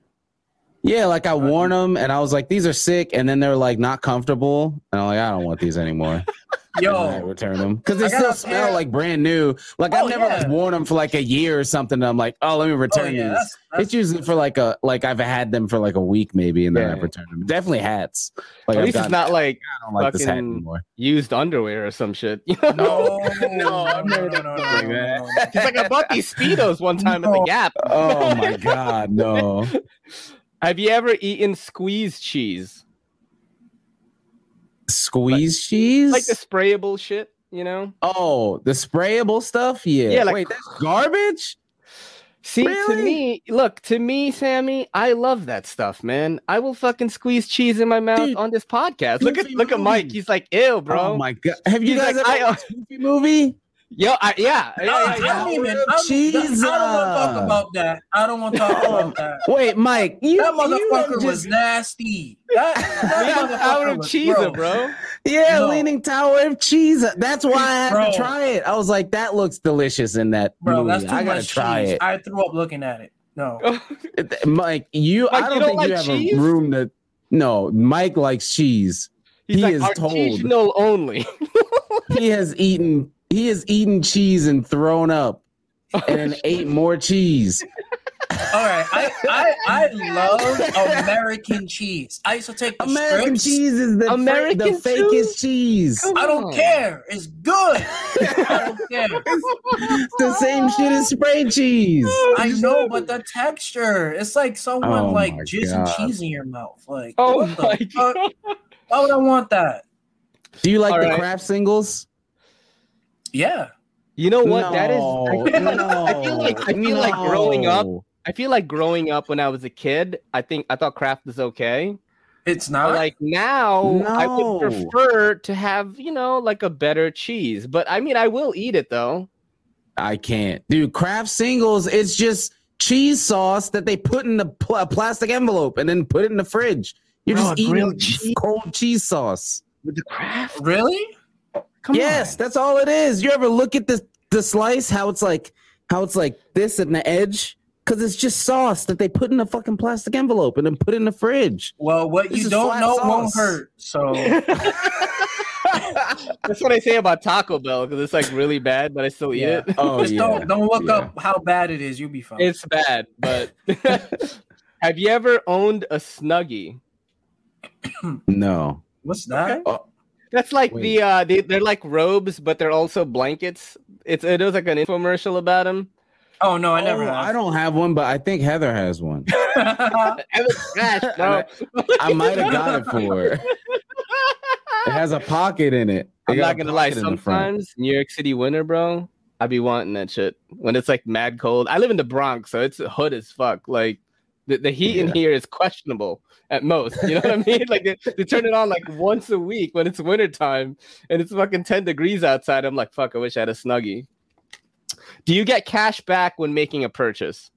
[SPEAKER 2] Yeah, like I worn them and I was like, these are sick. And then they're like not comfortable. And I'm like, I don't want these anymore. And I
[SPEAKER 3] Yo,
[SPEAKER 2] return them because they still smell
[SPEAKER 3] pair-
[SPEAKER 2] like brand new. Like
[SPEAKER 3] Oh,
[SPEAKER 2] I've never
[SPEAKER 3] yeah.
[SPEAKER 2] like, worn them for like a year or something. And I'm like, oh, let me
[SPEAKER 3] oh
[SPEAKER 2] return
[SPEAKER 3] yeah,
[SPEAKER 2] these.
[SPEAKER 3] that's, that's
[SPEAKER 2] it's usually for like a like I've had them for like a week maybe, and then
[SPEAKER 1] Yeah.
[SPEAKER 2] I've returned them. Definitely hats. Like
[SPEAKER 1] at
[SPEAKER 2] I've
[SPEAKER 1] least it's not like
[SPEAKER 2] I don't like this hat anymore.
[SPEAKER 1] used underwear or some shit. *laughs*
[SPEAKER 3] No,
[SPEAKER 2] No, I've never
[SPEAKER 3] no,
[SPEAKER 2] done
[SPEAKER 3] no,
[SPEAKER 2] like
[SPEAKER 3] no,
[SPEAKER 2] that.
[SPEAKER 3] no.
[SPEAKER 1] It's like I bought these speedos one time at the Gap.
[SPEAKER 2] Oh my god, no. *laughs*
[SPEAKER 1] Have you ever eaten squeeze cheese,
[SPEAKER 2] Squeeze cheese?
[SPEAKER 1] like the sprayable shit? You know?
[SPEAKER 2] oh, the sprayable stuff? Yeah.
[SPEAKER 1] Yeah, like-
[SPEAKER 2] Wait, that's garbage?
[SPEAKER 1] See, to me, look, to me, Sammy, I love that stuff, man. I will fucking squeeze cheese in my mouth
[SPEAKER 2] Dude,
[SPEAKER 1] on this podcast. Look at
[SPEAKER 2] Goofy
[SPEAKER 1] look at Mike. He's like, ew, bro.
[SPEAKER 2] Oh my god. Have you
[SPEAKER 1] He's
[SPEAKER 2] guys
[SPEAKER 1] like,
[SPEAKER 2] ever
[SPEAKER 1] I-
[SPEAKER 2] Goofy movie?
[SPEAKER 1] Yo, I, yeah, yeah, oh,
[SPEAKER 3] No,
[SPEAKER 1] yeah,
[SPEAKER 3] I don't even.
[SPEAKER 2] Tower of
[SPEAKER 3] I'm,
[SPEAKER 2] Cheese,
[SPEAKER 3] I don't want to talk about that. I don't want to talk about that. *laughs*
[SPEAKER 2] Wait, Mike, you,
[SPEAKER 3] That
[SPEAKER 2] you
[SPEAKER 3] motherfucker
[SPEAKER 2] just-
[SPEAKER 3] was nasty. *laughs* That, that
[SPEAKER 1] Leaning
[SPEAKER 3] motherfucker
[SPEAKER 1] Tower of
[SPEAKER 3] was-
[SPEAKER 1] cheese,
[SPEAKER 3] bro.
[SPEAKER 1] bro.
[SPEAKER 2] Yeah,
[SPEAKER 3] No.
[SPEAKER 2] Leaning Tower of Cheese. That's why I had
[SPEAKER 3] Bro.
[SPEAKER 2] to try it. I was like, that looks delicious in that
[SPEAKER 3] Bro,
[SPEAKER 2] movie.
[SPEAKER 3] that's too
[SPEAKER 2] I gotta
[SPEAKER 3] much
[SPEAKER 2] try
[SPEAKER 3] cheese.
[SPEAKER 2] it.
[SPEAKER 3] I threw up looking at it. No. *laughs*
[SPEAKER 2] Mike, you.
[SPEAKER 1] Mike,
[SPEAKER 2] I don't
[SPEAKER 1] don't
[SPEAKER 2] think
[SPEAKER 1] like
[SPEAKER 2] you have
[SPEAKER 1] cheese?
[SPEAKER 2] a room to. No, Mike likes cheese.
[SPEAKER 1] He's
[SPEAKER 2] He
[SPEAKER 1] like
[SPEAKER 2] is
[SPEAKER 1] artisanal only.
[SPEAKER 2] He has eaten. He has eaten cheese and thrown up, oh, and then ate more cheese.
[SPEAKER 3] All right. I, I I love American cheese. I used to take the
[SPEAKER 2] American
[SPEAKER 3] strips.
[SPEAKER 2] cheese is the,
[SPEAKER 1] American
[SPEAKER 2] American the fakest cheese.
[SPEAKER 1] Come
[SPEAKER 3] I don't
[SPEAKER 1] on.
[SPEAKER 3] care. It's good. I don't *laughs* care.
[SPEAKER 2] the same shit as spray cheese.
[SPEAKER 3] I know, but the texture, it's like someone
[SPEAKER 2] Oh
[SPEAKER 3] like
[SPEAKER 2] my
[SPEAKER 3] jizz
[SPEAKER 2] God.
[SPEAKER 3] and cheese in your mouth. Like,
[SPEAKER 1] Oh
[SPEAKER 3] what the
[SPEAKER 1] my
[SPEAKER 3] fuck?
[SPEAKER 1] god.
[SPEAKER 3] Why would I want that?
[SPEAKER 2] Do you like
[SPEAKER 1] All
[SPEAKER 2] the
[SPEAKER 1] right.
[SPEAKER 2] Kraft singles?
[SPEAKER 3] Yeah.
[SPEAKER 1] You know what? That is.
[SPEAKER 2] No,
[SPEAKER 1] I feel,
[SPEAKER 2] no,
[SPEAKER 1] I feel like I feel like growing up. I feel like growing up when I was a kid. I think I thought Kraft was okay.
[SPEAKER 3] It's
[SPEAKER 1] But
[SPEAKER 3] not
[SPEAKER 1] like now, I would prefer to have you know like a better cheese. But I mean, I will eat it though.
[SPEAKER 2] I can't, dude. Kraft singles, it's just cheese sauce that they put in a pl- plastic envelope and then put it in the fridge. You're
[SPEAKER 1] Bro,
[SPEAKER 2] just eating
[SPEAKER 1] cheese?
[SPEAKER 2] cold cheese sauce.
[SPEAKER 1] With the Kraft.
[SPEAKER 3] really.
[SPEAKER 1] Come
[SPEAKER 2] yes, that's all it is. You ever look at the the slice? How it's like, how it's like this in the edge? Because it's just sauce that they put in a fucking plastic envelope and then put in the fridge.
[SPEAKER 3] Well, what
[SPEAKER 2] This
[SPEAKER 3] you don't
[SPEAKER 2] flat
[SPEAKER 3] know won't hurt. So *laughs*
[SPEAKER 1] That's what I say about Taco Bell because it's like really bad, but I still eat
[SPEAKER 3] Yeah.
[SPEAKER 1] it.
[SPEAKER 2] Oh
[SPEAKER 3] just
[SPEAKER 2] yeah.
[SPEAKER 3] don't don't look
[SPEAKER 2] yeah.
[SPEAKER 3] up how bad it is. You'll be fine.
[SPEAKER 1] It's bad, but *laughs* have you ever owned a Snuggie?
[SPEAKER 2] No.
[SPEAKER 3] What's that?
[SPEAKER 1] Okay. Oh, That's like
[SPEAKER 2] Wait.
[SPEAKER 1] the uh they, they're like robes, but they're also blankets. It's it was like an infomercial about them.
[SPEAKER 3] Oh no, I never
[SPEAKER 2] Oh,
[SPEAKER 3] have.
[SPEAKER 2] I don't have one, but I think Heather has one.
[SPEAKER 1] It was trash, bro.
[SPEAKER 2] I might have got it for her. It has a pocket in it. They
[SPEAKER 1] I'm not gonna lie.
[SPEAKER 2] pocket in the front.
[SPEAKER 1] Sometimes New York City winter, bro, I be wanting that shit when it's like mad cold. I live in the Bronx, so it's hood as fuck. Like the, the heat in here is questionable at most. You know what I mean? *laughs* Like they, they turn it on like once a week when it's winter time and it's fucking 10 degrees outside. I'm like, fuck, I wish I had a snuggie. Do you get cash back when making a purchase?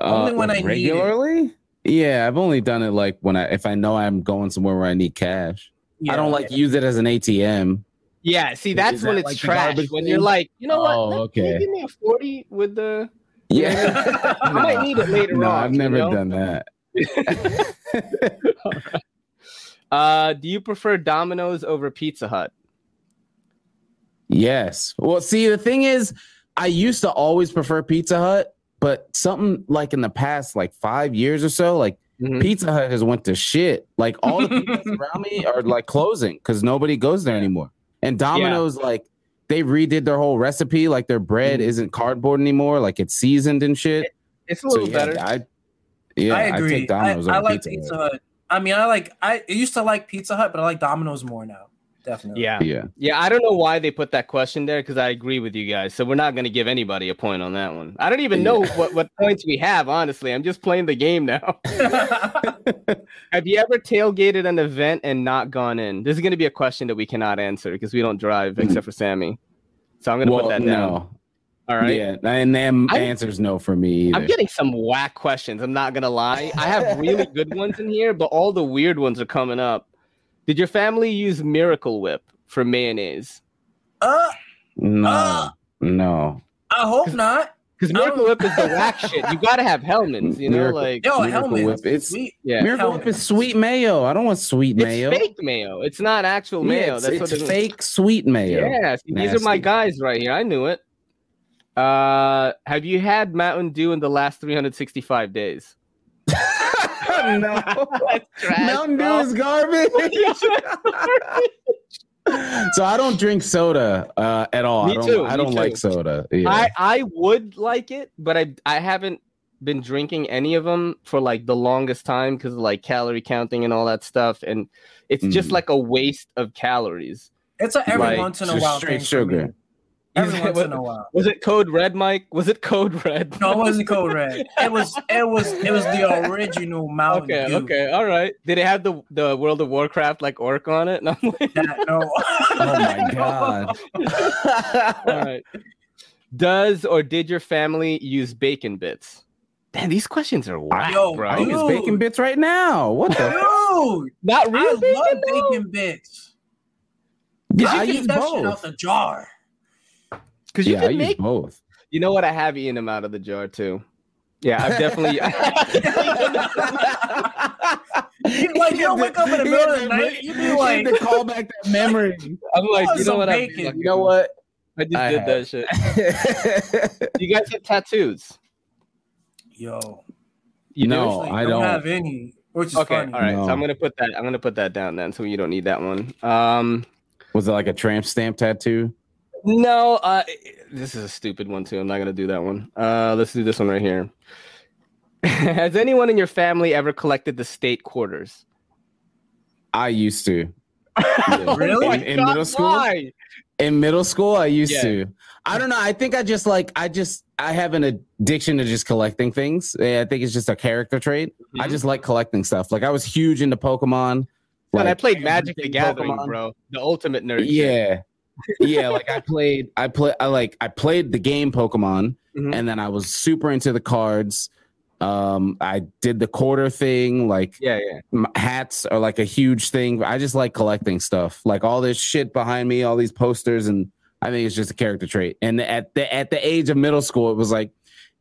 [SPEAKER 3] Only when I need it.
[SPEAKER 2] Uh, regularly. Yeah, I've only done it like when I if I know I'm going somewhere where I need cash.
[SPEAKER 3] Yeah.
[SPEAKER 2] I don't like use it as an ATM.
[SPEAKER 1] Yeah, see,
[SPEAKER 2] Is
[SPEAKER 1] that's
[SPEAKER 2] that
[SPEAKER 1] when it's
[SPEAKER 2] like
[SPEAKER 1] trash. When you're like, you know what?
[SPEAKER 2] Oh,
[SPEAKER 1] Let- Can
[SPEAKER 2] okay.
[SPEAKER 1] you give me a 40 with the.
[SPEAKER 2] Yeah, *laughs*
[SPEAKER 1] I might need it later
[SPEAKER 2] no,
[SPEAKER 1] on.
[SPEAKER 2] I've
[SPEAKER 1] you
[SPEAKER 2] never
[SPEAKER 1] know?
[SPEAKER 2] done that. *laughs*
[SPEAKER 1] Uh, do you prefer Domino's over Pizza Hut?
[SPEAKER 2] Yes. Well, see, the thing is, I used to always prefer Pizza Hut, but something like in the past, like five years or so, like
[SPEAKER 1] Mhm.
[SPEAKER 2] Pizza Hut has went to shit. Like all the *laughs* people around me are like closing because nobody goes there anymore. And Domino's, like they redid their whole recipe. Like their bread
[SPEAKER 1] Mhm.
[SPEAKER 2] isn't cardboard anymore. Like it's seasoned and shit.
[SPEAKER 1] It's a
[SPEAKER 2] So
[SPEAKER 1] little
[SPEAKER 2] yeah,
[SPEAKER 1] better.
[SPEAKER 2] I yeah,
[SPEAKER 3] I
[SPEAKER 2] I
[SPEAKER 3] agree. I,
[SPEAKER 2] Domino's
[SPEAKER 3] I
[SPEAKER 2] over
[SPEAKER 3] like
[SPEAKER 2] Pizza,
[SPEAKER 3] Pizza
[SPEAKER 2] Hut.
[SPEAKER 3] Hut. I mean, I like. I used to like Pizza Hut, but I like Domino's more now. Definitely.
[SPEAKER 1] yeah.
[SPEAKER 2] Yeah.
[SPEAKER 1] Yeah, I don't know why they put that question there because I agree with you guys. So we're not going to give anybody a point on that one. I don't even know what, what points we have, honestly. I'm just playing the game now. *laughs* *laughs* have you ever tailgated an event and not gone in? This is going to be a question that we cannot answer because we don't drive mm-hmm. except for Sammy. So I'm going to
[SPEAKER 2] Well,
[SPEAKER 1] put that down.
[SPEAKER 2] no.
[SPEAKER 1] All right.
[SPEAKER 2] Yeah, and then
[SPEAKER 1] I-
[SPEAKER 2] answers no for me either.
[SPEAKER 1] I'm getting some whack questions. I'm not gonna lie. I have really *laughs* good ones in here, but all the weird ones are coming up. Did your family use Miracle Whip for mayonnaise?
[SPEAKER 3] uh,
[SPEAKER 2] no,
[SPEAKER 3] Ah!
[SPEAKER 2] no.
[SPEAKER 3] I hope not.
[SPEAKER 1] Because Miracle Whip is the whack shit. You gotta have Hellmann's, you know,
[SPEAKER 2] Miracle-
[SPEAKER 1] like
[SPEAKER 3] Yo,
[SPEAKER 2] Miracle
[SPEAKER 3] helmet.
[SPEAKER 2] Whip, it's-
[SPEAKER 3] Sweet.
[SPEAKER 1] yeah,
[SPEAKER 2] Miracle
[SPEAKER 3] Hellmann's.
[SPEAKER 2] Whip is sweet mayo. I don't want sweet
[SPEAKER 1] it's
[SPEAKER 2] mayo.
[SPEAKER 1] fake mayo. It's not actual
[SPEAKER 2] Yeah,
[SPEAKER 1] mayo.
[SPEAKER 2] it's,
[SPEAKER 1] That's
[SPEAKER 2] it's
[SPEAKER 1] what it is.
[SPEAKER 2] fake sweet mayo.
[SPEAKER 1] Yeah, see, these are my guys right here. I knew it. Uh, have you had Mountain Dew in the last 365 days? *laughs*
[SPEAKER 2] no. *laughs* Mountain Dew is garbage. so I don't drink soda uh, at all.
[SPEAKER 1] Me
[SPEAKER 2] I don't,
[SPEAKER 1] too,
[SPEAKER 2] I don't
[SPEAKER 1] too.
[SPEAKER 2] like soda. Yeah.
[SPEAKER 1] I I would like it, but I I haven't been drinking any of them for like the longest time because like calorie counting and all that stuff, and it's just
[SPEAKER 2] Mm.
[SPEAKER 1] like a waste of calories.
[SPEAKER 3] It's a every
[SPEAKER 1] Like,
[SPEAKER 3] once in a while
[SPEAKER 2] straight
[SPEAKER 3] thing for me.
[SPEAKER 2] sugar.
[SPEAKER 3] Every
[SPEAKER 1] Is it-
[SPEAKER 3] once in a while.
[SPEAKER 1] Was it Code Red, Mike? Was it Code Red?
[SPEAKER 3] No, it wasn't Code Red. It was. It was. It was the original Mountain
[SPEAKER 1] Okay,
[SPEAKER 3] Dew.
[SPEAKER 1] okay, all right. Did it have the the World of Warcraft like orc on it? *laughs* No, I'm
[SPEAKER 3] That, no. *laughs*
[SPEAKER 2] Oh my god.
[SPEAKER 1] all right. Does or did your family use bacon bits? Damn, these questions are wild,
[SPEAKER 3] Yo,
[SPEAKER 1] bro.
[SPEAKER 2] I think it's bacon bits right now. What the?
[SPEAKER 3] Dude,
[SPEAKER 1] Not
[SPEAKER 3] I
[SPEAKER 1] real
[SPEAKER 3] love
[SPEAKER 1] bacon, though?
[SPEAKER 3] bacon bits.
[SPEAKER 2] Yeah,
[SPEAKER 3] You
[SPEAKER 2] I
[SPEAKER 3] get
[SPEAKER 2] use
[SPEAKER 3] that shit out
[SPEAKER 2] both.
[SPEAKER 3] the jar.
[SPEAKER 1] Because you
[SPEAKER 2] Yeah, I
[SPEAKER 1] can
[SPEAKER 2] use
[SPEAKER 1] make
[SPEAKER 2] both.
[SPEAKER 1] You know what? I have eaten them out of the jar too. Yeah, I've definitely. *laughs*
[SPEAKER 3] You, like you don't wake up in the middle of the night. You be like,
[SPEAKER 2] to call back that memory.
[SPEAKER 1] I'm like, you know what? I,
[SPEAKER 3] bacon.
[SPEAKER 1] like,
[SPEAKER 2] You know what?
[SPEAKER 1] I just
[SPEAKER 2] I
[SPEAKER 1] did
[SPEAKER 2] have.
[SPEAKER 1] that shit. *laughs* You guys have tattoos?
[SPEAKER 3] yo,
[SPEAKER 1] You
[SPEAKER 2] No.
[SPEAKER 3] like,
[SPEAKER 2] I don't.
[SPEAKER 3] have any, which is
[SPEAKER 1] Okay.
[SPEAKER 3] funny.
[SPEAKER 1] All right. So I'm gonna put that. I'm gonna put that down then, so you don't need that one. Um.
[SPEAKER 2] Was it like a tramp stamp tattoo?
[SPEAKER 1] No. Uh. This is a stupid one too. I'm not gonna do that one. Uh. Let's do this one right here. *laughs* Has anyone in your family ever collected the state quarters?
[SPEAKER 2] I used to. *laughs*
[SPEAKER 3] Really?
[SPEAKER 1] Oh
[SPEAKER 2] In- in
[SPEAKER 1] God,
[SPEAKER 2] middle school?
[SPEAKER 1] Why?
[SPEAKER 2] In middle school, I used
[SPEAKER 1] Yeah.
[SPEAKER 2] to. I don't know. I think I just like I just I have an addiction to just collecting things. Eh, I think it's just a character trait. I
[SPEAKER 1] Mhm.
[SPEAKER 2] just like collecting stuff. Like I was huge into Pokemon.
[SPEAKER 1] And I played Magic the Gathering,
[SPEAKER 2] Pokemon.
[SPEAKER 1] bro. The ultimate nerd. shit.
[SPEAKER 2] Yeah. like I played I play I like I played the game Pokemon
[SPEAKER 1] Mhm.
[SPEAKER 2] and then I was super into the cards. Um I did the quarter thing like
[SPEAKER 1] Yeah. Yeah.
[SPEAKER 2] hats are like a huge thing. I just like collecting stuff, like all this shit behind me, all these posters, and I think it's just a character trait. And at the at the age of middle school, it was like,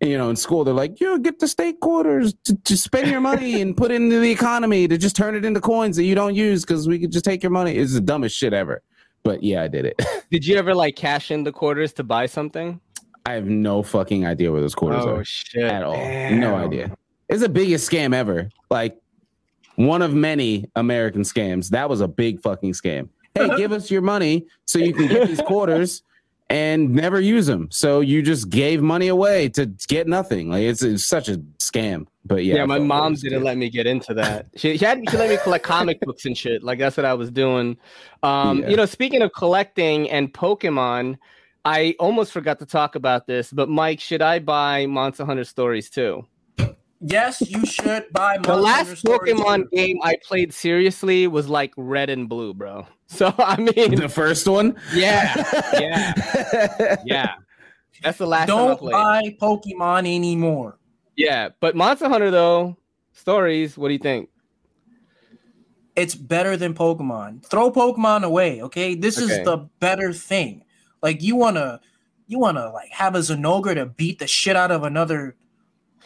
[SPEAKER 2] you know, in school they're like, you get the state quarters to, to spend your money and put it into the economy to just turn it into coins that you don't use because we could just take your money. It's the dumbest shit ever. But yeah, I did it. *laughs*
[SPEAKER 1] Did you ever like cash in the quarters to buy something?
[SPEAKER 2] I have no fucking idea where those quarters
[SPEAKER 1] oh
[SPEAKER 2] are
[SPEAKER 1] shit!
[SPEAKER 2] at all.
[SPEAKER 1] Damn.
[SPEAKER 2] No idea. It's the biggest scam ever. Like one of many American scams. That was a big fucking scam. Hey, give us your money so you can get these *laughs* quarters and never use them. So you just gave money away to get nothing. Like it's, it's such a scam. But yeah,
[SPEAKER 1] Yeah, my
[SPEAKER 2] felt
[SPEAKER 1] mom didn't
[SPEAKER 2] dude.
[SPEAKER 1] let me get into that. She, she had she let me collect comic books and shit. Like that's what I was doing. Um,
[SPEAKER 2] Yeah.
[SPEAKER 1] you know, speaking of collecting and Pokemon, I almost forgot to talk about this. But Mike, should I buy Monster Hunter Stories too?
[SPEAKER 3] Yes, you should buy.
[SPEAKER 1] The last
[SPEAKER 3] Hunter
[SPEAKER 1] Pokemon
[SPEAKER 3] too.
[SPEAKER 1] game I played seriously was like Red and Blue, bro. *laughs* So I mean,
[SPEAKER 2] the first one.
[SPEAKER 1] yeah, yeah, *laughs* yeah. That's the last time I
[SPEAKER 3] Don't
[SPEAKER 1] played.
[SPEAKER 3] buy Pokemon anymore.
[SPEAKER 1] Yeah, but Monster Hunter though, stories. What do you think?
[SPEAKER 3] It's better than Pokemon. Throw Pokemon away, okay? This
[SPEAKER 1] Okay.
[SPEAKER 3] is the better thing. Like you wanna, you wanna like have a Zinogre to beat the shit out of another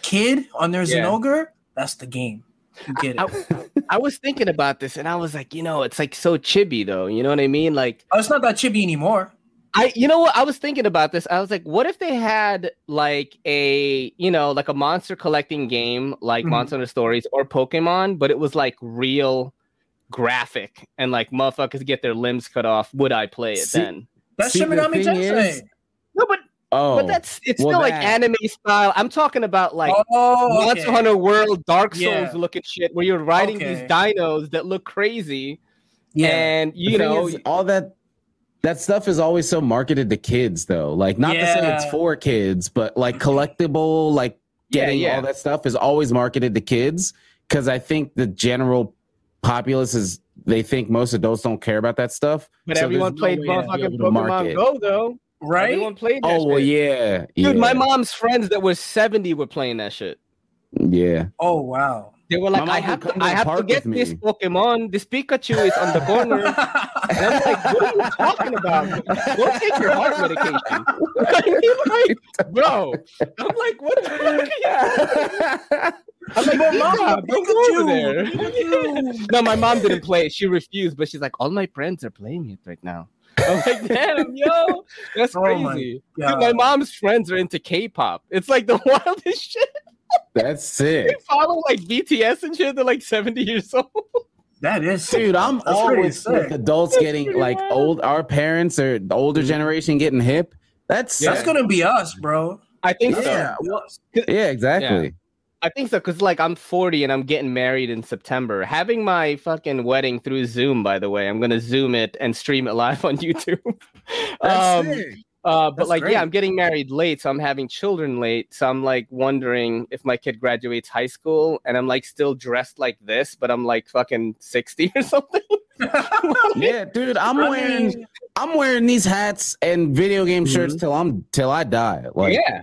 [SPEAKER 3] kid on their
[SPEAKER 1] Yeah.
[SPEAKER 3] Zinogre. That's the game. You get it.
[SPEAKER 1] I, I was thinking about this and I was like, you know, it's like so chibi though. You know what I mean? Like
[SPEAKER 3] oh, it's not that chibi anymore.
[SPEAKER 1] I you know what I was thinking about this. I was like, what if they had like a you know, like a monster collecting game like
[SPEAKER 3] Mhm.
[SPEAKER 1] Monster Hunter Stories or Pokemon, but it was like real graphic and like motherfuckers get their limbs cut off. Would I play it
[SPEAKER 2] See-
[SPEAKER 1] then?
[SPEAKER 3] That's
[SPEAKER 2] See,
[SPEAKER 3] Shin
[SPEAKER 2] the
[SPEAKER 3] Tensei.
[SPEAKER 2] is-
[SPEAKER 1] No, but
[SPEAKER 2] Oh,
[SPEAKER 1] but that's it's
[SPEAKER 2] well,
[SPEAKER 1] still like
[SPEAKER 2] that-
[SPEAKER 1] anime style. I'm talking about like
[SPEAKER 3] oh,
[SPEAKER 1] Monster
[SPEAKER 3] okay.
[SPEAKER 1] Hunter World, Dark Souls
[SPEAKER 3] Yeah.
[SPEAKER 1] looking shit where you're riding
[SPEAKER 3] Okay.
[SPEAKER 1] these dinos that look crazy
[SPEAKER 3] Yeah.
[SPEAKER 1] and you
[SPEAKER 2] thing
[SPEAKER 1] know
[SPEAKER 2] is, all that that stuff is always so marketed to kids though like not to say it's for kids but like mm-hmm. collectible like getting
[SPEAKER 1] yeah.
[SPEAKER 2] all that stuff is always marketed to kids because i think the general populace is they think most adults don't care about that stuff
[SPEAKER 1] But
[SPEAKER 2] So
[SPEAKER 1] everyone
[SPEAKER 2] there's no
[SPEAKER 1] played
[SPEAKER 2] way
[SPEAKER 1] motherfucking Pokemon
[SPEAKER 2] market.
[SPEAKER 1] Go though.
[SPEAKER 3] right?
[SPEAKER 1] Everyone played that
[SPEAKER 2] oh well yeah
[SPEAKER 1] Dude, my mom's friends that were 70 were playing that shit.
[SPEAKER 2] yeah
[SPEAKER 3] Oh wow.
[SPEAKER 1] They were like, I have to,
[SPEAKER 2] to
[SPEAKER 1] I have to get this
[SPEAKER 2] me.
[SPEAKER 1] Pokemon. This Pikachu is on the corner. *laughs* And I'm like, what are you talking about? Go take your heart medication. I mean, like, bro. I'm like, what the fuck? *laughs* I'm like,
[SPEAKER 3] But
[SPEAKER 1] Mom,
[SPEAKER 3] Mom,
[SPEAKER 1] don't go over
[SPEAKER 3] Pikachu,
[SPEAKER 1] there.
[SPEAKER 3] Pikachu. *laughs*
[SPEAKER 1] no, my mom didn't play it. She refused, but she's like, all my friends are playing it right now. I'm like, damn, yo, that's
[SPEAKER 3] Oh my
[SPEAKER 1] crazy. Dude, my mom's friends are into K-pop. It's like the wildest shit.
[SPEAKER 2] That's sick
[SPEAKER 1] They follow like BTS and shit. They're like 70 years old.
[SPEAKER 3] That is sick.
[SPEAKER 2] Dude, I'm
[SPEAKER 3] That's
[SPEAKER 2] always with
[SPEAKER 3] sick.
[SPEAKER 2] adults
[SPEAKER 1] That's
[SPEAKER 2] getting like
[SPEAKER 1] wild.
[SPEAKER 2] old. Our parents or the older
[SPEAKER 1] Mhm.
[SPEAKER 2] generation getting hip. That's
[SPEAKER 1] Yeah.
[SPEAKER 3] That's gonna be us, bro.
[SPEAKER 1] I think
[SPEAKER 2] Yeah.
[SPEAKER 1] so.
[SPEAKER 3] Well,
[SPEAKER 2] yeah, exactly.
[SPEAKER 1] I think so because like I'm 40 and I'm getting married in September. Having my fucking wedding through Zoom, by the way, I'm gonna Zoom it and stream it live on *laughs* YouTube.
[SPEAKER 2] That's
[SPEAKER 1] um,
[SPEAKER 2] sick.
[SPEAKER 1] Uh, but
[SPEAKER 3] That's
[SPEAKER 1] like,
[SPEAKER 3] great.
[SPEAKER 1] yeah, I'm getting married late, so I'm having children late. So I'm like wondering if my kid graduates high school and I'm like still dressed like this, but I'm like fucking 60 or something. *laughs* *laughs*
[SPEAKER 2] Yeah, dude, I'm
[SPEAKER 3] I
[SPEAKER 2] wearing
[SPEAKER 3] mean,
[SPEAKER 2] I'm wearing these hats and video game shirts till I'm till I die. Like
[SPEAKER 1] yeah,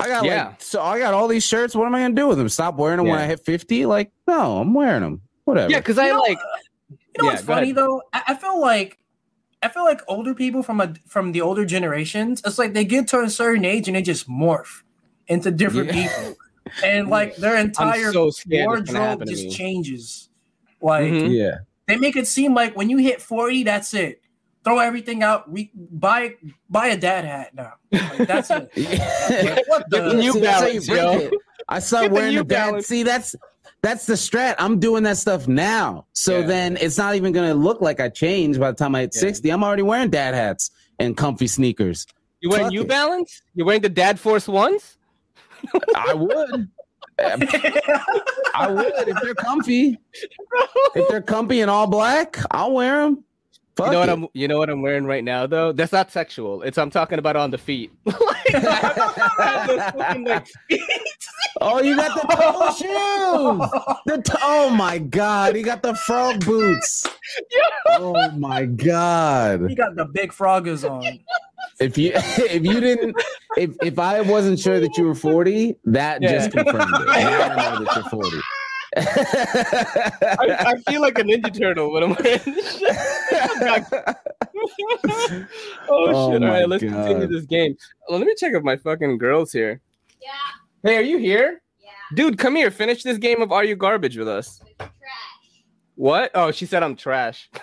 [SPEAKER 2] I got
[SPEAKER 1] Yeah.
[SPEAKER 2] like so I got all these shirts. What am I gonna do with them? Stop wearing them when I hit 50? Like, no, I'm wearing them. Whatever.
[SPEAKER 1] yeah, because I
[SPEAKER 3] You know,
[SPEAKER 1] like
[SPEAKER 3] You know
[SPEAKER 1] Yeah,
[SPEAKER 3] what's funny
[SPEAKER 1] ahead.
[SPEAKER 3] though? I, I feel like I feel like older people from a from the older generations, it's like they get to a certain age and they just morph into different
[SPEAKER 2] Yeah.
[SPEAKER 3] people, and *laughs* like their entire
[SPEAKER 1] so scared it's gonna
[SPEAKER 3] wardrobe just changes. Like
[SPEAKER 1] Mhm.
[SPEAKER 2] Yeah.
[SPEAKER 3] they make it seem like when you hit forty, that's it. Throw everything out. Re- buy buy a dad hat now. Like, that's it. *laughs* what
[SPEAKER 1] the
[SPEAKER 3] the?
[SPEAKER 1] New
[SPEAKER 2] See, that's how you
[SPEAKER 1] Balance,
[SPEAKER 2] break
[SPEAKER 1] yo.
[SPEAKER 2] I saw
[SPEAKER 1] Get the
[SPEAKER 2] wearing
[SPEAKER 1] New
[SPEAKER 2] the dad.
[SPEAKER 1] Balance.
[SPEAKER 2] See, that's that's the strat. I'm doing that stuff now. So
[SPEAKER 1] Yeah.
[SPEAKER 2] then it's not even gonna look like I changed by the time I hit
[SPEAKER 1] Yeah.
[SPEAKER 2] 60. I'm already wearing dad hats and comfy sneakers.
[SPEAKER 1] You wearing
[SPEAKER 2] Fuck
[SPEAKER 1] New
[SPEAKER 2] it.
[SPEAKER 1] Balance? You're wearing the Dad Force ones?
[SPEAKER 2] I would. *laughs* I would if they're comfy. If they're comfy and all black, I'll wear them. Fuck
[SPEAKER 1] you know what. I'm you know what I'm wearing right now though? That's not sexual. It's I'm talking about on the feet. *laughs* *laughs* Like, I have those fucking, like, feet.
[SPEAKER 2] Oh, you got the toe *laughs* shoes. The t- oh my god, he got the frog boots. Oh my god.
[SPEAKER 3] He got the big froggers on.
[SPEAKER 2] If you if you didn't if if I wasn't sure that you were 40, that
[SPEAKER 1] Yeah.
[SPEAKER 2] just confirmed it. Now I know that you're 40.
[SPEAKER 1] I, I feel like a Ninja Turtle when I'm wearing this shit. *laughs* oh,
[SPEAKER 2] Oh
[SPEAKER 1] shit! All
[SPEAKER 2] my
[SPEAKER 1] right, let's continue this game. Well, let me check if my fucking girls here.
[SPEAKER 4] Yeah,
[SPEAKER 1] Hey, are you here,
[SPEAKER 4] yeah.
[SPEAKER 1] dude? Come here. Finish this game of Are You Garbage with us.
[SPEAKER 4] Trash.
[SPEAKER 1] What? Oh, she said I'm trash. *laughs*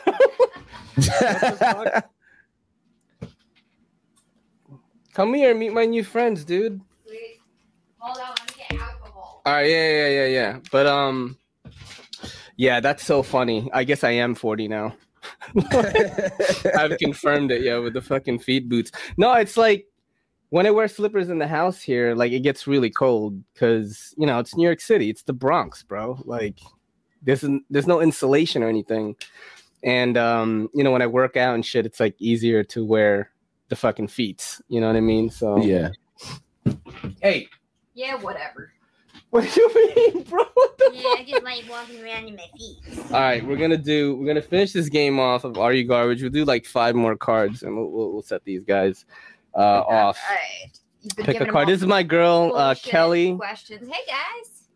[SPEAKER 1] Come here, meet my new friends, dude.
[SPEAKER 4] Wait, hold on, let me get alcohol.
[SPEAKER 1] All right, yeah, yeah, yeah, yeah. But um, yeah, that's so funny. I guess I am 40 now. *laughs* I've confirmed it, yeah, with the fucking feet boots. No, it's like when I wear slippers in the house here, like it gets really cold because you know it's New York City, it's the Bronx, bro. Like there's there's no insulation or anything, and um, you know when I work out and shit, it's like easier to wear the fucking feet. You know what I mean? So
[SPEAKER 2] yeah.
[SPEAKER 1] Hey,
[SPEAKER 4] Yeah, whatever.
[SPEAKER 1] What do you mean, bro? *laughs* What the
[SPEAKER 4] Yeah,
[SPEAKER 1] fuck?
[SPEAKER 4] I just like walking around in my feet.
[SPEAKER 1] All right, we're gonna do. We're gonna finish this game off of Are You Garbage. We'll do like five more cards, and we'll we'll, we'll set these guys uh, off.
[SPEAKER 4] All right.
[SPEAKER 1] Pick a card. This is my girl, uh, Kelly.
[SPEAKER 4] Questions. Hey guys,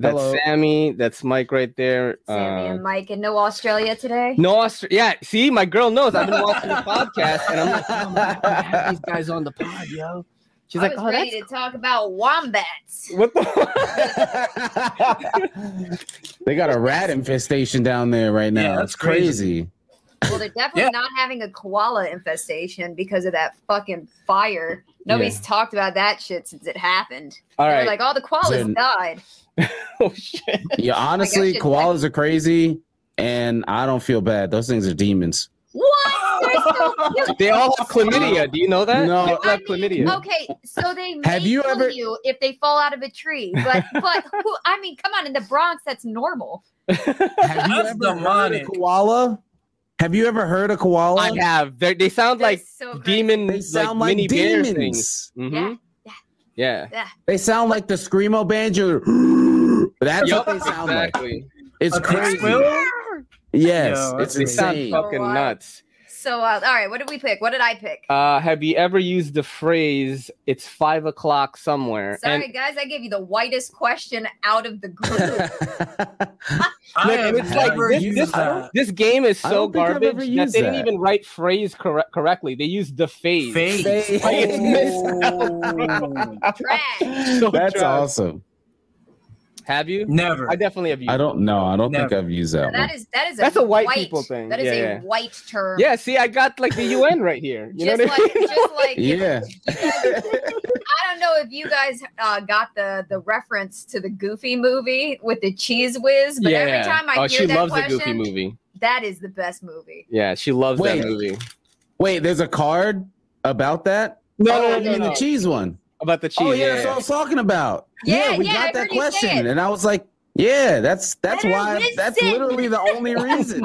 [SPEAKER 1] That's
[SPEAKER 2] Hello.
[SPEAKER 1] Sammy. That's Mike right there.
[SPEAKER 4] Sammy
[SPEAKER 1] Uh,
[SPEAKER 4] and Mike in No Australia today.
[SPEAKER 1] no, Australia. yeah. See, my girl knows. I've been watching the *laughs* podcast, and I'm like, oh, man, I have these guys on the pod, yo. She's
[SPEAKER 4] I
[SPEAKER 1] like,
[SPEAKER 4] was
[SPEAKER 1] oh,
[SPEAKER 4] ready
[SPEAKER 1] that's
[SPEAKER 4] to talk about wombats.
[SPEAKER 1] what the. *laughs*
[SPEAKER 2] they got a rat infestation down there right now.
[SPEAKER 3] Yeah,
[SPEAKER 2] That's
[SPEAKER 3] that's crazy.
[SPEAKER 2] crazy.
[SPEAKER 4] Well, they're definitely
[SPEAKER 3] Yeah.
[SPEAKER 4] not having a koala infestation because of that fucking fire. Nobody's talked about that shit since it happened.
[SPEAKER 1] All
[SPEAKER 4] They're
[SPEAKER 1] right.
[SPEAKER 4] like all the koalas
[SPEAKER 2] Then-
[SPEAKER 4] died. *laughs*
[SPEAKER 1] oh shit. *laughs*
[SPEAKER 2] Yeah, honestly,
[SPEAKER 4] shit,
[SPEAKER 2] koalas are crazy, and I don't feel bad. Those things are demons.
[SPEAKER 4] What? They're so cute. *laughs*
[SPEAKER 1] They all have chlamydia. Do you know that?
[SPEAKER 2] No.
[SPEAKER 1] They all
[SPEAKER 4] I
[SPEAKER 1] have
[SPEAKER 4] mean,
[SPEAKER 1] chlamydia.
[SPEAKER 4] Okay, so they *laughs* may
[SPEAKER 2] Have you
[SPEAKER 4] kill
[SPEAKER 2] ever-
[SPEAKER 4] you if they fall out of a tree, but *laughs* but who? I mean, come on, in the Bronx, that's normal.
[SPEAKER 2] Have you
[SPEAKER 3] That's
[SPEAKER 2] ever heard
[SPEAKER 3] demonic.
[SPEAKER 2] a koala? Have you ever heard a koala?
[SPEAKER 1] I have. They're, they sound
[SPEAKER 4] They're
[SPEAKER 1] like
[SPEAKER 4] so crazy.
[SPEAKER 1] demon,
[SPEAKER 2] They sound like,
[SPEAKER 1] mini bear things.
[SPEAKER 2] demons.
[SPEAKER 1] Mhm.
[SPEAKER 4] Yeah,
[SPEAKER 1] Yeah.
[SPEAKER 4] yeah.
[SPEAKER 2] They sound like the screamo banjo. *gasps* That's
[SPEAKER 1] Yup,
[SPEAKER 2] what they sound like. It's
[SPEAKER 3] A
[SPEAKER 2] crazy. Yes,
[SPEAKER 3] Yo,
[SPEAKER 2] it's
[SPEAKER 1] They
[SPEAKER 3] that's
[SPEAKER 1] sound
[SPEAKER 2] insane.
[SPEAKER 1] fucking nuts.
[SPEAKER 4] So, uh, all right, what did we pick? What did I pick?
[SPEAKER 1] Uh, have you ever used the phrase "It's five o'clock somewhere"?
[SPEAKER 4] Sorry,
[SPEAKER 1] And
[SPEAKER 4] guys, I gave you the whitest question out of the group. *laughs*
[SPEAKER 3] I
[SPEAKER 1] Look, it's like this- this- this game is so
[SPEAKER 2] don't think I've
[SPEAKER 1] garbage that they didn't
[SPEAKER 2] that.
[SPEAKER 1] even write phrase correct correctly. They used the phase.
[SPEAKER 3] Face.
[SPEAKER 2] Face.
[SPEAKER 1] Like, it's *laughs*
[SPEAKER 4] Trash.
[SPEAKER 1] So
[SPEAKER 2] That's
[SPEAKER 1] trash.
[SPEAKER 2] awesome.
[SPEAKER 1] Have you?
[SPEAKER 3] Never.
[SPEAKER 1] I definitely have used.
[SPEAKER 2] I don't know. I don't think I've used that
[SPEAKER 4] That
[SPEAKER 2] one.
[SPEAKER 4] is that is
[SPEAKER 1] That's a white people thing.
[SPEAKER 4] That is
[SPEAKER 1] Yeah,
[SPEAKER 4] a
[SPEAKER 1] yeah.
[SPEAKER 4] white term.
[SPEAKER 1] Yeah, see, I got like the *laughs* UN right here. You
[SPEAKER 4] just
[SPEAKER 1] know what
[SPEAKER 4] like
[SPEAKER 1] I mean?
[SPEAKER 4] just like *laughs*
[SPEAKER 2] Yeah.
[SPEAKER 4] I don't know if you guys uh, got the the reference to the Goofy movie with the cheese whiz, but every time I
[SPEAKER 1] oh,
[SPEAKER 4] hear
[SPEAKER 1] she
[SPEAKER 4] that
[SPEAKER 1] loves
[SPEAKER 4] question,
[SPEAKER 1] the Goofy movie.
[SPEAKER 4] that is the best movie.
[SPEAKER 1] Yeah, she loves
[SPEAKER 2] Wait.
[SPEAKER 1] that movie.
[SPEAKER 2] Wait, there's a card about that?
[SPEAKER 1] No,
[SPEAKER 4] Oh,
[SPEAKER 1] no,
[SPEAKER 2] I
[SPEAKER 1] no,
[SPEAKER 2] mean
[SPEAKER 1] no,
[SPEAKER 2] the cheese one.
[SPEAKER 1] About the cheese.
[SPEAKER 2] oh yeah,
[SPEAKER 1] yeah,
[SPEAKER 2] that's what I was talking about.
[SPEAKER 4] Yeah,
[SPEAKER 2] we
[SPEAKER 4] yeah, I
[SPEAKER 2] got that
[SPEAKER 4] heard you say
[SPEAKER 2] question, and I was like, yeah, that's that's
[SPEAKER 4] Better
[SPEAKER 2] why that's literally the only *laughs* reason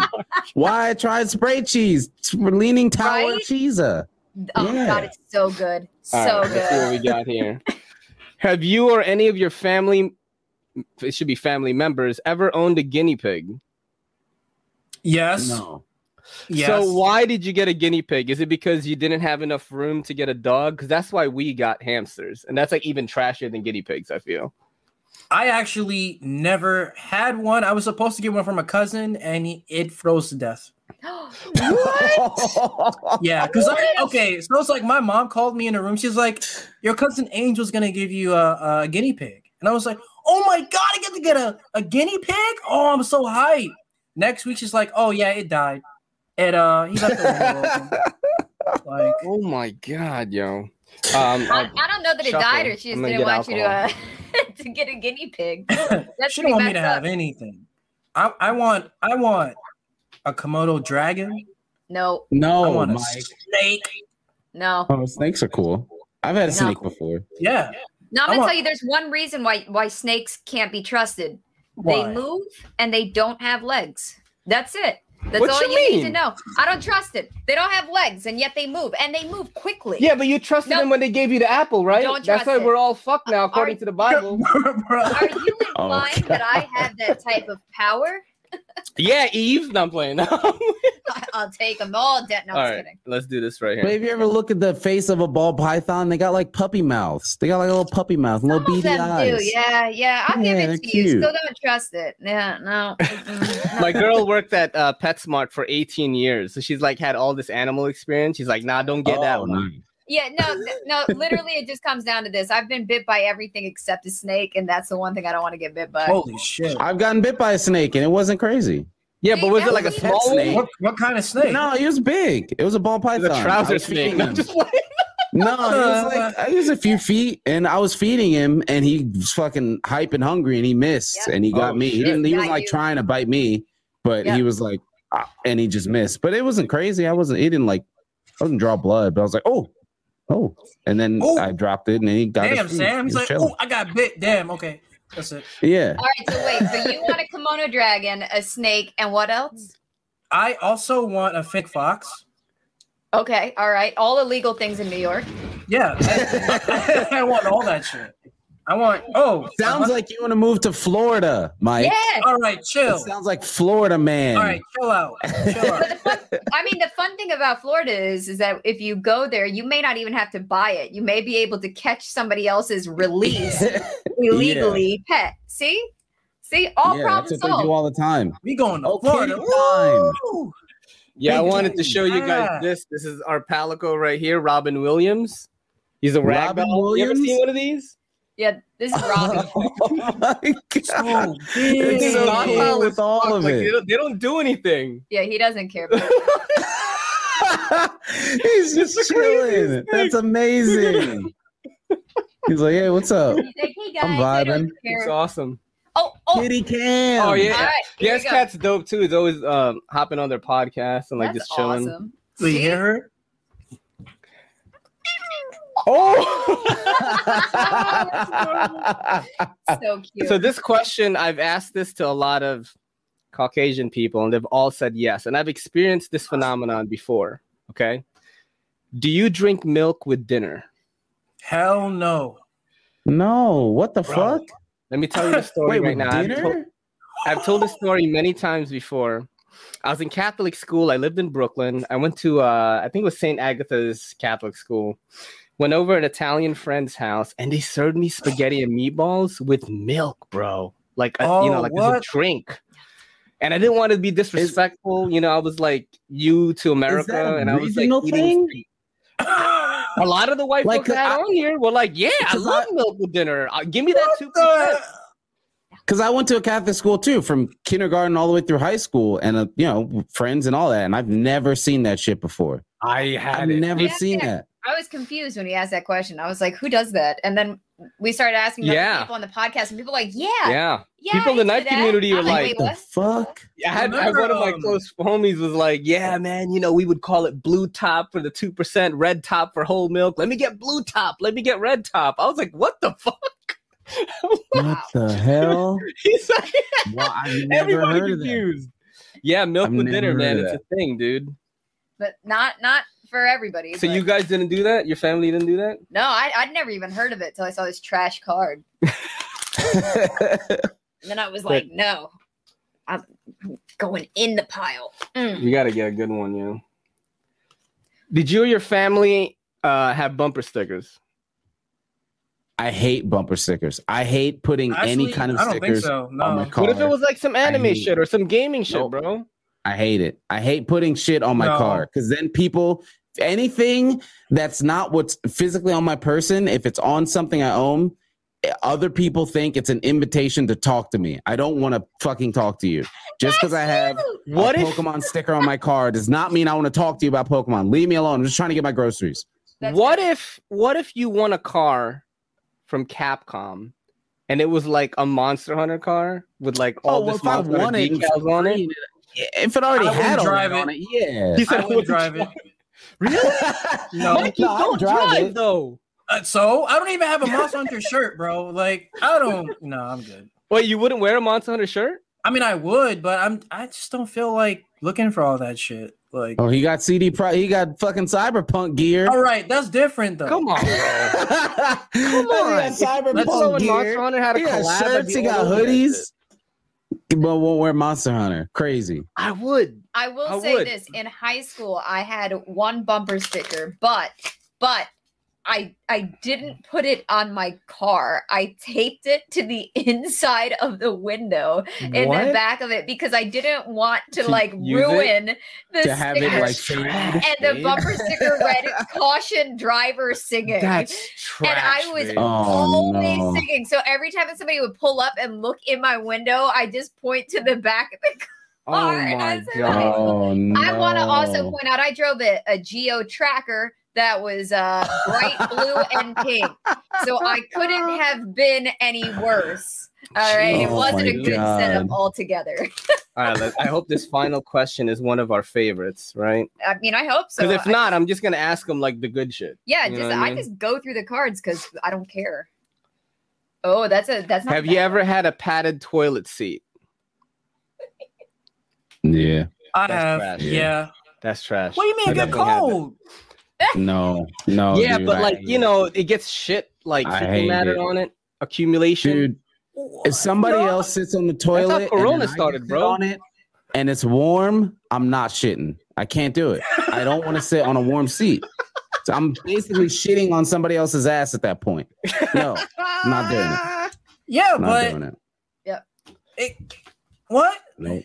[SPEAKER 2] why I tried spray cheese Leaning Tower
[SPEAKER 4] Right?
[SPEAKER 2] cheese.
[SPEAKER 4] Oh
[SPEAKER 2] Yeah.
[SPEAKER 4] god, it's so good.
[SPEAKER 1] All
[SPEAKER 4] So
[SPEAKER 1] right, let's see what
[SPEAKER 4] good.
[SPEAKER 1] we got here. Have you or any of your family, it should be family members, ever owned a guinea pig?
[SPEAKER 3] yes.
[SPEAKER 2] No.
[SPEAKER 3] Yes.
[SPEAKER 1] So why did you get a guinea pig? Is it because you didn't have enough room to get a dog? Because that's why we got hamsters, and that's like even trashier than guinea pigs. I feel.
[SPEAKER 3] I actually never had one. I was supposed to get one from a cousin, and he, it froze to death.
[SPEAKER 4] what? *laughs*
[SPEAKER 3] Yeah, because okay, so it's like my mom called me in a room. She's like, "Your cousin Angel's gonna give you a, a guinea pig," and I was like, "Oh my god, I get to get a, a guinea pig! Oh, I'm so hyped." Next week, she's like, "Oh yeah, it died," and uh, he left the window. *laughs* Like,
[SPEAKER 1] Oh my god, yo. Um,
[SPEAKER 4] I, I don't know that it
[SPEAKER 1] Shuffle.
[SPEAKER 4] died, or she just didn't
[SPEAKER 1] get
[SPEAKER 4] want you to uh, *laughs* to get a guinea pig. *laughs* That's
[SPEAKER 3] she
[SPEAKER 4] pretty
[SPEAKER 3] don't want me to
[SPEAKER 4] up.
[SPEAKER 3] have anything. I, I want I want a Komodo dragon.
[SPEAKER 4] No,
[SPEAKER 3] I
[SPEAKER 2] no,
[SPEAKER 3] want a
[SPEAKER 2] Mike.
[SPEAKER 3] snake.
[SPEAKER 4] no,
[SPEAKER 2] Oh, snakes are cool. I've had a
[SPEAKER 4] No.
[SPEAKER 2] snake before.
[SPEAKER 3] Yeah.
[SPEAKER 4] no. I'm gonna
[SPEAKER 3] want-
[SPEAKER 4] tell you, there's one reason why why snakes can't be trusted.
[SPEAKER 3] Why?
[SPEAKER 4] They move and they don't have legs. That's it. That's
[SPEAKER 1] What
[SPEAKER 4] all
[SPEAKER 1] you
[SPEAKER 4] you, need to know. I don't trust it. They don't have legs, and yet they move, and they move quickly.
[SPEAKER 1] yeah, but you trusted
[SPEAKER 4] No.
[SPEAKER 1] them when they gave you the apple, right?
[SPEAKER 4] Don't
[SPEAKER 1] That's why
[SPEAKER 4] it.
[SPEAKER 1] we're all fucked uh, now, according
[SPEAKER 4] Are-
[SPEAKER 1] to the Bible. *laughs*
[SPEAKER 4] Are you
[SPEAKER 2] Oh,
[SPEAKER 4] implying that I have that type of power?
[SPEAKER 1] Yeah, Eve. *laughs* No, I'm playing. *laughs*
[SPEAKER 4] I'll take them all. Dead. No, I'm just
[SPEAKER 1] right,
[SPEAKER 4] kidding.
[SPEAKER 1] let's do this right
[SPEAKER 2] But
[SPEAKER 1] here.
[SPEAKER 2] if you ever look at the face of a ball python, they got like puppy mouths. They got like a little puppy mouth, and little beady eyes.
[SPEAKER 4] do. Yeah, yeah. I'll give
[SPEAKER 2] Yeah,
[SPEAKER 4] it
[SPEAKER 2] they're
[SPEAKER 4] to you. Still don't trust it. Yeah, no. no.
[SPEAKER 1] My girl worked at uh, PetSmart for 18 years, so she's like had all this animal experience. She's like, nah, don't get that one.
[SPEAKER 2] nice.
[SPEAKER 4] Yeah, no, no. *laughs* Literally, it just comes down to this. I've been bit by everything except a snake, and that's the one thing I don't want to get bit by.
[SPEAKER 3] Holy shit.
[SPEAKER 2] I've gotten bit by a snake, and it wasn't crazy.
[SPEAKER 1] Yeah, but was it like a small
[SPEAKER 2] snake.
[SPEAKER 3] What, what kind of snake?
[SPEAKER 2] No, it was big. It was a ball python.
[SPEAKER 1] a
[SPEAKER 2] I
[SPEAKER 1] trouser
[SPEAKER 2] was
[SPEAKER 1] snake. *laughs* No, just like,
[SPEAKER 2] No, it was like I was a few feet, and I was feeding him, and he was fucking hype and hungry, and he missed,
[SPEAKER 4] Yep.
[SPEAKER 2] and he got
[SPEAKER 1] Oh,
[SPEAKER 2] me. He didn't. He was
[SPEAKER 4] Got
[SPEAKER 2] like
[SPEAKER 4] you.
[SPEAKER 2] trying to bite me, but
[SPEAKER 4] Yep.
[SPEAKER 2] he was like, ah, and he just missed. But it wasn't crazy. I wasn't. He didn't like. I wasn't draw blood, but I was like, oh, oh, and then
[SPEAKER 3] Oh.
[SPEAKER 2] I dropped it, and then he got. his
[SPEAKER 3] Damn,
[SPEAKER 2] food.
[SPEAKER 3] Sam. He's
[SPEAKER 2] He was
[SPEAKER 3] like,
[SPEAKER 2] chilling.
[SPEAKER 3] oh, I got bit. Damn. Okay. That's it.
[SPEAKER 2] yeah.
[SPEAKER 4] All right, so wait. So you want a kimono dragon, a snake, and what else?
[SPEAKER 3] I also want a fake fox.
[SPEAKER 4] Okay, all right. All illegal things in New York.
[SPEAKER 3] Yeah. I, *laughs* I want all that shit. I want, oh,
[SPEAKER 2] Sounds like you want to move to Florida, Mike.
[SPEAKER 4] Yeah.
[SPEAKER 3] All right,
[SPEAKER 2] It
[SPEAKER 3] chill.
[SPEAKER 2] sounds like Florida man.
[SPEAKER 3] All right, chill out. Chill out.
[SPEAKER 4] Fun, *laughs* I mean, the fun thing about Florida is, is that if you go there, you may not even have to buy it. You may be able to catch somebody else's release *laughs* illegally pet. See, see, all
[SPEAKER 2] yeah,
[SPEAKER 4] problems
[SPEAKER 2] that's what they do
[SPEAKER 4] solved.
[SPEAKER 2] all the time.
[SPEAKER 3] We going to
[SPEAKER 2] Oh,
[SPEAKER 3] Florida.
[SPEAKER 2] time.
[SPEAKER 3] Woo!
[SPEAKER 1] yeah, I
[SPEAKER 3] Big
[SPEAKER 1] wanted to
[SPEAKER 3] time.
[SPEAKER 1] show you guys
[SPEAKER 3] Yeah.
[SPEAKER 1] this. This is our Palico right here, Robin Williams. He's a
[SPEAKER 2] Robin
[SPEAKER 1] ragdoll. You ever
[SPEAKER 2] Williams?
[SPEAKER 1] seen one of these?
[SPEAKER 4] Yeah, this is Robin. *laughs*
[SPEAKER 2] oh my god.
[SPEAKER 3] So
[SPEAKER 2] It's so
[SPEAKER 1] Not
[SPEAKER 2] cool with all
[SPEAKER 1] fucked.
[SPEAKER 2] of
[SPEAKER 1] Like,
[SPEAKER 2] it.
[SPEAKER 1] They don't, they don't do anything.
[SPEAKER 4] yeah, he doesn't care. About *laughs*
[SPEAKER 2] He's just
[SPEAKER 1] It's
[SPEAKER 2] chilling. That's amazing. He's like, hey, what's up?
[SPEAKER 4] He's like, hey guys,
[SPEAKER 2] I'm vibing.
[SPEAKER 1] It's awesome.
[SPEAKER 4] Oh, oh,
[SPEAKER 2] Kitty Cam.
[SPEAKER 1] Oh, yeah.
[SPEAKER 4] all right. here we
[SPEAKER 1] Yes. Cat's dope too. He's always um, hopping on their podcast and like
[SPEAKER 4] That's
[SPEAKER 1] just chilling.
[SPEAKER 4] awesome.
[SPEAKER 3] Do you hear her?
[SPEAKER 1] Oh! *laughs*
[SPEAKER 4] So cute.
[SPEAKER 1] so this question, I've asked this to a lot of Caucasian people, and they've all said yes. And I've experienced this phenomenon before. Okay. Do you drink milk with dinner?
[SPEAKER 3] Hell no.
[SPEAKER 2] no, what the
[SPEAKER 3] Bro.
[SPEAKER 2] fuck?
[SPEAKER 1] Let me tell you the *laughs* story
[SPEAKER 2] Wait,
[SPEAKER 1] right now. I've told- I've told this story many times before. I was in Catholic school. I lived in Brooklyn. I went to uh, I think it was St. Agatha's Catholic school. Went over an Italian friend's house and they served me spaghetti and meatballs with milk, bro. Like a, you know,
[SPEAKER 3] Oh,
[SPEAKER 1] like as a drink. And I didn't want to be disrespectful. you know, I was like you to America, and I was like
[SPEAKER 2] regional
[SPEAKER 1] eating.
[SPEAKER 2] thing?
[SPEAKER 1] A lot of the white
[SPEAKER 2] Like,
[SPEAKER 1] folks I had on here were like, "Yeah, I love
[SPEAKER 2] I-
[SPEAKER 1] milk with dinner. Uh, give me that
[SPEAKER 3] What
[SPEAKER 1] two
[SPEAKER 3] the-
[SPEAKER 1] percent."
[SPEAKER 2] Because I went to a Catholic school too, from kindergarten all the way through high school, and uh, you know, friends and all that. And I've never seen that shit before.
[SPEAKER 1] I had
[SPEAKER 2] I've
[SPEAKER 1] it.
[SPEAKER 2] never
[SPEAKER 4] Yeah,
[SPEAKER 2] seen
[SPEAKER 4] yeah.
[SPEAKER 2] that.
[SPEAKER 4] I was confused when he asked that question. I was like, "Who does that?" And then we started asking other
[SPEAKER 1] Yeah.
[SPEAKER 4] people on the podcast, and people were like, "Yeah,
[SPEAKER 1] yeah.
[SPEAKER 4] yeah."
[SPEAKER 1] People in the
[SPEAKER 4] I
[SPEAKER 1] night
[SPEAKER 4] that."
[SPEAKER 1] community
[SPEAKER 4] I'm
[SPEAKER 1] are like,
[SPEAKER 4] "Wait,
[SPEAKER 2] The
[SPEAKER 4] what?"
[SPEAKER 2] fuck?
[SPEAKER 1] I had, I had one of my
[SPEAKER 3] um,
[SPEAKER 1] close homies was like, "Yeah, man, you know, we would call it blue top for the two percent, red top for whole milk. Let me get blue top. Let me get red top." I was like, "What the fuck?" *laughs*
[SPEAKER 2] What the hell?
[SPEAKER 1] He's like,
[SPEAKER 2] Well, I've *laughs*
[SPEAKER 1] everybody
[SPEAKER 2] heard that.
[SPEAKER 1] confused. Yeah, milk
[SPEAKER 2] I've
[SPEAKER 1] with dinner, man. It's a thing, dude.
[SPEAKER 4] but not not for everybody.
[SPEAKER 1] So
[SPEAKER 4] but-
[SPEAKER 1] you guys didn't do that? Your family didn't do that?
[SPEAKER 4] No, I, I'd never even heard of it till I saw this trash card. *laughs* And then I was like, no, I'm going in the pile. Mm.
[SPEAKER 1] You got to get a good one, you know. Did you or your family uh, have bumper stickers?
[SPEAKER 2] I hate bumper stickers. I hate putting any kind of
[SPEAKER 3] I don't think
[SPEAKER 2] stickers
[SPEAKER 3] so.
[SPEAKER 2] on my car.
[SPEAKER 1] What if it was like some anime
[SPEAKER 2] hate-
[SPEAKER 1] shit or some gaming shit,
[SPEAKER 2] Nope.
[SPEAKER 1] bro?
[SPEAKER 2] I hate it. I hate putting shit on my
[SPEAKER 3] No.
[SPEAKER 2] car because then people, anything that's not what's physically on my person, if it's on something I own, other people think it's an invitation to talk to me. I don't want to fucking talk to you. Just because I have
[SPEAKER 1] What
[SPEAKER 2] a
[SPEAKER 1] if
[SPEAKER 2] Pokemon sticker on my car does not mean I want to talk to you about Pokemon. Leave me alone. I'm just trying to get my groceries.
[SPEAKER 4] That's
[SPEAKER 1] what
[SPEAKER 4] fair.
[SPEAKER 1] if what if you won a car from Capcom and it was like a Monster Hunter car with like oh, all
[SPEAKER 2] Oh, well,
[SPEAKER 1] this
[SPEAKER 2] if I
[SPEAKER 1] Monster Hunter
[SPEAKER 2] won it
[SPEAKER 1] decals on it?
[SPEAKER 2] If it already
[SPEAKER 3] I wouldn't
[SPEAKER 2] had all
[SPEAKER 3] drive
[SPEAKER 2] on
[SPEAKER 3] it.
[SPEAKER 2] it, yeah.
[SPEAKER 1] He said,
[SPEAKER 3] I wouldn't drive it.
[SPEAKER 1] Really? *laughs*
[SPEAKER 3] No.
[SPEAKER 1] Mikey,
[SPEAKER 2] No,
[SPEAKER 1] don't
[SPEAKER 2] drive
[SPEAKER 1] drive, though.
[SPEAKER 3] Uh, so I don't even have a Monster Hunter shirt, bro. Like I don't. No, I'm good.
[SPEAKER 1] Wait, you wouldn't wear a Monster Hunter shirt?
[SPEAKER 3] I mean, I would, but I'm. I just don't feel like looking for all that shit. Like,
[SPEAKER 2] Oh, he got CD Pro. He got fucking cyberpunk gear.
[SPEAKER 3] all right, that's different though.
[SPEAKER 1] Come on, bro.
[SPEAKER 2] Come
[SPEAKER 1] on.
[SPEAKER 2] Cyberpunk
[SPEAKER 1] Let's when
[SPEAKER 2] gear.
[SPEAKER 1] Monster Hunter had a
[SPEAKER 2] He got
[SPEAKER 1] collab. I'd
[SPEAKER 2] shirts. He got
[SPEAKER 1] all over that
[SPEAKER 2] hoodies. But won't wear Monster Hunter. Crazy.
[SPEAKER 1] I would.
[SPEAKER 4] I will
[SPEAKER 1] I
[SPEAKER 4] say
[SPEAKER 1] would.
[SPEAKER 4] this: in high school, I had one bumper sticker, but but I I didn't put it on my car. I taped it to the *laughs* inside of the window in the back of it because I didn't want to,
[SPEAKER 1] To
[SPEAKER 4] like
[SPEAKER 1] use it?
[SPEAKER 4] ruin the
[SPEAKER 2] To have it
[SPEAKER 4] sticker.
[SPEAKER 2] like
[SPEAKER 1] trash,
[SPEAKER 4] and the bumper sticker read "Caution Driver Singing."
[SPEAKER 1] That's trash.
[SPEAKER 4] and I was
[SPEAKER 1] babe.
[SPEAKER 2] Oh,
[SPEAKER 4] always
[SPEAKER 2] no.
[SPEAKER 4] singing. So every time that somebody would pull up and look in my window, I just point to the back of the
[SPEAKER 1] oh
[SPEAKER 4] car, and
[SPEAKER 1] my
[SPEAKER 4] I said,
[SPEAKER 1] god.
[SPEAKER 2] Oh no.
[SPEAKER 4] I want to also point out I drove a, a Geo Tracker that was uh, bright blue and pink, so *laughs* I couldn't have been any worse. All right, it
[SPEAKER 2] Oh
[SPEAKER 4] wasn't a good setup altogether. *laughs*
[SPEAKER 1] All right, I hope this final question is one of our favorites, right?
[SPEAKER 4] I mean, I hope so.
[SPEAKER 1] Because if
[SPEAKER 4] I-
[SPEAKER 1] not, I'm just gonna ask them like the good shit.
[SPEAKER 4] yeah,
[SPEAKER 1] you
[SPEAKER 4] just
[SPEAKER 1] what
[SPEAKER 4] I,
[SPEAKER 1] I mean?
[SPEAKER 4] just go through the cards because I don't care. Oh, that's a that's not.
[SPEAKER 1] Have
[SPEAKER 4] bad.
[SPEAKER 1] you ever had a padded toilet seat?
[SPEAKER 2] Yeah.
[SPEAKER 3] I
[SPEAKER 1] That's
[SPEAKER 3] have.
[SPEAKER 1] trash.
[SPEAKER 3] Yeah.
[SPEAKER 1] That's trash.
[SPEAKER 3] What do you mean
[SPEAKER 1] I
[SPEAKER 3] get
[SPEAKER 1] definitely had that.
[SPEAKER 3] cold?
[SPEAKER 2] No. No.
[SPEAKER 1] yeah,
[SPEAKER 2] dude,
[SPEAKER 1] but
[SPEAKER 2] I
[SPEAKER 1] like you
[SPEAKER 2] it.
[SPEAKER 1] know, it gets shit like
[SPEAKER 2] I
[SPEAKER 1] matter
[SPEAKER 2] it.
[SPEAKER 1] on it, accumulation.
[SPEAKER 2] dude. If somebody
[SPEAKER 3] No.
[SPEAKER 2] else sits on the toilet, and
[SPEAKER 1] Corona started, bro.
[SPEAKER 2] On it, and it's warm. I'm not shitting. I can't do it. I don't want to sit on a warm seat. So I'm basically shitting on somebody else's ass at that point. No, I'm not doing it. *laughs*
[SPEAKER 3] Yeah,
[SPEAKER 2] not
[SPEAKER 3] but
[SPEAKER 2] doing it.
[SPEAKER 3] it, what?
[SPEAKER 2] Nope.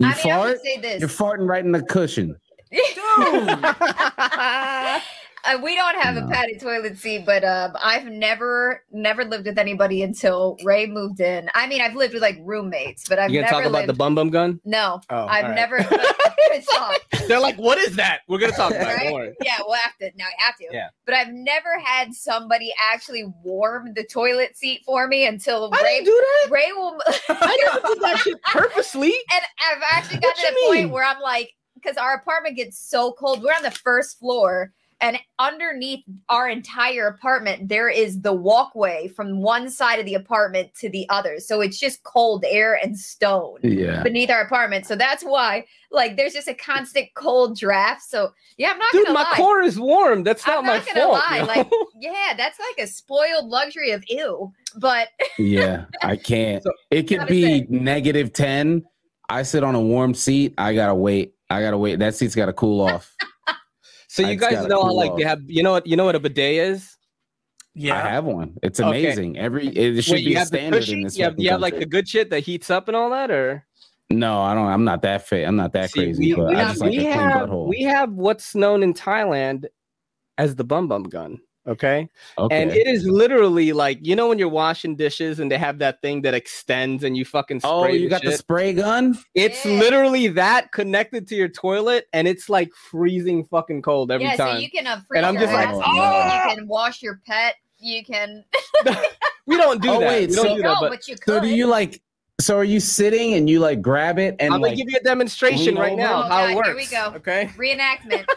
[SPEAKER 2] You
[SPEAKER 4] I mean, I
[SPEAKER 2] fart.
[SPEAKER 4] would say this.
[SPEAKER 2] You're farting right in the cushion.
[SPEAKER 3] Dude. *laughs* *laughs*
[SPEAKER 4] Uh, we don't have a padded toilet seat, but um, I've never, never lived with anybody until Ray moved in. I mean, I've lived with like roommates, but I've
[SPEAKER 1] You gonna
[SPEAKER 4] never
[SPEAKER 1] talk about
[SPEAKER 4] lived.
[SPEAKER 1] the bum bum gun?
[SPEAKER 4] no,
[SPEAKER 1] Oh,
[SPEAKER 4] I've
[SPEAKER 1] all right.
[SPEAKER 4] never. *laughs*
[SPEAKER 1] They're like, what is that? We're gonna talk about it.
[SPEAKER 4] Right?
[SPEAKER 1] Don't worry.
[SPEAKER 4] Yeah, we'll have to. Now I have to.
[SPEAKER 1] Yeah.
[SPEAKER 4] But I've never had somebody actually warm the toilet seat for me until
[SPEAKER 1] I
[SPEAKER 4] Ray.
[SPEAKER 1] didn't do that.
[SPEAKER 4] Ray will. *laughs*
[SPEAKER 1] I never did that shit *laughs* purposely.
[SPEAKER 4] And I've actually
[SPEAKER 1] What
[SPEAKER 4] got to
[SPEAKER 1] you
[SPEAKER 4] the point where I'm like, because our apartment gets so cold. We're on the first floor, and underneath our entire apartment, there is the walkway from one side of the apartment to the other. So it's just cold air and stone
[SPEAKER 2] Yeah.
[SPEAKER 4] beneath our apartment. So that's why, like, there's just a constant cold draft. So yeah, I'm not
[SPEAKER 1] Dude,
[SPEAKER 4] gonna
[SPEAKER 1] my
[SPEAKER 4] lie.
[SPEAKER 1] core is warm. That's not,
[SPEAKER 4] I'm
[SPEAKER 1] my
[SPEAKER 4] not gonna
[SPEAKER 1] fault.
[SPEAKER 4] lie,
[SPEAKER 1] yo.
[SPEAKER 4] like- *laughs* Yeah, that's like a spoiled luxury of ew. But *laughs*
[SPEAKER 2] Yeah. I can't.
[SPEAKER 1] So-
[SPEAKER 2] it could be negative 10. I sit on a warm seat. I gotta wait. I gotta wait. That seat's gotta cool off.
[SPEAKER 1] So you
[SPEAKER 2] I
[SPEAKER 1] guys
[SPEAKER 2] gotta
[SPEAKER 1] know how
[SPEAKER 2] cool
[SPEAKER 1] like
[SPEAKER 2] off.
[SPEAKER 1] they have you know what you know what a bidet is?
[SPEAKER 3] Yeah.
[SPEAKER 2] I have one. It's
[SPEAKER 1] Okay.
[SPEAKER 2] amazing. Every it should
[SPEAKER 1] Wait,
[SPEAKER 2] be
[SPEAKER 1] you
[SPEAKER 2] a
[SPEAKER 1] have
[SPEAKER 2] standard
[SPEAKER 1] cushy?
[SPEAKER 2] in this.
[SPEAKER 1] You have, you have like the good shit that heats up and all that, or
[SPEAKER 2] No, I don't. I'm not that fit. I'm not that
[SPEAKER 1] See,
[SPEAKER 2] crazy.
[SPEAKER 1] we,
[SPEAKER 2] but
[SPEAKER 1] we
[SPEAKER 2] I
[SPEAKER 1] have,
[SPEAKER 2] just like
[SPEAKER 1] we
[SPEAKER 2] a
[SPEAKER 1] have we have what's known in Thailand as the bum bum gun. Okay.
[SPEAKER 2] okay.
[SPEAKER 1] And it is literally like you know when you're washing dishes and they have that thing that extends and you fucking spray
[SPEAKER 2] oh, you
[SPEAKER 1] the
[SPEAKER 2] got the spray gun?
[SPEAKER 1] It's
[SPEAKER 4] Yeah.
[SPEAKER 1] literally that connected to your toilet and it's like freezing fucking cold every
[SPEAKER 4] yeah,
[SPEAKER 1] time.
[SPEAKER 4] so you can uh, freeze
[SPEAKER 1] And I'm
[SPEAKER 4] your
[SPEAKER 1] just like,
[SPEAKER 4] ass.
[SPEAKER 2] oh,
[SPEAKER 4] You can wash your pet. You can. *laughs*
[SPEAKER 1] we don't do
[SPEAKER 2] Oh,
[SPEAKER 1] that.
[SPEAKER 2] wait,
[SPEAKER 1] we don't
[SPEAKER 2] so-
[SPEAKER 1] do
[SPEAKER 4] no,
[SPEAKER 1] that. But
[SPEAKER 4] but you could.
[SPEAKER 2] So do you like? So are you sitting and you like grab it and
[SPEAKER 1] I'm gonna give you a demonstration right now
[SPEAKER 4] Oh,
[SPEAKER 1] how
[SPEAKER 4] God,
[SPEAKER 1] it works.
[SPEAKER 4] here we go.
[SPEAKER 1] Okay.
[SPEAKER 4] reenactment? *laughs*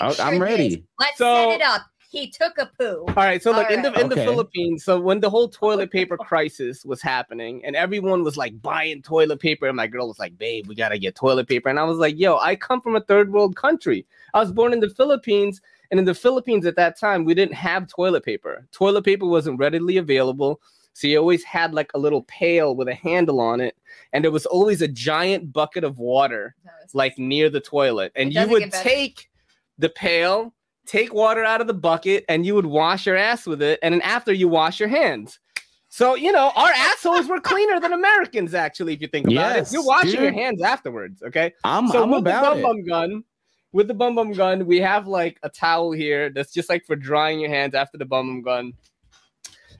[SPEAKER 2] I-
[SPEAKER 4] Picture
[SPEAKER 2] I'm
[SPEAKER 4] this.
[SPEAKER 2] ready.
[SPEAKER 4] Let's
[SPEAKER 1] So-
[SPEAKER 4] set it up. He took a poo.
[SPEAKER 1] All right, so
[SPEAKER 4] All
[SPEAKER 1] look in the
[SPEAKER 4] right.
[SPEAKER 1] in the Philippines. So when the whole toilet *laughs* paper crisis was happening, and everyone was like buying toilet paper, and my girl was like, "Babe, we gotta get toilet paper," and I was like, "Yo, I come from a third world country. I was born in the Philippines, and in the Philippines at that time, we didn't have toilet paper. Toilet paper wasn't readily available." So you always had like a little pail with a handle on it, and there was always a giant bucket of water like near the toilet, and you would take the pail, take water out of the bucket, and you would wash your ass with it, and then after you wash your hands. So you know, our assholes were cleaner than Americans. Actually, if you think about
[SPEAKER 2] Yes,
[SPEAKER 1] it, you're washing your hands afterwards. Okay.
[SPEAKER 2] I'm,
[SPEAKER 1] so
[SPEAKER 2] I'm
[SPEAKER 1] with
[SPEAKER 2] about
[SPEAKER 1] the bum bum gun, with the bum bum gun, we have like a towel here that's just like for drying your hands after the bum bum gun.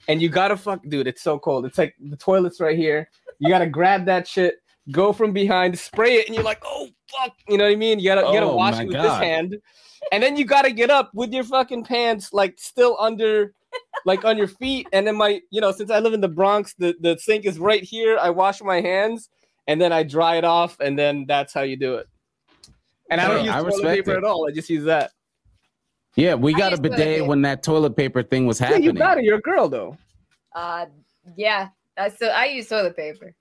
[SPEAKER 1] And you gotta fuck, dude. It's so cold. It's like the toilet's right here. You gotta grab that shit, go from behind, spray it, and you're like, oh fuck, you know what I mean? You gotta you gotta
[SPEAKER 2] Oh,
[SPEAKER 1] wash it with this hand, and then you gotta get up with your fucking pants like still under. Like on your feet, and then my, you know, since I live in the Bronx, the, the sink is right here. I wash my hands, and then I dry it off, and then that's how you do it. And I don't
[SPEAKER 2] Hey,
[SPEAKER 1] use
[SPEAKER 2] I
[SPEAKER 1] toilet
[SPEAKER 2] respect
[SPEAKER 1] paper
[SPEAKER 2] it.
[SPEAKER 1] at all. I just use that.
[SPEAKER 2] Yeah, we got a bidet when that toilet paper thing was happening.
[SPEAKER 1] Yeah,
[SPEAKER 2] happening.
[SPEAKER 1] you got it. You're a girl, though,
[SPEAKER 4] Uh, yeah. Uh, so I use toilet paper.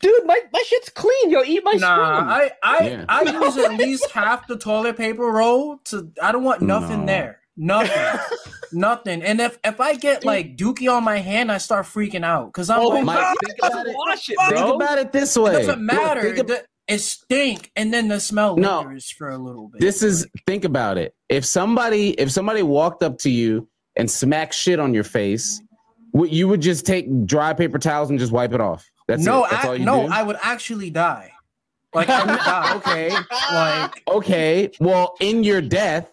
[SPEAKER 1] Dude. My my shit's clean. Yo, eat my
[SPEAKER 3] Nah,
[SPEAKER 1] spoon.
[SPEAKER 3] I I,
[SPEAKER 2] Yeah.
[SPEAKER 3] I use at least half the toilet paper roll to I don't want nothing
[SPEAKER 2] No.
[SPEAKER 3] there. Nothing. *laughs* nothing. And if if I get like dookie on my hand, I start freaking out because I'm
[SPEAKER 1] oh
[SPEAKER 3] like,
[SPEAKER 1] my
[SPEAKER 2] Mike, think about it.
[SPEAKER 1] wash it,
[SPEAKER 3] Think
[SPEAKER 2] Think about it this
[SPEAKER 3] it
[SPEAKER 2] way.
[SPEAKER 3] doesn't
[SPEAKER 2] Look,
[SPEAKER 3] matter.
[SPEAKER 2] think ab-
[SPEAKER 3] The- it stink, and then the smell
[SPEAKER 2] No.
[SPEAKER 3] lingers for a little bit.
[SPEAKER 2] this is think about it. If somebody if somebody walked up to you and smacked shit on your face, what you would just take dry paper towels and just wipe it off. That's
[SPEAKER 3] no,
[SPEAKER 2] it. That's
[SPEAKER 3] I,
[SPEAKER 2] all you
[SPEAKER 3] no,
[SPEAKER 2] do.
[SPEAKER 3] I would actually die. Like I would die.
[SPEAKER 2] okay.
[SPEAKER 3] Like *laughs*
[SPEAKER 2] Okay. Well, in your death,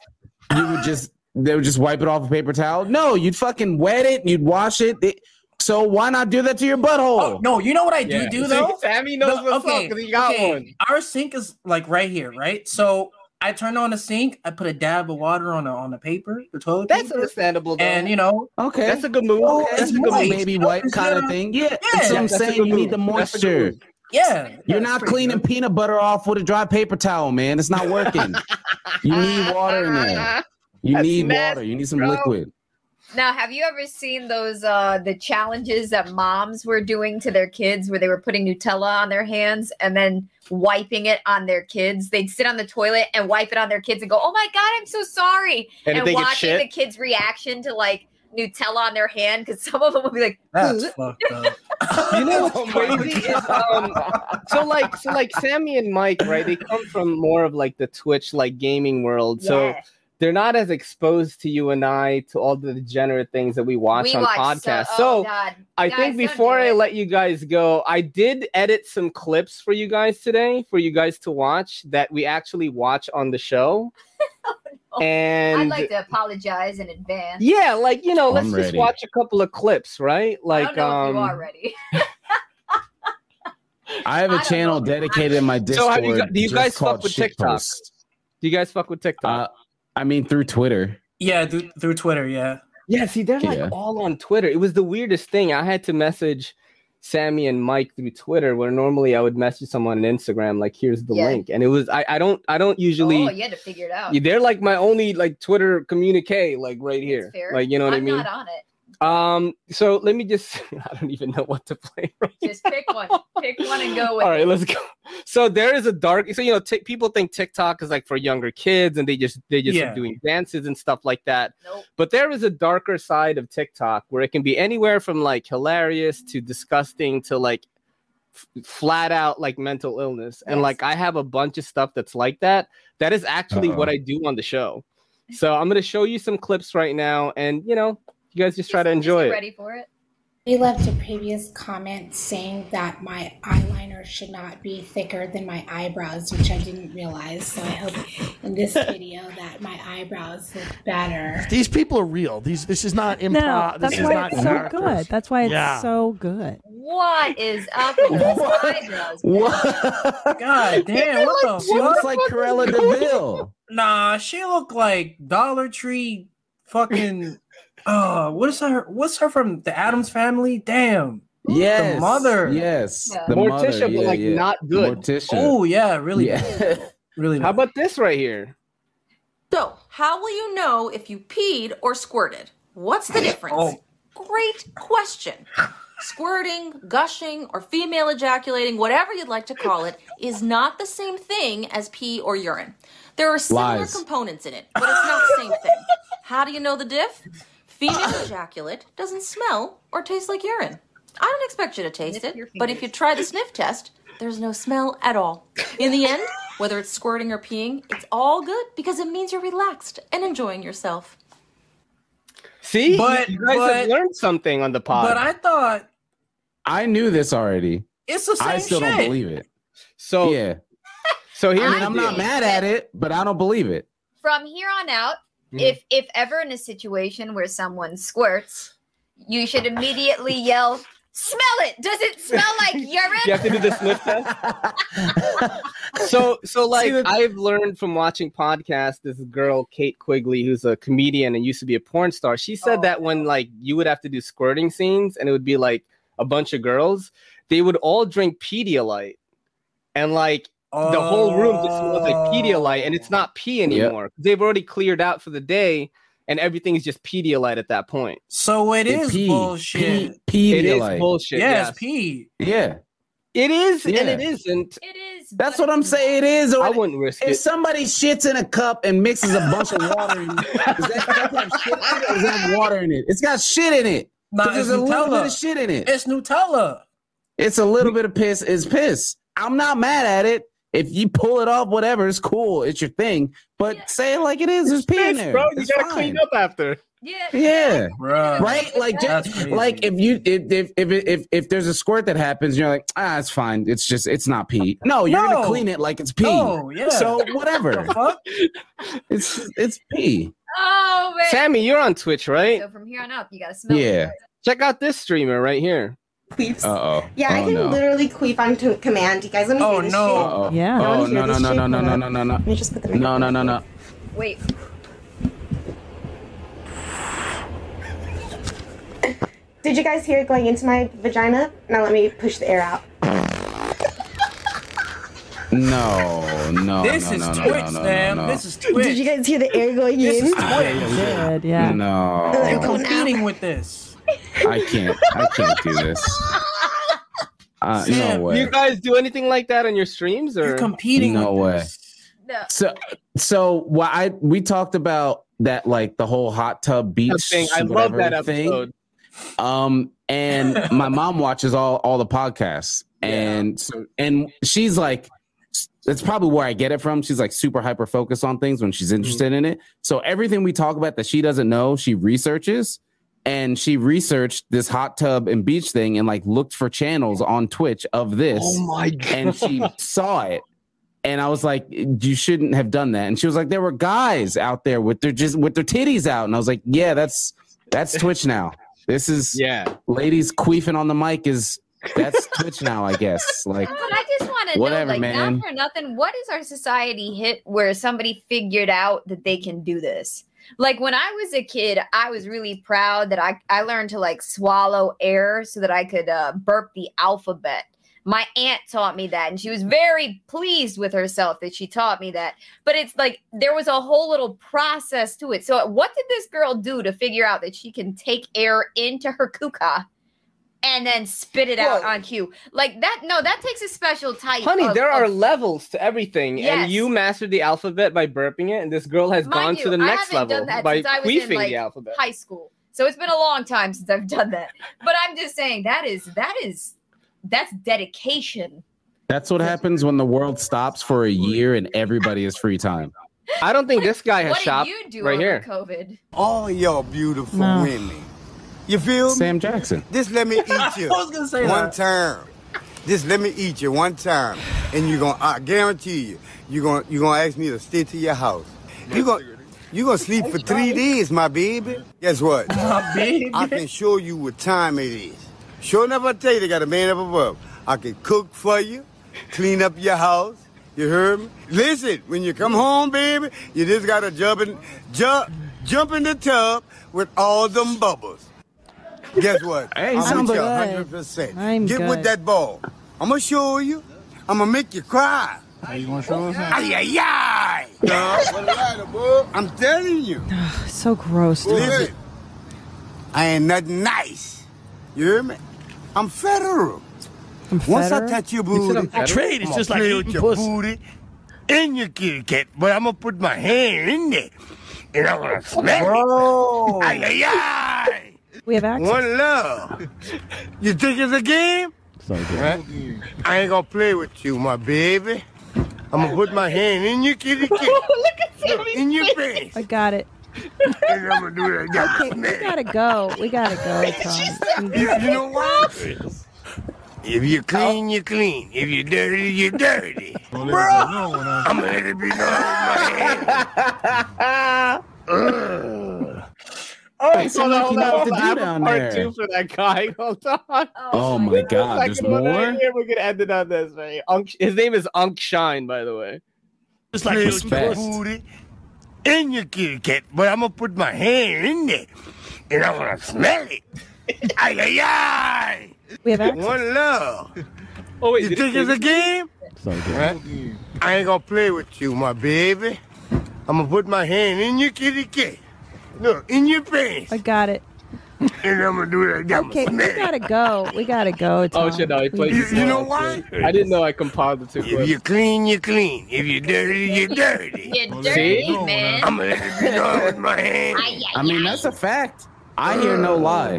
[SPEAKER 2] you would just they would just wipe it off a paper towel. No, you'd fucking wet it, you'd wash it. It- so why not do that to your butthole?
[SPEAKER 3] oh, no, you know what I do
[SPEAKER 1] Yeah.
[SPEAKER 3] do *laughs*
[SPEAKER 1] See,
[SPEAKER 3] though?
[SPEAKER 1] Sammy knows
[SPEAKER 3] The-
[SPEAKER 1] what's up because he got one.
[SPEAKER 3] Our sink is like right here, right? So I turn on the sink, I put a dab of water on the on the paper, the toilet
[SPEAKER 1] That's
[SPEAKER 3] paper,
[SPEAKER 1] understandable, though.
[SPEAKER 3] and you know,
[SPEAKER 2] Okay.
[SPEAKER 1] that's a good move.
[SPEAKER 3] Oh,
[SPEAKER 1] That's a good
[SPEAKER 3] moist.
[SPEAKER 2] baby wipe kind of
[SPEAKER 3] Yeah.
[SPEAKER 2] thing. Yeah,
[SPEAKER 3] Yeah,
[SPEAKER 2] that's what I'm
[SPEAKER 1] that's
[SPEAKER 2] saying.
[SPEAKER 1] good
[SPEAKER 2] You need the
[SPEAKER 1] move. That's a good
[SPEAKER 2] moisture.
[SPEAKER 3] yeah.
[SPEAKER 2] You're not cleaning
[SPEAKER 3] good.
[SPEAKER 2] peanut butter off with a dry paper towel, man. It's not working. you need water in there. You
[SPEAKER 1] That's
[SPEAKER 2] need
[SPEAKER 1] nasty,
[SPEAKER 2] water. You need some
[SPEAKER 1] bro.
[SPEAKER 2] liquid.
[SPEAKER 4] Now, have you ever seen those uh the challenges that moms were doing to their kids where they were putting Nutella on their hands and then wiping it on their kids? They'd sit on the toilet and wipe it on their kids and go, "Oh my god, I'm so sorry."
[SPEAKER 1] And,
[SPEAKER 4] And,
[SPEAKER 1] if they get
[SPEAKER 4] watching the kids' reaction to like Nutella on their hand because some of them would be like,
[SPEAKER 3] That's fucked up.
[SPEAKER 1] You know *laughs* what's
[SPEAKER 2] Oh my
[SPEAKER 1] crazy is um, so like so like Sammy and Mike, right? They come from more of like the Twitch like gaming world, so
[SPEAKER 4] "Yeah."
[SPEAKER 1] They're not as exposed to you and I to all the degenerate things that we watch
[SPEAKER 4] we
[SPEAKER 1] on
[SPEAKER 4] watch
[SPEAKER 1] podcasts.
[SPEAKER 4] So,
[SPEAKER 1] So,
[SPEAKER 4] oh, God.
[SPEAKER 1] I
[SPEAKER 4] Guys,
[SPEAKER 1] think before I let you guys go, I did edit some clips for you guys today for you guys to watch that we actually watch on the show. *laughs*
[SPEAKER 4] no.
[SPEAKER 1] And
[SPEAKER 4] I'd like to apologize in advance.
[SPEAKER 1] yeah, like you know, let's
[SPEAKER 2] I'm
[SPEAKER 1] just watch a couple of clips, right?
[SPEAKER 4] I
[SPEAKER 1] Like *laughs*
[SPEAKER 4] don't know
[SPEAKER 1] um
[SPEAKER 4] if you are ready.
[SPEAKER 2] I have
[SPEAKER 4] I
[SPEAKER 2] a
[SPEAKER 4] don't
[SPEAKER 2] channel
[SPEAKER 4] know.
[SPEAKER 2] dedicated in my
[SPEAKER 1] So
[SPEAKER 2] Discord.
[SPEAKER 1] have you got- do you guys fuck with TikTok?
[SPEAKER 2] Post.
[SPEAKER 1] do you guys fuck with TikTok?
[SPEAKER 2] Uh, I mean, through Twitter.
[SPEAKER 3] Yeah, through, through Twitter. Yeah.
[SPEAKER 1] Yeah, see, they're like
[SPEAKER 2] Yeah.
[SPEAKER 1] all on Twitter. It was the weirdest thing. I had to message Sammy and Mike through Twitter, where normally I would message someone on Instagram, like, "Here's the
[SPEAKER 4] Yeah.
[SPEAKER 1] link," and it was I, I don't I don't usually.
[SPEAKER 4] oh, you had to figure it out.
[SPEAKER 1] They're like my only like Twitter communique, like right here,
[SPEAKER 4] fair.
[SPEAKER 1] like you know what
[SPEAKER 4] I'm
[SPEAKER 1] I mean.
[SPEAKER 4] not on it.
[SPEAKER 1] Um, so let me just *laughs* I don't even know what to play. *laughs* Right
[SPEAKER 4] Just pick one. pick one and go *laughs* with
[SPEAKER 1] All right,
[SPEAKER 4] it.
[SPEAKER 1] let's go. So there is a dark. So you know, t- people think TikTok is like for younger kids, and they just they just
[SPEAKER 3] Yeah.
[SPEAKER 1] doing dances and stuff like that.
[SPEAKER 4] Nope.
[SPEAKER 1] But there is a darker side of TikTok where it can be anywhere from like hilarious to disgusting to like f- flat out like mental illness. And like I have a bunch of stuff that's like that. That is actually what
[SPEAKER 2] Uh-oh.
[SPEAKER 1] I do on the show. So I'm gonna show you some clips right now, and you know, you guys just try to
[SPEAKER 4] Just- just
[SPEAKER 1] enjoy it.
[SPEAKER 4] Ready for it?
[SPEAKER 5] They left a previous comment saying that my eyeliner should not be thicker than my eyebrows, which I didn't realize. So I hope in this *laughs* video that my eyebrows look better.
[SPEAKER 6] These people are real. These this is not improv.
[SPEAKER 7] No,
[SPEAKER 6] this
[SPEAKER 7] that's
[SPEAKER 6] is
[SPEAKER 7] why
[SPEAKER 6] not
[SPEAKER 7] it's so
[SPEAKER 6] characters.
[SPEAKER 7] good. That's why it's
[SPEAKER 6] Yeah.
[SPEAKER 7] so good.
[SPEAKER 4] What is up with those
[SPEAKER 2] What?
[SPEAKER 4] eyebrows?
[SPEAKER 2] What?
[SPEAKER 3] God *laughs* damn, what the
[SPEAKER 2] she looks
[SPEAKER 3] fuck?
[SPEAKER 2] like Cruella de Vil.
[SPEAKER 3] Nah, she look like Dollar Tree fucking uh what is her what's her from the Addams family? Damn.
[SPEAKER 2] Yes, the
[SPEAKER 3] mother.
[SPEAKER 2] Yes,
[SPEAKER 4] Yeah.
[SPEAKER 2] the
[SPEAKER 1] Morticia,
[SPEAKER 2] mother.
[SPEAKER 1] but,
[SPEAKER 2] Yeah,
[SPEAKER 1] like,
[SPEAKER 2] yeah.
[SPEAKER 1] not good.
[SPEAKER 2] Morticia.
[SPEAKER 3] Oh yeah, really
[SPEAKER 2] yeah.
[SPEAKER 3] bad. Really
[SPEAKER 1] How about this right here?
[SPEAKER 8] So, how will you know if you peed or squirted? What's the difference?
[SPEAKER 3] Oh.
[SPEAKER 8] Great question. Squirting, gushing, or female ejaculating, whatever you'd like to call it, is not the same thing as pee or urine. There are similar
[SPEAKER 2] Lies.
[SPEAKER 8] components in it, but it's not the same thing. How do you know the diff? Female ejaculate doesn't smell or taste like urine. I don't expect you to taste
[SPEAKER 4] Sniff
[SPEAKER 8] it,
[SPEAKER 4] your
[SPEAKER 8] but if you try the sniff test, there's no smell at all. In the end, whether it's squirting or peeing, it's all good because it means you're relaxed and enjoying yourself.
[SPEAKER 1] See,
[SPEAKER 3] But-
[SPEAKER 1] you guys have learned something on the pod.
[SPEAKER 3] But I thought
[SPEAKER 2] I knew this already.
[SPEAKER 3] it's the same
[SPEAKER 2] I still
[SPEAKER 3] shit.
[SPEAKER 2] don't believe it.
[SPEAKER 1] so
[SPEAKER 2] yeah.
[SPEAKER 1] so
[SPEAKER 2] I mean, I'm not mad at it, but I don't believe it.
[SPEAKER 4] From here on out, If if ever in a situation where someone squirts, you should immediately yell, "Smell it! Does it smell *laughs* like urine?"
[SPEAKER 1] You have to do the sniff test. *laughs* So so like
[SPEAKER 2] the-
[SPEAKER 1] I've learned from watching podcasts, this girl Kate Quigley, who's a comedian and used to be a porn star. She said
[SPEAKER 4] Oh,
[SPEAKER 1] that when like you would have to do squirting scenes and it would be like a bunch of girls, they would all drink Pedialyte, and like the whole room just smells like Pedialyte, and it's not pee anymore. They've already cleared out for the day, and everything is just Pedialyte at that point.
[SPEAKER 3] So it is
[SPEAKER 2] Pee-
[SPEAKER 3] bullshit.
[SPEAKER 2] Pee-
[SPEAKER 1] It is bullshit.
[SPEAKER 3] yeah,
[SPEAKER 1] yes.
[SPEAKER 3] it's pee.
[SPEAKER 2] Yeah,
[SPEAKER 1] it is, and it isn't.
[SPEAKER 4] It is.
[SPEAKER 2] that's what I'm saying. It is. Or
[SPEAKER 1] I wouldn't risk
[SPEAKER 2] if
[SPEAKER 1] it.
[SPEAKER 2] If somebody shits in a cup and mixes a bunch of water in it, does that, that have shit in it or does that have water in it? It's got shit in it.
[SPEAKER 3] Nah,
[SPEAKER 2] 'Cause
[SPEAKER 3] it's
[SPEAKER 2] there's a little bit of shit in it.
[SPEAKER 3] It's Nutella.
[SPEAKER 2] It's a little bit of piss. It's piss. I'm not mad at it. If you pull it off, whatever, it's cool. It's your thing. But
[SPEAKER 4] Yeah.
[SPEAKER 2] say it like it is. There's pee in there.
[SPEAKER 1] bro. You
[SPEAKER 2] It's
[SPEAKER 1] gotta
[SPEAKER 2] fine.
[SPEAKER 1] clean up after.
[SPEAKER 4] Yeah.
[SPEAKER 2] Yeah.
[SPEAKER 3] Bruh.
[SPEAKER 2] Right? Like just like if you if if if if if there's a squirt that happens, you're like, ah, it's fine. It's just it's not pee. No, you're
[SPEAKER 3] No.
[SPEAKER 2] gonna clean it like it's pee.
[SPEAKER 3] No, yeah.
[SPEAKER 2] So whatever. it's it's pee.
[SPEAKER 4] Oh man.
[SPEAKER 1] Sammy, you're on Twitch, right?
[SPEAKER 4] So from here on up, you gotta smell.
[SPEAKER 2] Yeah.
[SPEAKER 4] it.
[SPEAKER 1] Check out this streamer right here.
[SPEAKER 7] Queefs.
[SPEAKER 2] Uh oh.
[SPEAKER 7] yeah, I
[SPEAKER 2] oh,
[SPEAKER 7] can
[SPEAKER 2] no.
[SPEAKER 7] literally queef on to command. You guys want to
[SPEAKER 3] Oh,
[SPEAKER 7] hear this
[SPEAKER 3] no.
[SPEAKER 7] shit?
[SPEAKER 2] Uh-oh.
[SPEAKER 9] Yeah.
[SPEAKER 7] I
[SPEAKER 2] Oh no no no no no no no no no
[SPEAKER 7] Let me just put the
[SPEAKER 2] no no no no.
[SPEAKER 4] Wait.
[SPEAKER 7] Did you guys hear it going into my vagina? Now let me push the air out.
[SPEAKER 2] No, no,
[SPEAKER 3] This
[SPEAKER 2] no,
[SPEAKER 3] is
[SPEAKER 2] no, no,
[SPEAKER 3] Twitch,
[SPEAKER 2] no, no,
[SPEAKER 3] fam.
[SPEAKER 2] no,
[SPEAKER 3] This is Twitch.
[SPEAKER 7] Did you guys hear the air going
[SPEAKER 3] This
[SPEAKER 7] in?
[SPEAKER 3] is Twitch.
[SPEAKER 9] Good. Yeah.
[SPEAKER 3] You're
[SPEAKER 2] No,
[SPEAKER 3] competing with this.
[SPEAKER 2] I can't. I can't do this. Uh, no
[SPEAKER 3] Sam,
[SPEAKER 1] Do
[SPEAKER 2] way.
[SPEAKER 1] you guys do anything like that on your streams, or
[SPEAKER 3] You're competing
[SPEAKER 2] No
[SPEAKER 3] with
[SPEAKER 2] way.
[SPEAKER 3] this.
[SPEAKER 4] No.
[SPEAKER 2] So, so what I we talked about that like the whole hot tub beach
[SPEAKER 1] thing? I love
[SPEAKER 2] whatever
[SPEAKER 1] that
[SPEAKER 2] thing. Um, and *laughs* my mom watches all all the podcasts, and so and she's like, that's probably where I get it from. She's like super hyper focused on things when she's interested in it. So everything we talk about that she doesn't know, she researches. And she researched this hot tub and beach thing and like looked for channels on Twitch of this.
[SPEAKER 1] Oh my god!
[SPEAKER 2] and she saw it. And i was like you shouldn't have done that. And she was like there were guys out there with their just with their titties out. And i was like yeah that's that's twitch now. This is
[SPEAKER 1] yeah,
[SPEAKER 2] ladies queefing on the mic is that's twitch now i guess. *laughs* Like
[SPEAKER 4] But I just want to know, like,
[SPEAKER 2] man.
[SPEAKER 4] not for nothing, what is our society hit where somebody figured out that they can do this? Like when I was a kid, I was really proud that I I learned to like swallow air so that I could uh, burp the alphabet. My aunt taught me that, and she was very pleased with herself that she taught me that. But it's like there was a whole little process to it. So, what did this girl do to figure out that she can take air into her kuka and then spit it out on cue? Like that? No, that takes a special type.
[SPEAKER 1] honey,
[SPEAKER 4] of-
[SPEAKER 1] there are
[SPEAKER 4] of-
[SPEAKER 1] levels to everything,
[SPEAKER 4] Yes.
[SPEAKER 1] and you mastered the alphabet by burping it, and this girl has
[SPEAKER 4] Mind
[SPEAKER 1] gone
[SPEAKER 4] you,
[SPEAKER 1] to the
[SPEAKER 4] I
[SPEAKER 1] next level by
[SPEAKER 4] since in,
[SPEAKER 1] queefing
[SPEAKER 4] like,
[SPEAKER 1] the alphabet.
[SPEAKER 4] high school. So it's been a long time since I've done that. But I'm just saying that is that is that's dedication.
[SPEAKER 2] that's what happens when the world stops for a year and everybody has free time
[SPEAKER 1] I don't think this guy has
[SPEAKER 4] What
[SPEAKER 1] shop
[SPEAKER 4] you do
[SPEAKER 1] right
[SPEAKER 4] over
[SPEAKER 1] here.
[SPEAKER 4] COVID?
[SPEAKER 10] All y'all beautiful
[SPEAKER 9] No.
[SPEAKER 10] women. You feel me?
[SPEAKER 2] sam jackson
[SPEAKER 10] Just let me *laughs* eat
[SPEAKER 3] I
[SPEAKER 10] you
[SPEAKER 3] was gonna say
[SPEAKER 10] one
[SPEAKER 3] that.
[SPEAKER 10] time. Just let me eat you one time, and you're gonna. I guarantee you, you gonna you gonna ask me to stay to your house. You gonna you gonna sleep for three days, my baby. Guess what? *laughs*
[SPEAKER 3] My baby.
[SPEAKER 10] I can show you what time it is. Sure enough, I tell you, they got a man up above. I can cook for you, clean up your house. You heard me? Listen, when you come home, baby, you just gotta jump in, jump, jump in the tub with all them bubbles. Guess what?
[SPEAKER 2] Hey,
[SPEAKER 10] I'm with you 100%.
[SPEAKER 9] I'm
[SPEAKER 10] Get
[SPEAKER 9] good.
[SPEAKER 10] with that ball. I'm gonna show you. I'm gonna make you cry.
[SPEAKER 3] How you want to show us?
[SPEAKER 10] Ay, ay, ay. No, what a lighter, boy. I'm telling you.
[SPEAKER 9] So gross. Dude.
[SPEAKER 10] Listen, I ain't nothing nice. You hear me? I'm federal.
[SPEAKER 9] I'm
[SPEAKER 10] Once I touch your
[SPEAKER 1] You
[SPEAKER 10] booty,
[SPEAKER 1] I'm?
[SPEAKER 6] Trade is
[SPEAKER 10] I'ma
[SPEAKER 6] just like eating
[SPEAKER 10] your
[SPEAKER 6] pussy.
[SPEAKER 10] booty in your kitty cat, but I'm gonna put my hand in there and I'm gonna smack it.
[SPEAKER 3] Bro.
[SPEAKER 10] Ay, ay, ay.
[SPEAKER 9] We have access.
[SPEAKER 10] One love. You think it's a game? Huh? I ain't gonna play with you, my baby. I'm gonna put my hand in your kitty kitty. *laughs* Look at cat. in your face.
[SPEAKER 9] I got it.
[SPEAKER 11] and I'm gonna do that. Got
[SPEAKER 9] Okay, we gotta go. We gotta go, Tom.
[SPEAKER 11] You, you know what? If you clean, you clean. If you dirty, you dirty. Bro, I'm gonna let it be known *laughs* my hand.
[SPEAKER 1] Oh,
[SPEAKER 2] so
[SPEAKER 1] hold on, hold
[SPEAKER 2] what
[SPEAKER 1] on, hold on. I
[SPEAKER 2] have to do
[SPEAKER 1] have a
[SPEAKER 2] down
[SPEAKER 1] part
[SPEAKER 2] there.
[SPEAKER 1] two for that guy. *laughs* Hold on.
[SPEAKER 2] Oh, oh my god, there's
[SPEAKER 1] Second one right
[SPEAKER 2] more.
[SPEAKER 1] here, We're gonna end it on this, right? Unk, his name is Unk Shine, by the way.
[SPEAKER 11] Just like your
[SPEAKER 2] Respect.
[SPEAKER 11] booty in your kitty cat, but I'm gonna put my hand in there and I'm gonna smell it. *laughs* ay ay ay!
[SPEAKER 9] We have access.
[SPEAKER 11] One love.
[SPEAKER 1] Oh wait,
[SPEAKER 11] You
[SPEAKER 1] did
[SPEAKER 11] think it's a game? Right? I ain't gonna play with you, my baby. I'm gonna put my hand in your kitty cat. Look, in your pants.
[SPEAKER 9] I got it.
[SPEAKER 11] And I'm gonna do it I'm
[SPEAKER 9] Okay, we gotta go. We gotta go.
[SPEAKER 1] Oh shit! No, he played.
[SPEAKER 11] You, you know why?
[SPEAKER 1] I didn't know I compiled the two.
[SPEAKER 11] If
[SPEAKER 1] clips.
[SPEAKER 11] you clean, you clean. If you dirty, you *laughs* dirty.
[SPEAKER 4] You're dirty,
[SPEAKER 1] See?
[SPEAKER 4] man.
[SPEAKER 11] I'm gonna let it be with my hand.
[SPEAKER 4] Ay, ay,
[SPEAKER 2] I mean, that's a fact. I hear no lie.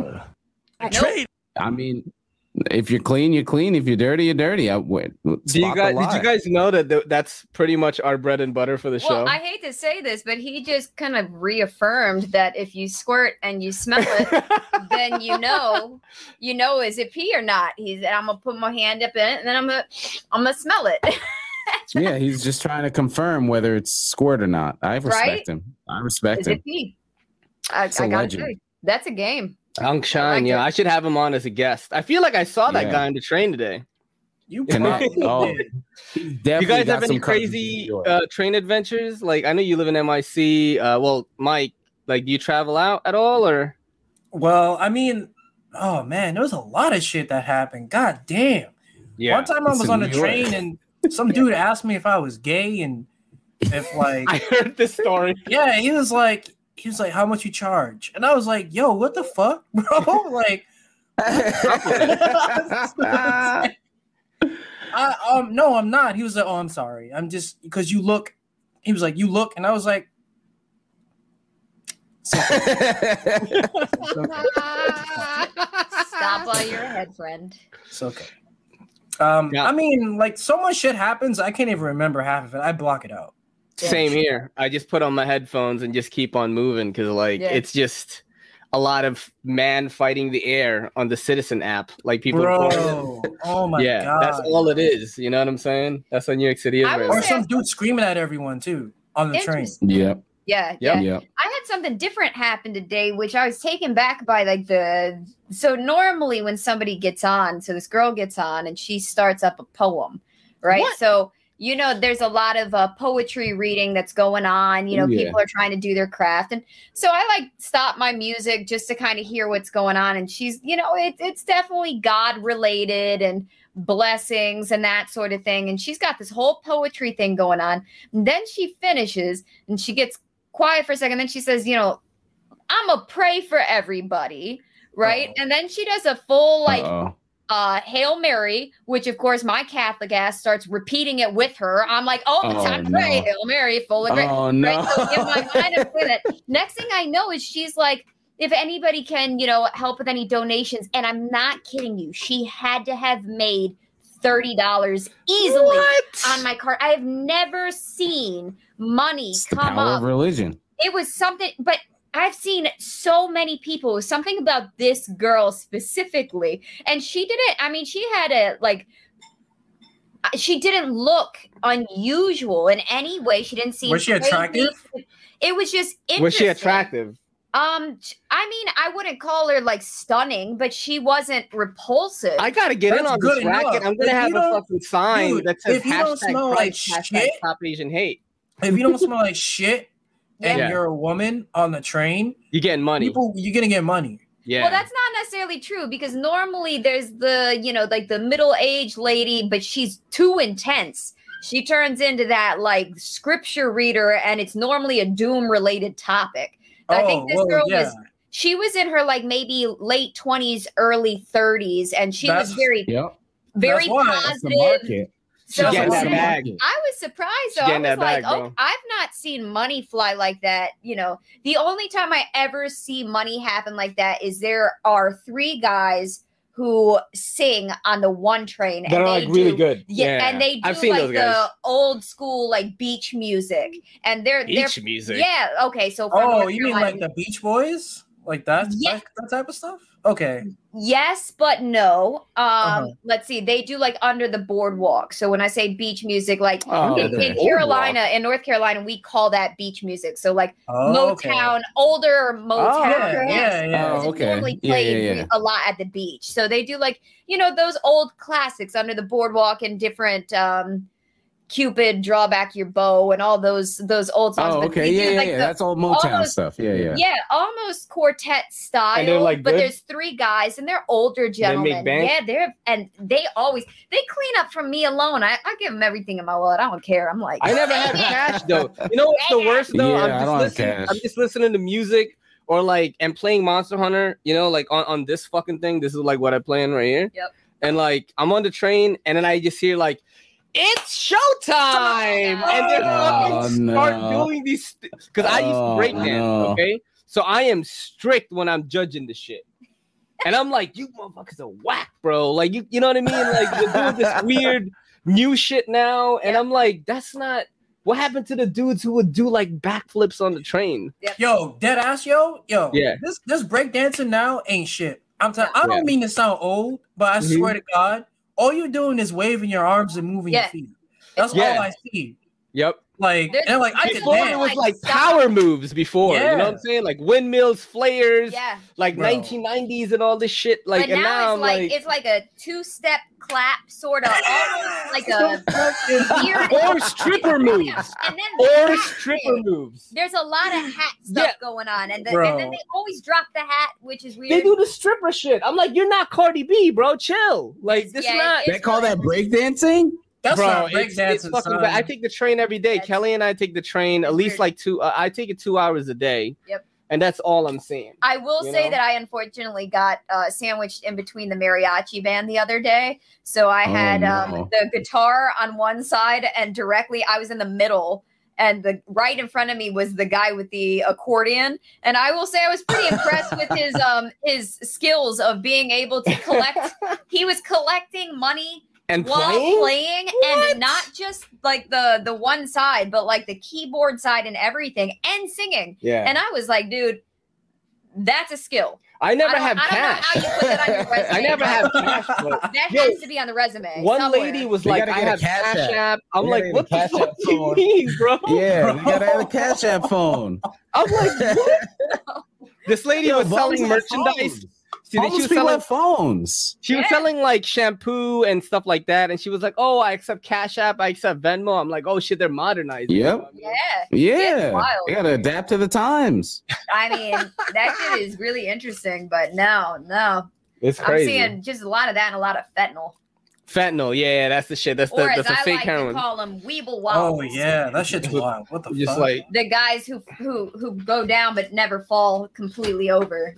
[SPEAKER 11] Uh, trade.
[SPEAKER 2] I mean, if you're clean, you're clean. If you're dirty, you're dirty. I wait.
[SPEAKER 1] Do you guys? Did you guys know that th- that's pretty much our bread and butter for the show?
[SPEAKER 4] I hate to say this, but he just kind of reaffirmed that if you squirt and you smell it, *laughs* then you know, you know, is it pee or not? He's, I'm gonna put my hand up in it, and then I'm gonna, I'm gonna smell it. *laughs*
[SPEAKER 2] Yeah, he's just trying to confirm whether it's squirt or not. I respect
[SPEAKER 4] Right?
[SPEAKER 2] him. I respect
[SPEAKER 4] is
[SPEAKER 2] him.
[SPEAKER 4] it pee? I,
[SPEAKER 2] It's a
[SPEAKER 4] I gotta
[SPEAKER 2] legend.
[SPEAKER 4] say, that's a game.
[SPEAKER 1] Unk Shine,
[SPEAKER 4] like
[SPEAKER 1] yeah,
[SPEAKER 4] it.
[SPEAKER 1] I should have him on as a guest. I feel like I saw that
[SPEAKER 2] Yeah.
[SPEAKER 1] guy on the train today.
[SPEAKER 3] You
[SPEAKER 2] Connect.
[SPEAKER 3] probably
[SPEAKER 2] Oh,
[SPEAKER 3] did.
[SPEAKER 2] he's
[SPEAKER 1] you guys have any
[SPEAKER 2] some cousins in
[SPEAKER 1] crazy uh, train adventures? Like, I know you live in MIC. Uh, well, Mike, like, do you travel out at all, or?
[SPEAKER 3] Well, I mean, oh man, there was a lot of shit that happened. God damn. Yeah. One time I was on a train and some dude asked me if I was gay and if *laughs* like
[SPEAKER 1] I heard this story.
[SPEAKER 3] yeah, he was like he was like, How much you charge? And I was like, Yo, what the fuck, *laughs* bro? like I um no, I'm not. He was like, Oh, I'm sorry. I'm just because you look he was like, You look, and I was like,
[SPEAKER 4] Stop while you're ahead, friend.
[SPEAKER 3] It's okay. Um,
[SPEAKER 1] Yeah.
[SPEAKER 3] I mean, like so much shit happens, I can't even remember half of it. I block it out.
[SPEAKER 1] Same here. I just put on my headphones and just keep on moving because, like,
[SPEAKER 4] Yeah.
[SPEAKER 1] it's just a lot of man fighting the air on the Citizen app. Like people,
[SPEAKER 3] Bro, *laughs* oh my
[SPEAKER 1] yeah,
[SPEAKER 3] god.
[SPEAKER 1] that's all it is. You know what I'm saying? That's what New York City is right.
[SPEAKER 3] Or some dude screaming at everyone too on the train.
[SPEAKER 4] Interesting.
[SPEAKER 2] Yep.
[SPEAKER 4] Yeah,
[SPEAKER 1] Yep.
[SPEAKER 4] yeah.
[SPEAKER 2] Yep.
[SPEAKER 4] I had something different happen today, which I was taken back by. Like the so normally when somebody gets on, so this girl gets on and she starts up a poem, right?
[SPEAKER 1] What?
[SPEAKER 4] So you know, there's a lot of uh, poetry reading that's going on. You know,
[SPEAKER 2] Yeah.
[SPEAKER 4] people are trying to do their craft, and so I like stop my music just to kind of hear what's going on. And she's, you know, it, it's definitely God related and blessings and that sort of thing. And she's got this whole poetry thing going on. And then she finishes and she gets quiet for a second. Then she says, you know, I'm a pray for everybody, right? And then she does a full like
[SPEAKER 2] Uh-oh.
[SPEAKER 4] Uh Hail Mary, which of course my Catholic ass starts repeating it with her. I'm like, oh, it's
[SPEAKER 2] Oh,
[SPEAKER 4] time pray,
[SPEAKER 2] no.
[SPEAKER 4] Hail Mary, full of grace.
[SPEAKER 2] Oh no.
[SPEAKER 4] Right? So in my *laughs* mind, I'm. Next thing I know is she's like, if anybody can, you know, help with any donations, and I'm not kidding you, she had to have made thirty dollars easily on my card. I have never seen money
[SPEAKER 2] It's
[SPEAKER 4] come up
[SPEAKER 2] of religion.
[SPEAKER 4] it was something but i've seen so many people something about this girl specifically and she didn't i mean she had a like uh, she didn't look unusual in any way she didn't seem
[SPEAKER 3] Was she
[SPEAKER 4] crazy.
[SPEAKER 3] attractive?
[SPEAKER 4] it was just
[SPEAKER 1] Was she attractive?
[SPEAKER 4] um i mean i wouldn't call her like stunning but she wasn't repulsive
[SPEAKER 1] I gotta get in on
[SPEAKER 3] good
[SPEAKER 1] this racket.
[SPEAKER 3] enough.
[SPEAKER 1] I'm gonna
[SPEAKER 3] If
[SPEAKER 1] have a fucking sign
[SPEAKER 3] Dude,
[SPEAKER 1] that says
[SPEAKER 3] if you don't
[SPEAKER 1] hashtag
[SPEAKER 3] smell like
[SPEAKER 1] hashtag
[SPEAKER 3] shit-
[SPEAKER 1] stop Asian hate.
[SPEAKER 3] If you don't smell like shit and
[SPEAKER 1] Yeah.
[SPEAKER 3] you're a woman on the train,
[SPEAKER 1] you're getting money?
[SPEAKER 3] people you're gonna get money.
[SPEAKER 1] yeah.
[SPEAKER 4] Well, that's not necessarily true because normally there's the, you know, like the middle-aged lady, but she's too intense. She turns into that like scripture reader, and it's normally a doom-related topic. I think
[SPEAKER 3] Oh,
[SPEAKER 4] this
[SPEAKER 3] well,
[SPEAKER 4] girl
[SPEAKER 3] yeah.
[SPEAKER 4] was she was in her like maybe late 20s, early 30s, and she was very,
[SPEAKER 2] Yep.
[SPEAKER 4] very
[SPEAKER 3] that's why.
[SPEAKER 2] That's
[SPEAKER 4] positive.
[SPEAKER 2] Market.
[SPEAKER 1] She
[SPEAKER 4] So
[SPEAKER 1] getting that bag.
[SPEAKER 4] I was surprised though. I was
[SPEAKER 1] that
[SPEAKER 4] like,
[SPEAKER 1] bag,
[SPEAKER 4] oh. I've not seen money fly like that. You know, the only time I ever see money happen like that is there are three guys who sing on the one train.
[SPEAKER 1] That are,
[SPEAKER 4] they
[SPEAKER 1] like, really
[SPEAKER 4] do-
[SPEAKER 1] good.
[SPEAKER 4] Yeah,
[SPEAKER 1] Yeah.
[SPEAKER 4] and they do
[SPEAKER 1] I've seen
[SPEAKER 4] like the old school like beach music, and they're
[SPEAKER 1] Beach
[SPEAKER 4] they're,
[SPEAKER 1] music?
[SPEAKER 4] Yeah, okay, so
[SPEAKER 3] Oh, you mean like the Beach Boys? Like that,
[SPEAKER 4] Yeah.
[SPEAKER 3] that, that type of stuff? Okay.
[SPEAKER 4] Yes, but no. Um,
[SPEAKER 3] Uh-huh.
[SPEAKER 4] let's see. They do like under the boardwalk. So when I say beach music, like
[SPEAKER 1] Oh,
[SPEAKER 4] in, in Carolina, in North Carolina, we call that beach music. So like
[SPEAKER 3] Oh, okay.
[SPEAKER 4] Motown, older Motown.
[SPEAKER 3] yeah,
[SPEAKER 4] bands
[SPEAKER 3] yeah, yeah.
[SPEAKER 2] Oh,
[SPEAKER 4] is
[SPEAKER 2] okay.
[SPEAKER 4] normally
[SPEAKER 2] Yeah,
[SPEAKER 4] played
[SPEAKER 2] yeah, yeah.
[SPEAKER 4] a lot at the beach. So they do like you know those old classics under the boardwalk and different um Cupid, draw back your bow, and all those those old songs.
[SPEAKER 2] Oh, okay. Yeah, yeah,
[SPEAKER 4] like,
[SPEAKER 2] yeah.
[SPEAKER 4] the-
[SPEAKER 2] That's all Motown
[SPEAKER 4] almost-
[SPEAKER 2] stuff. Yeah, yeah.
[SPEAKER 4] yeah, almost quartet style.
[SPEAKER 1] And they're, like,
[SPEAKER 4] but there's three guys and they're older gentlemen.
[SPEAKER 1] bands?
[SPEAKER 4] Yeah, they're and they always they clean up from me alone. I, I give them everything in my wallet. I don't care. I'm like
[SPEAKER 1] I never had cash though. You know what's the worst though?
[SPEAKER 2] Yeah, I
[SPEAKER 1] I'm
[SPEAKER 2] don't
[SPEAKER 1] just
[SPEAKER 2] have
[SPEAKER 1] listening.
[SPEAKER 2] cash.
[SPEAKER 1] I'm just listening to music or like and playing Monster Hunter. You know, like on on this fucking thing. This is like what I'm playing right here.
[SPEAKER 4] Yep.
[SPEAKER 1] And like I'm on the train and then I just hear like. It's showtime, and they
[SPEAKER 2] Oh,
[SPEAKER 1] fucking start
[SPEAKER 2] no.
[SPEAKER 1] doing these because I used to
[SPEAKER 2] Oh,
[SPEAKER 1] break dance.
[SPEAKER 2] no.
[SPEAKER 1] Okay, so I am strict when I'm judging the shit, and I'm like, you motherfuckers are whack, bro. Like you, you know what I mean? Like you're doing this *laughs* weird new shit now, and I'm like, that's not what happened to the dudes who would do like backflips on the train.
[SPEAKER 3] Yo, dead ass, yo, yo.
[SPEAKER 1] Yeah.
[SPEAKER 3] This this breakdancing now ain't shit. I'm telling. I don't
[SPEAKER 1] Yeah.
[SPEAKER 3] mean to sound old, but I
[SPEAKER 1] Mhm.
[SPEAKER 3] swear to God, all you're doing is waving your arms and moving
[SPEAKER 4] Yeah.
[SPEAKER 3] your feet. That's
[SPEAKER 1] Yeah.
[SPEAKER 3] all I see.
[SPEAKER 1] Yep.
[SPEAKER 3] Like,
[SPEAKER 4] There's-
[SPEAKER 3] and like I could
[SPEAKER 1] Before it was
[SPEAKER 4] Like,
[SPEAKER 1] like power moves. Before, you know what I'm saying? Like windmills, flares,
[SPEAKER 4] Yeah.
[SPEAKER 1] like
[SPEAKER 3] Bro.
[SPEAKER 1] 1990s and all this shit. Like,
[SPEAKER 4] but
[SPEAKER 1] and
[SPEAKER 4] now,
[SPEAKER 1] now,
[SPEAKER 4] it's like,
[SPEAKER 1] like,
[SPEAKER 4] it's like a two-step clap, sort of *laughs* almost like a weird
[SPEAKER 1] or stripper moves,
[SPEAKER 4] And then
[SPEAKER 1] or stripper
[SPEAKER 4] thing.
[SPEAKER 1] moves.
[SPEAKER 4] There's a lot of hat stuff
[SPEAKER 1] Yeah.
[SPEAKER 4] going on, and, the, and then they always drop the hat, which is weird.
[SPEAKER 1] They do the stripper shit. I'm like, you're not Cardi B, bro. Chill. Like this
[SPEAKER 4] Yeah,
[SPEAKER 1] is not.
[SPEAKER 2] They call that breakdancing?
[SPEAKER 3] That's
[SPEAKER 1] bro,
[SPEAKER 3] not
[SPEAKER 1] it's, it's
[SPEAKER 3] breakdancing,
[SPEAKER 1] fucking bad. I take the train every day.
[SPEAKER 4] That's-
[SPEAKER 1] Kelly and I take the train at least
[SPEAKER 4] weird.
[SPEAKER 1] like two. Uh, I take it two hours a day.
[SPEAKER 4] Yep.
[SPEAKER 1] And that's all I'm saying.
[SPEAKER 4] I will say
[SPEAKER 1] know?
[SPEAKER 4] that I unfortunately got uh, sandwiched in between the mariachi band the other day. So I
[SPEAKER 2] Oh,
[SPEAKER 4] had
[SPEAKER 2] no.
[SPEAKER 4] um, the guitar on one side, and directly I was in the middle. And the right in front of me was the guy with the accordion, and I will say I was pretty *laughs* impressed with his um his skills of being able to collect. *laughs* he was collecting money
[SPEAKER 1] And
[SPEAKER 4] while
[SPEAKER 1] playing.
[SPEAKER 4] playing, and not just like the the one side, but like the keyboard side and everything, and singing.
[SPEAKER 1] yeah.
[SPEAKER 4] And I was like, dude, that's a skill.
[SPEAKER 1] I never
[SPEAKER 4] I
[SPEAKER 1] have
[SPEAKER 4] I
[SPEAKER 1] cash.
[SPEAKER 4] how you put that on your *laughs* resume,
[SPEAKER 1] I never *laughs*
[SPEAKER 4] but-
[SPEAKER 1] have cash.
[SPEAKER 4] That
[SPEAKER 1] Yo,
[SPEAKER 4] has to be on the resume.
[SPEAKER 1] one
[SPEAKER 4] somewhere.
[SPEAKER 1] lady was
[SPEAKER 2] You
[SPEAKER 1] like, "I
[SPEAKER 2] get a
[SPEAKER 1] have
[SPEAKER 2] Cash
[SPEAKER 1] cash
[SPEAKER 2] App.
[SPEAKER 1] app." I'm
[SPEAKER 2] You
[SPEAKER 1] like,
[SPEAKER 2] gotta
[SPEAKER 1] "What the
[SPEAKER 2] Cash
[SPEAKER 1] fuck do you mean, bro?" *laughs*
[SPEAKER 2] Yeah, we gotta have a Cash App phone.
[SPEAKER 1] I'm like, "What?" This lady
[SPEAKER 2] Yo,
[SPEAKER 1] was selling merchandise.
[SPEAKER 2] phones.
[SPEAKER 1] See, that
[SPEAKER 2] All
[SPEAKER 1] she
[SPEAKER 2] those
[SPEAKER 1] was
[SPEAKER 2] people
[SPEAKER 1] selling
[SPEAKER 2] have phones.
[SPEAKER 1] She was
[SPEAKER 4] Yeah.
[SPEAKER 1] selling like shampoo and stuff like that, and she was like, "Oh, I accept Cash App, I accept Venmo." I'm like, "Oh shit, they're modernizing."
[SPEAKER 2] Yep.
[SPEAKER 1] you know I mean?
[SPEAKER 4] Yeah.
[SPEAKER 2] Yeah,
[SPEAKER 4] It's
[SPEAKER 2] you gotta adapt to the times.
[SPEAKER 4] I mean, that shit is really interesting, but no, no.
[SPEAKER 1] It's
[SPEAKER 4] I'm
[SPEAKER 1] crazy.
[SPEAKER 4] seeing just a lot of that and a lot of fentanyl.
[SPEAKER 1] Fentanyl, yeah, yeah, that's the shit. That's the
[SPEAKER 4] or as
[SPEAKER 1] that's a
[SPEAKER 4] I
[SPEAKER 1] fake
[SPEAKER 4] like
[SPEAKER 1] heroin.
[SPEAKER 4] to call them weeble
[SPEAKER 3] Oh yeah, that shit's *laughs* wild. What the
[SPEAKER 1] Just
[SPEAKER 3] fuck?
[SPEAKER 1] like
[SPEAKER 4] The guys who who who go down but never fall completely over.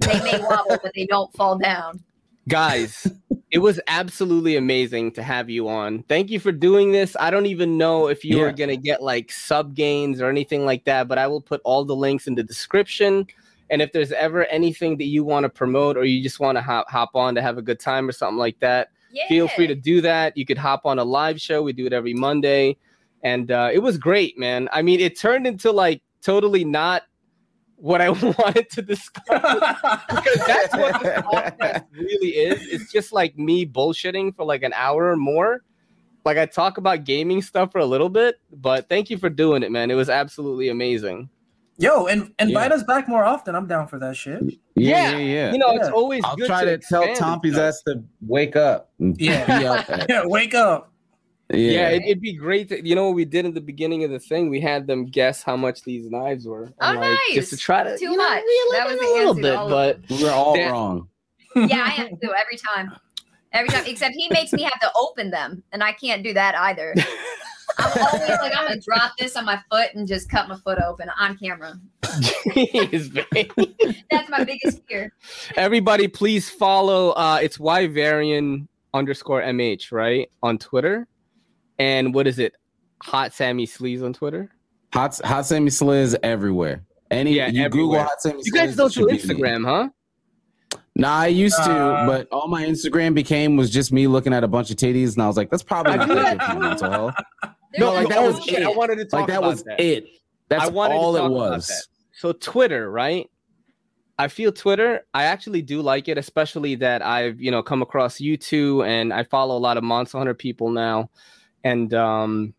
[SPEAKER 4] They may *laughs* wobble, but they don't fall down.
[SPEAKER 1] guys, it was absolutely amazing to have you on. Thank you for doing this. I don't even know if you
[SPEAKER 2] Yeah.
[SPEAKER 1] are gonna get like sub gains or anything like that, but I will put all the links in the description. And if there's ever anything that you want to promote or you just want to hop hop on to have a good time or something like that,
[SPEAKER 4] Yeah.
[SPEAKER 1] feel free to do that. You could hop on a live show. We do it every Monday. And uh, it was great, man. I mean, it turned into like totally not what I *laughs* wanted to discuss because that's what this podcast *laughs* really is. It's just like me bullshitting for like an hour or more. Like I talk about gaming stuff for a little bit, but thank you for doing it, man. It was absolutely amazing.
[SPEAKER 3] Yo, and invite
[SPEAKER 2] Yeah.
[SPEAKER 3] us back more often. I'm down for that shit.
[SPEAKER 2] Yeah,
[SPEAKER 1] Yeah,
[SPEAKER 2] yeah, yeah.
[SPEAKER 1] You know, it's always
[SPEAKER 2] I'll
[SPEAKER 1] good
[SPEAKER 2] try to, tell
[SPEAKER 1] expand
[SPEAKER 2] Tompy's
[SPEAKER 1] stuff.
[SPEAKER 2] ass to wake up.
[SPEAKER 3] Yeah. *laughs*
[SPEAKER 2] be out.
[SPEAKER 3] Yeah, *laughs* wake up.
[SPEAKER 2] Yeah,
[SPEAKER 1] Yeah, it, it'd be great. To, you know what we did in the beginning of the thing? We had them guess how much these knives were.
[SPEAKER 4] Oh,
[SPEAKER 1] And, like, Just to try to
[SPEAKER 4] Too
[SPEAKER 1] you know,
[SPEAKER 4] much. That was
[SPEAKER 1] a little bit, but
[SPEAKER 2] we were all
[SPEAKER 1] That-
[SPEAKER 2] wrong.
[SPEAKER 4] Yeah, I have to every time. Every time, except he makes me have to open them, and I can't do that either. *laughs* I'm always like, I'm gonna drop this on my foot and just cut my foot open on camera.
[SPEAKER 1] Jeez.
[SPEAKER 4] That's my biggest fear.
[SPEAKER 1] Everybody, please follow. Uh, it's Yvarian underscore mh right on Twitter, and what is it? Hot Sammy Sleaze on Twitter.
[SPEAKER 2] Hot Hot Sammy Sleaze everywhere. Any
[SPEAKER 1] Yeah,
[SPEAKER 2] you Google. Hot Sammy
[SPEAKER 1] You guys don't
[SPEAKER 2] it
[SPEAKER 1] do. Instagram, huh?
[SPEAKER 2] Nah, I used to,
[SPEAKER 3] Uh,
[SPEAKER 2] but all my Instagram became was just me looking at a bunch of titties, and I was like, that's probably not good for mental health. *laughs* No, like that
[SPEAKER 1] Oh,
[SPEAKER 2] was
[SPEAKER 1] shit,
[SPEAKER 2] it.
[SPEAKER 1] I wanted to talk
[SPEAKER 2] like that
[SPEAKER 1] about
[SPEAKER 2] was
[SPEAKER 1] that.
[SPEAKER 2] it. That's
[SPEAKER 1] I wanted
[SPEAKER 2] all it was.
[SPEAKER 1] So Twitter, right? I feel Twitter. I actually do like it, especially that I've you know come across you two, and I follow a lot of Monster Hunter people now, and um,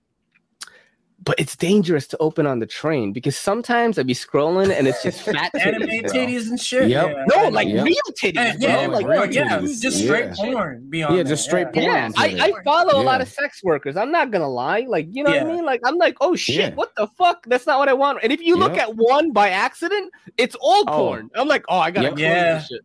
[SPEAKER 1] but it's dangerous to open on the train because sometimes I'd be scrolling and it's just fat *laughs*
[SPEAKER 3] Anime
[SPEAKER 1] titties,
[SPEAKER 3] titties and shit.
[SPEAKER 2] Yep.
[SPEAKER 3] Yeah.
[SPEAKER 1] No, like
[SPEAKER 2] Yep.
[SPEAKER 1] real titties,
[SPEAKER 3] And-
[SPEAKER 1] bro.
[SPEAKER 3] yeah,
[SPEAKER 1] like
[SPEAKER 3] real,
[SPEAKER 2] real
[SPEAKER 3] yeah,
[SPEAKER 2] titties.
[SPEAKER 3] just straight
[SPEAKER 2] Yeah.
[SPEAKER 3] porn. Beyond
[SPEAKER 2] Yeah,
[SPEAKER 3] that,
[SPEAKER 2] just straight
[SPEAKER 3] yeah.
[SPEAKER 2] porn.
[SPEAKER 1] Yeah, I, I follow a lot of sex workers. I'm not gonna lie. Like, you know what I mean? Like, I'm like, oh shit,
[SPEAKER 2] Yeah.
[SPEAKER 1] what the fuck? That's not what I want. And if you look at one by accident, it's all
[SPEAKER 2] Oh.
[SPEAKER 1] porn. I'm like, oh, I gotta
[SPEAKER 2] Yep.
[SPEAKER 1] close
[SPEAKER 3] Yeah.
[SPEAKER 1] this shit.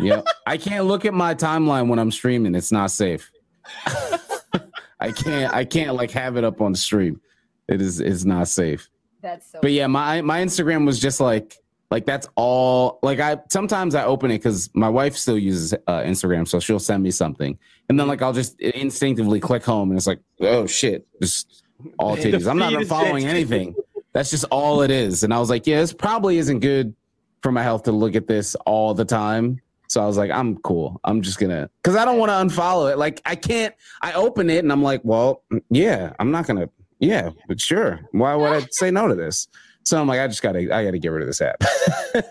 [SPEAKER 2] yeah, I can't look at my timeline when I'm streaming. It's not safe. *laughs* *laughs* I can't. I can't like have it up on the stream. It is. is not safe.
[SPEAKER 4] That's so.
[SPEAKER 2] But yeah, my my Instagram was just like like that's all. Like I sometimes I open it because my wife still uses uh, Instagram, so she'll send me something, and then like I'll just instinctively click home, and it's like, oh shit, just all *laughs*
[SPEAKER 1] The
[SPEAKER 2] titties. I'm not
[SPEAKER 1] feed
[SPEAKER 2] even following anything. That's just all it is. And I was like, yeah, this probably isn't good for my health to look at this all the time. So I was like, I'm cool. I'm just gonna because I don't want to unfollow it. Like I can't. I open it and I'm like, well, yeah, I'm not gonna. Yeah, but sure. Why would I say no to this? So I'm like, I just gotta, I gotta get rid of this app. *laughs*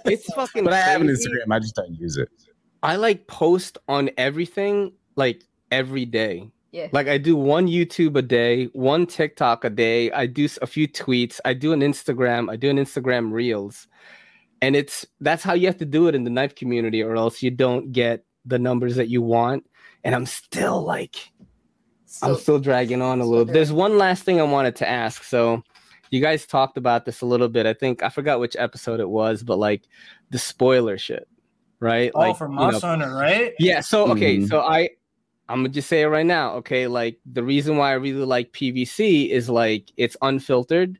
[SPEAKER 1] It's fucking.
[SPEAKER 2] but I have an. Instagram. I just don't use it.
[SPEAKER 1] I like post on everything like every day.
[SPEAKER 4] Yeah.
[SPEAKER 1] Like I do one YouTube a day, one TikTok a day. I do a few tweets. I do an Instagram. I do an Instagram Reels, and it's that's how you have to do it in the knife community, or else you don't get the numbers that you want. And I'm still like, I'm still dragging on a little.
[SPEAKER 4] good.
[SPEAKER 1] There's one last thing I wanted to ask. So, you guys talked about this a little bit. I think I forgot which episode it was, but like the spoiler shit, right?
[SPEAKER 3] Oh,
[SPEAKER 1] like
[SPEAKER 3] from
[SPEAKER 1] you know,
[SPEAKER 3] Hunter, right?
[SPEAKER 1] yeah. So okay.
[SPEAKER 2] Mhm.
[SPEAKER 1] So I, I'm gonna just say it right now. Okay. Like the reason why I really like PVC is like it's unfiltered.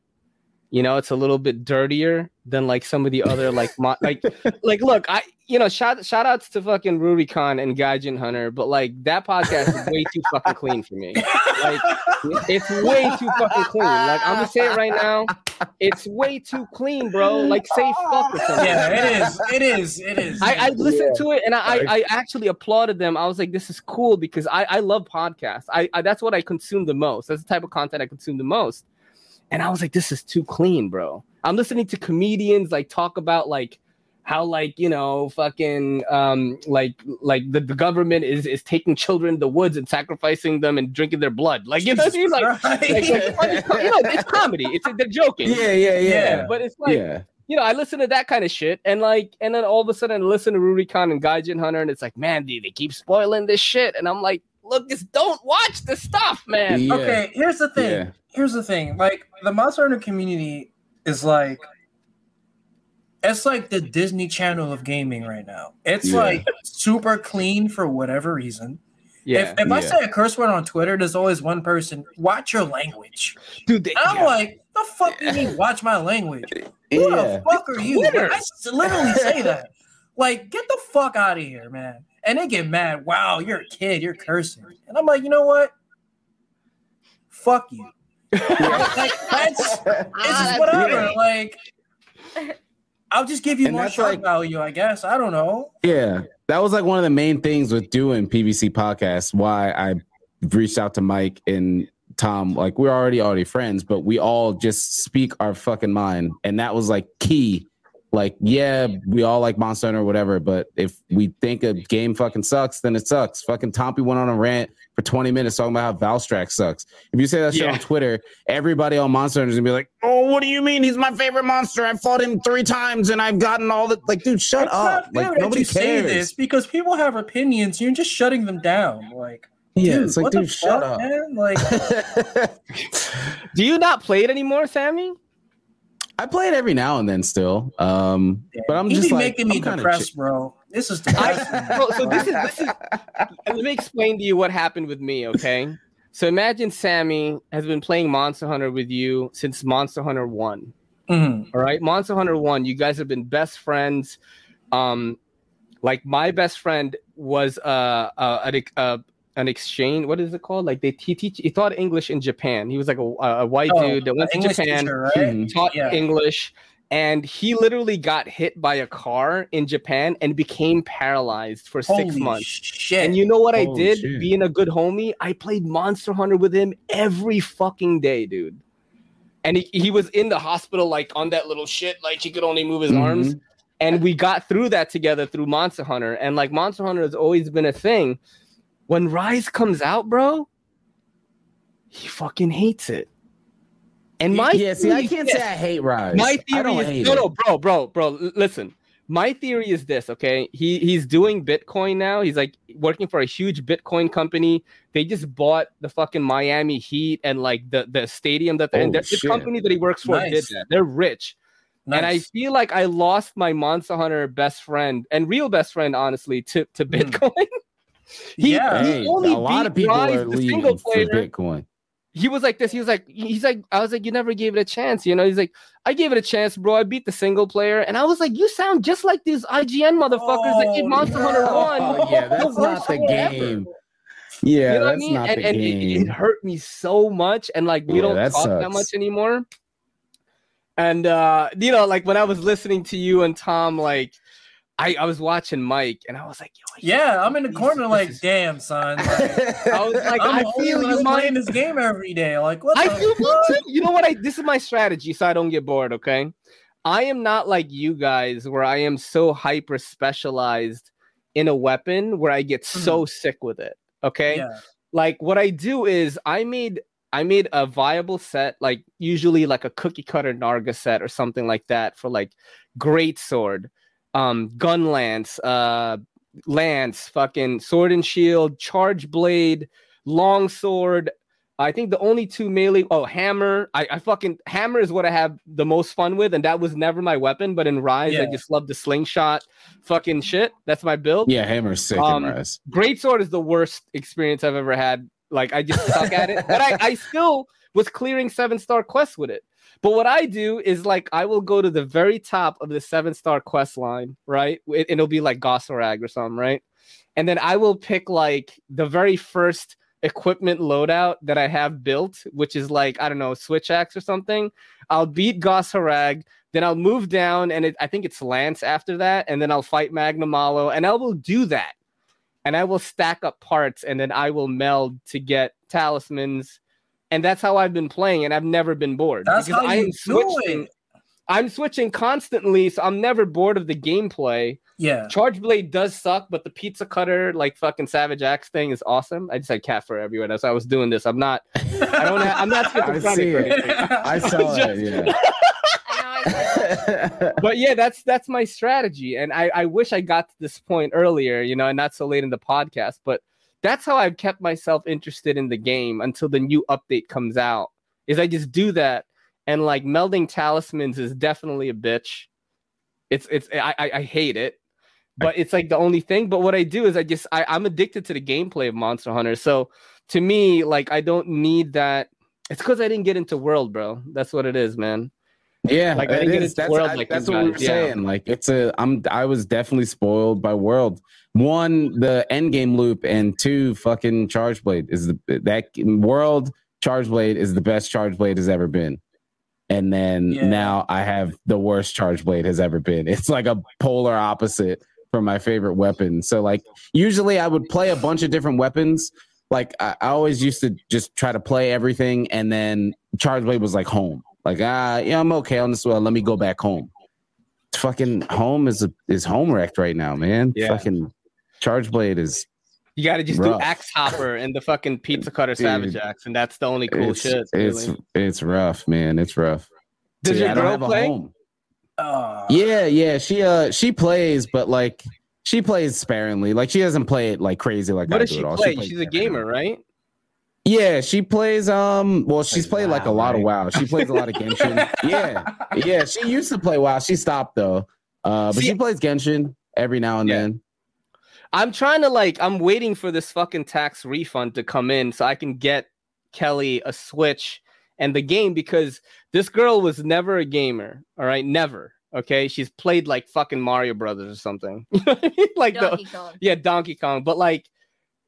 [SPEAKER 1] You know, it's a little bit dirtier than like some of the other like *laughs* mo- like like look, I you know shout shout outs to fucking Rurikon and Gaijin Hunter, but like that podcast is way too fucking clean for me. Like it's way too fucking clean. Like I'm gonna say it right now. It's way too clean, bro. Like say fuck or something.
[SPEAKER 3] Yeah, it is. It is. It is.
[SPEAKER 1] I, I listened to it and I, I, I actually applauded them. I was like, this is cool because I, I love podcasts. I, I that's what I consume the most. That's the type of content I consume the most. And I was like, this is too clean, bro. I'm listening to comedians like talk about like how like you know fucking um like like the, the government is is taking children in the woods and sacrificing them and drinking their blood. Like you know what I mean? Like, *laughs* like, like, you know, it's comedy. It's they're joking.
[SPEAKER 2] Yeah, yeah, yeah,
[SPEAKER 1] But it's like
[SPEAKER 2] yeah.
[SPEAKER 1] you know, I listen to that kind of shit, and like, and then all of a sudden, I listen to Rurikon and Gaijin Hunter, and it's like, man, dude, they keep spoiling this shit, and I'm like, look, just don't watch the stuff, man.
[SPEAKER 2] Yeah.
[SPEAKER 3] Okay, here's the thing.
[SPEAKER 2] Yeah.
[SPEAKER 3] Here's the thing. Like the Monster Hunter community is like it's like the Disney Channel of gaming right now. It's
[SPEAKER 2] Yeah.
[SPEAKER 3] like super clean for whatever reason.
[SPEAKER 1] Yeah,
[SPEAKER 3] If, if I say a curse word on Twitter, there's always one person, watch your language.
[SPEAKER 1] dude, they,
[SPEAKER 3] I'm
[SPEAKER 1] yeah.
[SPEAKER 3] like, the fuck do you mean watch my language? Who
[SPEAKER 2] Yeah.
[SPEAKER 3] the fuck are you?
[SPEAKER 1] Twitter.
[SPEAKER 3] I s- literally say that. Like, get the fuck out of here, man. And they get mad. Wow, you're a kid. You're cursing. And I'm like, you know what? Fuck you. *laughs* like, that's *laughs* it's ah, just whatever. Like, I'll just give you
[SPEAKER 2] And
[SPEAKER 3] more
[SPEAKER 2] that's
[SPEAKER 3] shock
[SPEAKER 2] like-
[SPEAKER 3] value, I guess. I don't know.
[SPEAKER 2] Yeah, that was like one of the main things with doing PVC podcasts. Why I reached out to Mike and Tom. Like we're already already friends, but we all just speak our fucking mind, and that was like key. Like, yeah, we all like Monster Hunter or whatever, but if we think a game fucking sucks, then it sucks. Fucking Tompy went on a rant for 20 minutes talking about how Valstrax sucks. If you say that shit
[SPEAKER 1] Yeah.
[SPEAKER 2] on Twitter, everybody on Monster Hunter is gonna be like, "Oh, what do you mean? He's my favorite monster. I've fought him three times and I've gotten all the like, dude, shut
[SPEAKER 3] It's
[SPEAKER 2] up.
[SPEAKER 3] not fair
[SPEAKER 2] Like
[SPEAKER 3] that
[SPEAKER 2] nobody
[SPEAKER 3] you say
[SPEAKER 2] cares.
[SPEAKER 3] this because people have opinions. You're just shutting them down. Like,
[SPEAKER 2] Yeah,
[SPEAKER 3] dude,
[SPEAKER 2] it's like,
[SPEAKER 3] what
[SPEAKER 2] dude,
[SPEAKER 3] the
[SPEAKER 2] shut
[SPEAKER 3] fuck,
[SPEAKER 2] up.
[SPEAKER 3] man? Like, *laughs*
[SPEAKER 1] Do you not play it anymore, Sammy?
[SPEAKER 2] I play it every now and then still. Um, but I'm
[SPEAKER 3] you
[SPEAKER 2] just
[SPEAKER 3] be
[SPEAKER 2] like
[SPEAKER 3] making me
[SPEAKER 2] I'm kinda
[SPEAKER 3] depressed,
[SPEAKER 2] chi-
[SPEAKER 3] bro. This is *laughs*
[SPEAKER 1] I,
[SPEAKER 3] depressing.
[SPEAKER 1] so, so this is this is. Let me explain to you what happened with me. Okay, so imagine Sammy has been playing Monster Hunter with you since Monster Hunter One.
[SPEAKER 3] Mhm.
[SPEAKER 1] All right, Monster Hunter One. You guys have been best friends. Um, like my best friend was uh, uh an, ex- uh an exchange. What is it called? Like they he teach. He taught English in Japan. He was like a, a white
[SPEAKER 3] Oh,
[SPEAKER 1] dude that went to
[SPEAKER 3] English
[SPEAKER 1] Japan,
[SPEAKER 3] teacher, right?
[SPEAKER 1] Taught
[SPEAKER 3] Yeah.
[SPEAKER 1] English, and he literally got hit by a car in Japan and became paralyzed for six
[SPEAKER 3] Holy
[SPEAKER 1] months.
[SPEAKER 3] shit.
[SPEAKER 1] And you know what I did?
[SPEAKER 2] shit.
[SPEAKER 1] Being a good homie, I played Monster Hunter with him every fucking day, dude. And he, he was in the hospital, like on that little shit, like he could only move his mm-hmm. arms. And we got through that together through Monster Hunter. And like Monster Hunter has always been a thing. When Rise comes out, bro, he fucking hates it. And my
[SPEAKER 2] yeah, see, I can't say. I hate Rise.
[SPEAKER 1] My theory is no, no, bro, bro, bro. Listen, my theory is this. Okay, he he's doing Bitcoin now. He's like working for a huge Bitcoin company. They just bought the fucking Miami Heat and like the the stadium that they're in.
[SPEAKER 2] Oh,
[SPEAKER 1] They're- The company that he works for did
[SPEAKER 3] Nice.
[SPEAKER 1] that. They're rich. And I feel like I lost my Monster Hunter best friend and real best friend, honestly, to, to
[SPEAKER 3] Hmm.
[SPEAKER 1] Bitcoin. *laughs* he,
[SPEAKER 3] Yeah.
[SPEAKER 1] he
[SPEAKER 2] Hey,
[SPEAKER 1] only
[SPEAKER 2] a lot
[SPEAKER 1] beat
[SPEAKER 2] of people
[SPEAKER 1] Rise,
[SPEAKER 2] are
[SPEAKER 1] the
[SPEAKER 2] leaving
[SPEAKER 1] single
[SPEAKER 2] for Bitcoin.
[SPEAKER 1] he was like this. He was like, he's like, I was like, you never gave it a chance, you know. He's like, I gave it a chance, bro. I beat the single player, and I was like, you sound just like these IGN motherfuckers that did
[SPEAKER 3] Oh,
[SPEAKER 1] Monster Hunter
[SPEAKER 3] no.
[SPEAKER 1] One.
[SPEAKER 2] Oh yeah, that's
[SPEAKER 1] worst
[SPEAKER 2] not the
[SPEAKER 1] shit ever.
[SPEAKER 2] game. Yeah,
[SPEAKER 1] you know what I
[SPEAKER 2] that's
[SPEAKER 1] mean?
[SPEAKER 2] not
[SPEAKER 1] and
[SPEAKER 2] the
[SPEAKER 1] and it,
[SPEAKER 2] game.
[SPEAKER 1] it hurt me so much, and like we
[SPEAKER 2] Yeah,
[SPEAKER 1] don't
[SPEAKER 2] that
[SPEAKER 1] talk that much anymore. And uh, you know, like when I was listening to you and Tom, like I, I was watching Mike, and I was like, yo, he-
[SPEAKER 3] Yeah, I'm in the corner like,
[SPEAKER 1] is-
[SPEAKER 3] damn, son. Like, *laughs* *laughs*
[SPEAKER 1] I was like,
[SPEAKER 3] I'm
[SPEAKER 1] I feel you, Mike.
[SPEAKER 3] playing this game every day. Like, what
[SPEAKER 1] I
[SPEAKER 3] the
[SPEAKER 1] feel me
[SPEAKER 3] fuck?
[SPEAKER 1] too. You know what? I this is my strategy, so I don't get bored. Okay, I am not like you guys, where I am so hyper specialized in a weapon where I get so mm-hmm. sick with it. Okay,
[SPEAKER 3] Yeah.
[SPEAKER 1] like what I do is I made I made a viable set, like usually like a cookie cutter Narga set or something like that for like great sword, um, gun lance, uh, lance, fucking sword and shield, charge blade, long sword. I think the only two melee. Oh, hammer. I, I fucking hammer is what I have the most fun with, and that was never my weapon. But in Rise, I just love the slingshot, fucking shit. That's my build.
[SPEAKER 2] yeah, Hammer's sick
[SPEAKER 1] Um,
[SPEAKER 2] in Rise.
[SPEAKER 1] Great sword is the worst experience I've ever had. Like I just suck at it, but I, I still was clearing seven star quests with it. But what I do is like I will go to the very top of the seven star quest line, right? It, it'll be like Goss Harag or something, right? And then I will pick like the very first equipment loadout that I have built, which is like I don't know, switch axe or something. I'll beat Goss Harag, then I'll move down, and it, I think it's Lance after that, and then I'll fight Magnamalo, and I will do that and I will stack up parts and then I will meld to get talismans. And that's how I've been playing, and I've never been bored.
[SPEAKER 3] That's
[SPEAKER 1] because
[SPEAKER 3] how
[SPEAKER 1] I am switching. I'm switching constantly, so I'm never bored of the gameplay.
[SPEAKER 3] Yeah.
[SPEAKER 1] Charge Blade does suck, but the pizza cutter, like fucking Savage Axe thing, is awesome. I just had cat fur everywhere as I was doing this. I'm not. I don't. Have, I'm not *laughs*
[SPEAKER 2] I see it.
[SPEAKER 1] anything.
[SPEAKER 2] I saw
[SPEAKER 1] Just-
[SPEAKER 2] it. Yeah.
[SPEAKER 4] I know. I
[SPEAKER 1] but yeah, that's that's my strategy, and I I wish I got to this point earlier, you know, and not so late in the podcast. But that's how I've kept myself interested in the game until the new update comes out. Is I just do that, and like melding talismans is definitely a bitch. It's it's I I, I hate it, but it's like the only thing. But what I do is I just I, I'm addicted to the gameplay of Monster Hunter. So to me, like I don't need that. It's because I didn't get into World, bro. That's what it is, man.
[SPEAKER 2] Yeah,
[SPEAKER 1] Like, I
[SPEAKER 2] it
[SPEAKER 1] didn't get into
[SPEAKER 2] That's,
[SPEAKER 1] World
[SPEAKER 2] I-
[SPEAKER 1] like
[SPEAKER 2] that's what we were
[SPEAKER 1] yeah.
[SPEAKER 2] saying. Like it's a I'm I was definitely spoiled by World. One, the end game loop, and two, fucking Charge Blade is the that World Charge Blade is the best Charge Blade has ever been. And then
[SPEAKER 3] Yeah.
[SPEAKER 2] now I have the worst Charge Blade has ever been. It's like a polar opposite from my favorite weapon. So like usually I would play a bunch of different weapons. Like I, I always used to just try to play everything, and then Charge Blade was like home. Like ah, yeah, I'm okay on this one. Let me go back home. Fucking home is a, is home wrecked right now, man.
[SPEAKER 1] Yeah.
[SPEAKER 2] Fucking Charge Blade is
[SPEAKER 1] You got to just
[SPEAKER 2] Rough.
[SPEAKER 1] do axe hopper and the fucking pizza *laughs* cutter savage
[SPEAKER 2] Dude.
[SPEAKER 1] axe, and that's the only cool
[SPEAKER 2] it's,
[SPEAKER 1] shit.
[SPEAKER 2] It's
[SPEAKER 1] really.
[SPEAKER 2] it's rough, man. It's rough.
[SPEAKER 1] Does
[SPEAKER 2] See,
[SPEAKER 1] your girl play?
[SPEAKER 2] home.
[SPEAKER 3] Uh,
[SPEAKER 2] Yeah, yeah. She uh she plays, but like she plays sparingly. Like she doesn't play it like crazy like
[SPEAKER 1] What
[SPEAKER 2] I
[SPEAKER 1] does
[SPEAKER 2] do
[SPEAKER 1] she
[SPEAKER 2] at all.
[SPEAKER 1] play?
[SPEAKER 2] plays
[SPEAKER 1] She's a gamer,
[SPEAKER 2] and
[SPEAKER 1] right?
[SPEAKER 2] Yeah, she plays um well she's
[SPEAKER 1] Plays
[SPEAKER 2] played like a
[SPEAKER 1] WoW,
[SPEAKER 2] lot of? WoW. She plays a lot of *laughs* Genshin. yeah. Yeah, she used to play WoW. She stopped though. Uh but
[SPEAKER 1] See-
[SPEAKER 2] she plays Genshin every now and
[SPEAKER 1] Yeah.
[SPEAKER 2] then.
[SPEAKER 1] I'm trying to like. I'm waiting for this fucking tax refund to come in so I can get Kelly a Switch and the game because this girl was never a gamer. All right, never. Okay, she's played like fucking Mario Brothers or something. *laughs* You know what I mean? like the,
[SPEAKER 4] Kong.
[SPEAKER 1] yeah donkey kong but like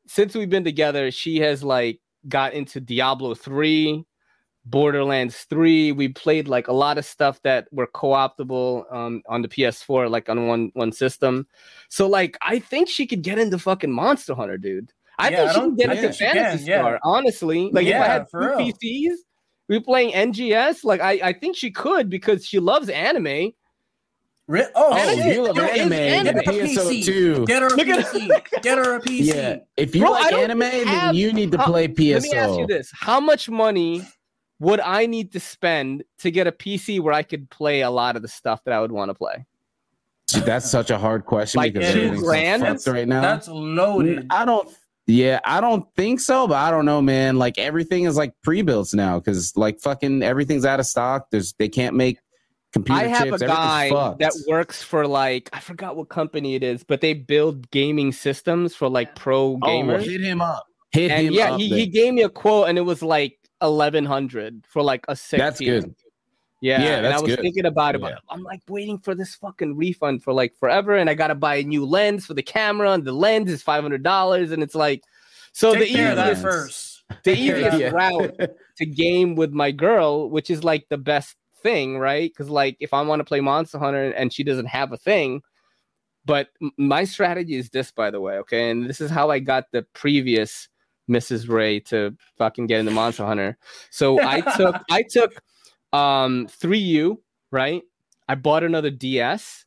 [SPEAKER 1] since we've been together she has like got into diablo 3 Borderlands 3. We played like a lot of stuff that were co-optable um, on the PS4, like on one one system. So like I think she could get into fucking Monster Hunter, dude. I
[SPEAKER 3] Yeah,
[SPEAKER 1] think
[SPEAKER 3] I
[SPEAKER 1] she
[SPEAKER 3] don't-
[SPEAKER 1] can get into
[SPEAKER 3] think she can,
[SPEAKER 1] Fantasy
[SPEAKER 3] yeah.
[SPEAKER 1] Star, honestly. Like if I had two
[SPEAKER 3] real.
[SPEAKER 1] PCs, we playing NGS, like I, I think she could because she loves anime.
[SPEAKER 3] Re-
[SPEAKER 2] Oh,
[SPEAKER 3] oh,
[SPEAKER 2] you love
[SPEAKER 3] Yo,
[SPEAKER 2] anime,
[SPEAKER 3] Get her a
[SPEAKER 2] PSO
[SPEAKER 3] PC.
[SPEAKER 2] too.
[SPEAKER 3] Get her a
[SPEAKER 1] Look at-
[SPEAKER 3] PC. Get her a PC.
[SPEAKER 2] Yeah, if you
[SPEAKER 1] Bro,
[SPEAKER 2] like
[SPEAKER 1] don't
[SPEAKER 2] anime, then you need to
[SPEAKER 1] how-
[SPEAKER 2] play PSO.
[SPEAKER 1] Let me ask you this: How much money would I need to spend to get a PC where I could play a lot of the stuff that I would want to play?
[SPEAKER 2] That's such a hard question
[SPEAKER 1] Like
[SPEAKER 2] because
[SPEAKER 3] two
[SPEAKER 2] everything's so
[SPEAKER 1] grand?
[SPEAKER 2] right now.
[SPEAKER 3] That's loaded.
[SPEAKER 2] I don't. Yeah, I don't think so, but I don't know, man. Like everything is like pre-built now because like fucking everything's out of stock. There's they can't make computer
[SPEAKER 1] I have
[SPEAKER 2] chips.
[SPEAKER 1] a guy that works for like I forgot what company it is, but they build gaming systems for like pro
[SPEAKER 2] Oh,
[SPEAKER 1] gamers.
[SPEAKER 2] hit him up. Hit
[SPEAKER 1] and
[SPEAKER 2] him
[SPEAKER 1] yeah,
[SPEAKER 2] up.
[SPEAKER 1] he,
[SPEAKER 2] then.
[SPEAKER 1] he gave me a quote and it was like eleven hundred for like a sick
[SPEAKER 2] That's
[SPEAKER 1] PC.
[SPEAKER 2] good.
[SPEAKER 1] Yeah,
[SPEAKER 2] Yeah,
[SPEAKER 1] and I was
[SPEAKER 2] good.
[SPEAKER 1] thinking about it, but
[SPEAKER 2] Yeah.
[SPEAKER 1] I'm like waiting for this fucking refund for like forever, and I gotta buy a new lens for the camera, and the lens is five hundred dollars, and it's like, so
[SPEAKER 3] Take
[SPEAKER 1] the
[SPEAKER 3] care of that
[SPEAKER 1] easiest,
[SPEAKER 3] first.
[SPEAKER 1] the
[SPEAKER 3] Take care of
[SPEAKER 1] easiest
[SPEAKER 2] Yeah.
[SPEAKER 1] route *laughs* to game with my girl, which is like the best thing, right? Because like if I want to play Monster Hunter and she doesn't have a thing, but my strategy is this, by the way, okay, and this is how I got the previous Mrs. Ray to fucking get into Monster Hunter. So I took I took um 3U, right? I bought another DS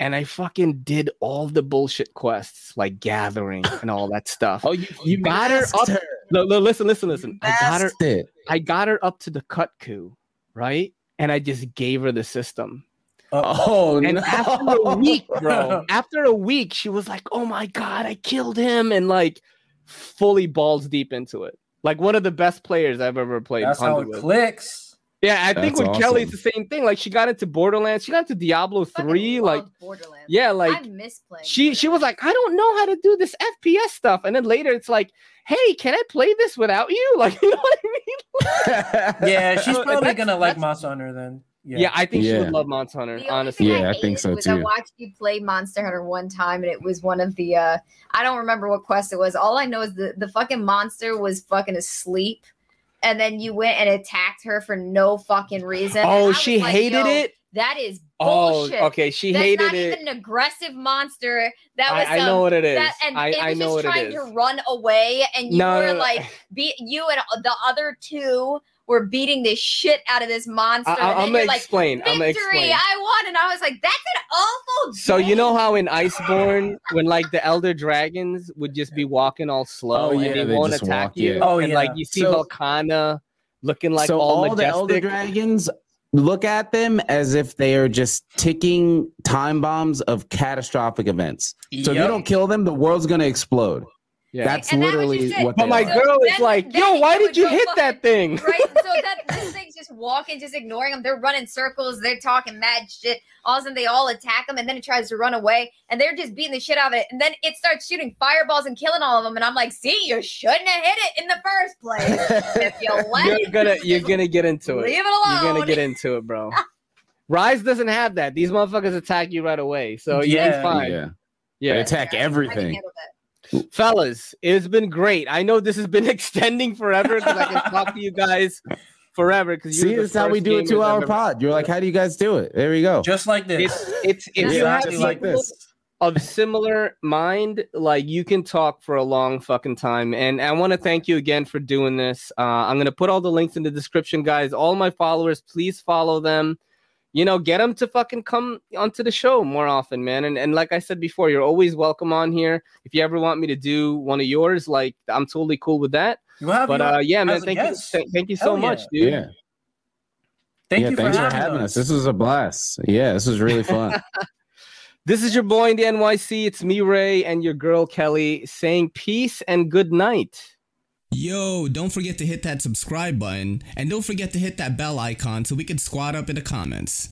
[SPEAKER 1] and I fucking did all the bullshit quests like gathering and all that stuff.
[SPEAKER 2] Oh, you you
[SPEAKER 1] got her up.
[SPEAKER 2] her.
[SPEAKER 1] No, no, listen, listen, listen. I got her
[SPEAKER 2] it.
[SPEAKER 1] I got her up to the Kut-Ku, right? And I just gave her the system.
[SPEAKER 2] Oh
[SPEAKER 1] And
[SPEAKER 2] no!
[SPEAKER 1] after a week, bro, *laughs* after a week, she was like, "Oh my god, I killed him!" and like fully balls deep into it. Like one of the best players I've ever played.
[SPEAKER 3] That's how it
[SPEAKER 1] with.
[SPEAKER 3] clicks.
[SPEAKER 1] Yeah, I think
[SPEAKER 2] That's
[SPEAKER 1] with Kelly, it's the same thing. Like she got into Borderlands, she got into Diablo three. Like,
[SPEAKER 4] Borderlands.
[SPEAKER 1] yeah, like
[SPEAKER 4] I miss playing.
[SPEAKER 1] she she was like, I don't know how to do this FPS stuff. And then later, it's like, Hey, can I play this without you? *laughs* Like, you know what I mean? *laughs* *laughs*
[SPEAKER 3] Yeah, she's probably
[SPEAKER 1] that's-
[SPEAKER 3] gonna like
[SPEAKER 1] that's-
[SPEAKER 3] Monster Hunter then.
[SPEAKER 1] Yeah, I think she would love Monster Hunter.
[SPEAKER 4] The only
[SPEAKER 1] Honestly,
[SPEAKER 4] thing
[SPEAKER 2] Yeah, I
[SPEAKER 4] hated
[SPEAKER 2] think so
[SPEAKER 4] was I watched you play Monster Hunter one time, and it was one of the. uh I don't remember what quest it was. All I know is the the fucking monster was fucking asleep, and then you went and attacked her for no fucking reason.
[SPEAKER 1] oh, she
[SPEAKER 4] like,
[SPEAKER 1] hated it.
[SPEAKER 4] That is
[SPEAKER 1] Oh,
[SPEAKER 4] bullshit.
[SPEAKER 1] okay. She
[SPEAKER 4] That's
[SPEAKER 1] hated
[SPEAKER 4] not
[SPEAKER 1] it.
[SPEAKER 4] even an aggressive monster. That was
[SPEAKER 1] I, I know
[SPEAKER 4] um,
[SPEAKER 1] what it is.
[SPEAKER 4] that, and
[SPEAKER 1] I,
[SPEAKER 4] it was
[SPEAKER 1] I know
[SPEAKER 4] just
[SPEAKER 1] what
[SPEAKER 4] trying
[SPEAKER 1] is.
[SPEAKER 4] to run away, and you
[SPEAKER 1] No,
[SPEAKER 4] were
[SPEAKER 1] no, no.
[SPEAKER 4] like, be, you and the other two were beating the shit out of this monster.
[SPEAKER 1] I,
[SPEAKER 4] and
[SPEAKER 1] I,
[SPEAKER 4] then
[SPEAKER 1] I'm gonna
[SPEAKER 4] like,
[SPEAKER 1] explain. I'm gonna
[SPEAKER 4] victory,
[SPEAKER 1] explain.
[SPEAKER 4] I won, and I was like, that's an awful.
[SPEAKER 1] So you know how in Iceborne, when like the elder dragons would just be walking all slow
[SPEAKER 2] Oh, yeah,
[SPEAKER 1] and they,
[SPEAKER 2] they
[SPEAKER 1] won't attack
[SPEAKER 2] walk,
[SPEAKER 1] you,
[SPEAKER 2] yeah.
[SPEAKER 3] Oh,
[SPEAKER 1] and
[SPEAKER 3] yeah.
[SPEAKER 1] like you see
[SPEAKER 2] So-
[SPEAKER 1] Velkhana looking like
[SPEAKER 2] so
[SPEAKER 1] all,
[SPEAKER 2] all, the elder dragons look at them as if they are just ticking time bombs of catastrophic events. So if you don't kill them, the world's gonna explode.
[SPEAKER 1] Yeah.
[SPEAKER 2] That's
[SPEAKER 4] And
[SPEAKER 2] literally
[SPEAKER 4] just it.
[SPEAKER 2] what.
[SPEAKER 1] but my
[SPEAKER 2] are.
[SPEAKER 4] So
[SPEAKER 1] girl is like,
[SPEAKER 4] then
[SPEAKER 1] "Yo, why did you
[SPEAKER 4] go
[SPEAKER 1] hit that thing?" *laughs*
[SPEAKER 4] right? So that *laughs* this thing's just walking, just ignoring them. They're running circles. They're talking mad shit. All of a sudden, they all attack them, and then it tries to run away, and they're just beating the shit out of it. And then it starts shooting fireballs and killing all of them. And I'm like, "See, you shouldn't have hit it in the first place. *laughs* if you let
[SPEAKER 1] You're
[SPEAKER 4] it,
[SPEAKER 1] gonna you're gonna get into it.
[SPEAKER 4] leave it alone."
[SPEAKER 1] You're gonna get into it, bro. Rise doesn't have that. These motherfuckers attack you right away, so you're
[SPEAKER 3] Yeah.
[SPEAKER 1] fine.
[SPEAKER 2] Yeah.
[SPEAKER 1] Yeah.
[SPEAKER 2] They attack
[SPEAKER 4] I can
[SPEAKER 2] everything.
[SPEAKER 4] Handle that.
[SPEAKER 1] fellas it's been great i know this has been *laughs* extending forever because i can talk to you guys forever because
[SPEAKER 2] See, this is how we do a two-hour pod. You're like, how do you guys do it? There we go.
[SPEAKER 3] Just like this.
[SPEAKER 1] it's it's if
[SPEAKER 4] Yeah,
[SPEAKER 1] you have
[SPEAKER 3] exactly like this.
[SPEAKER 1] of similar mind like you can talk for a long fucking time and i want to thank you again for doing this uh, i'm going to put all the links in the description guys all my followers please follow them you know get them to fucking come onto the show more often man and, and like i said before you're always welcome on here if you ever want me to do one of yours like i'm totally cool with that
[SPEAKER 3] You have
[SPEAKER 1] but
[SPEAKER 3] you
[SPEAKER 1] uh yeah man thank
[SPEAKER 3] guest.
[SPEAKER 1] you th- thank you so
[SPEAKER 3] Hell yeah.
[SPEAKER 1] much dude
[SPEAKER 2] yeah.
[SPEAKER 3] Thank
[SPEAKER 2] yeah,
[SPEAKER 3] you for
[SPEAKER 2] thanks
[SPEAKER 3] having,
[SPEAKER 2] for having us.
[SPEAKER 3] us.
[SPEAKER 2] This was a blast. Yeah, this was really fun. *laughs*
[SPEAKER 1] This is your boy in the NYC. It's me, Ray, and your girl, Kelly, saying peace and good night.
[SPEAKER 12] Yo, don't forget to hit that subscribe button and don't forget to hit that bell icon so we can squad up in the comments.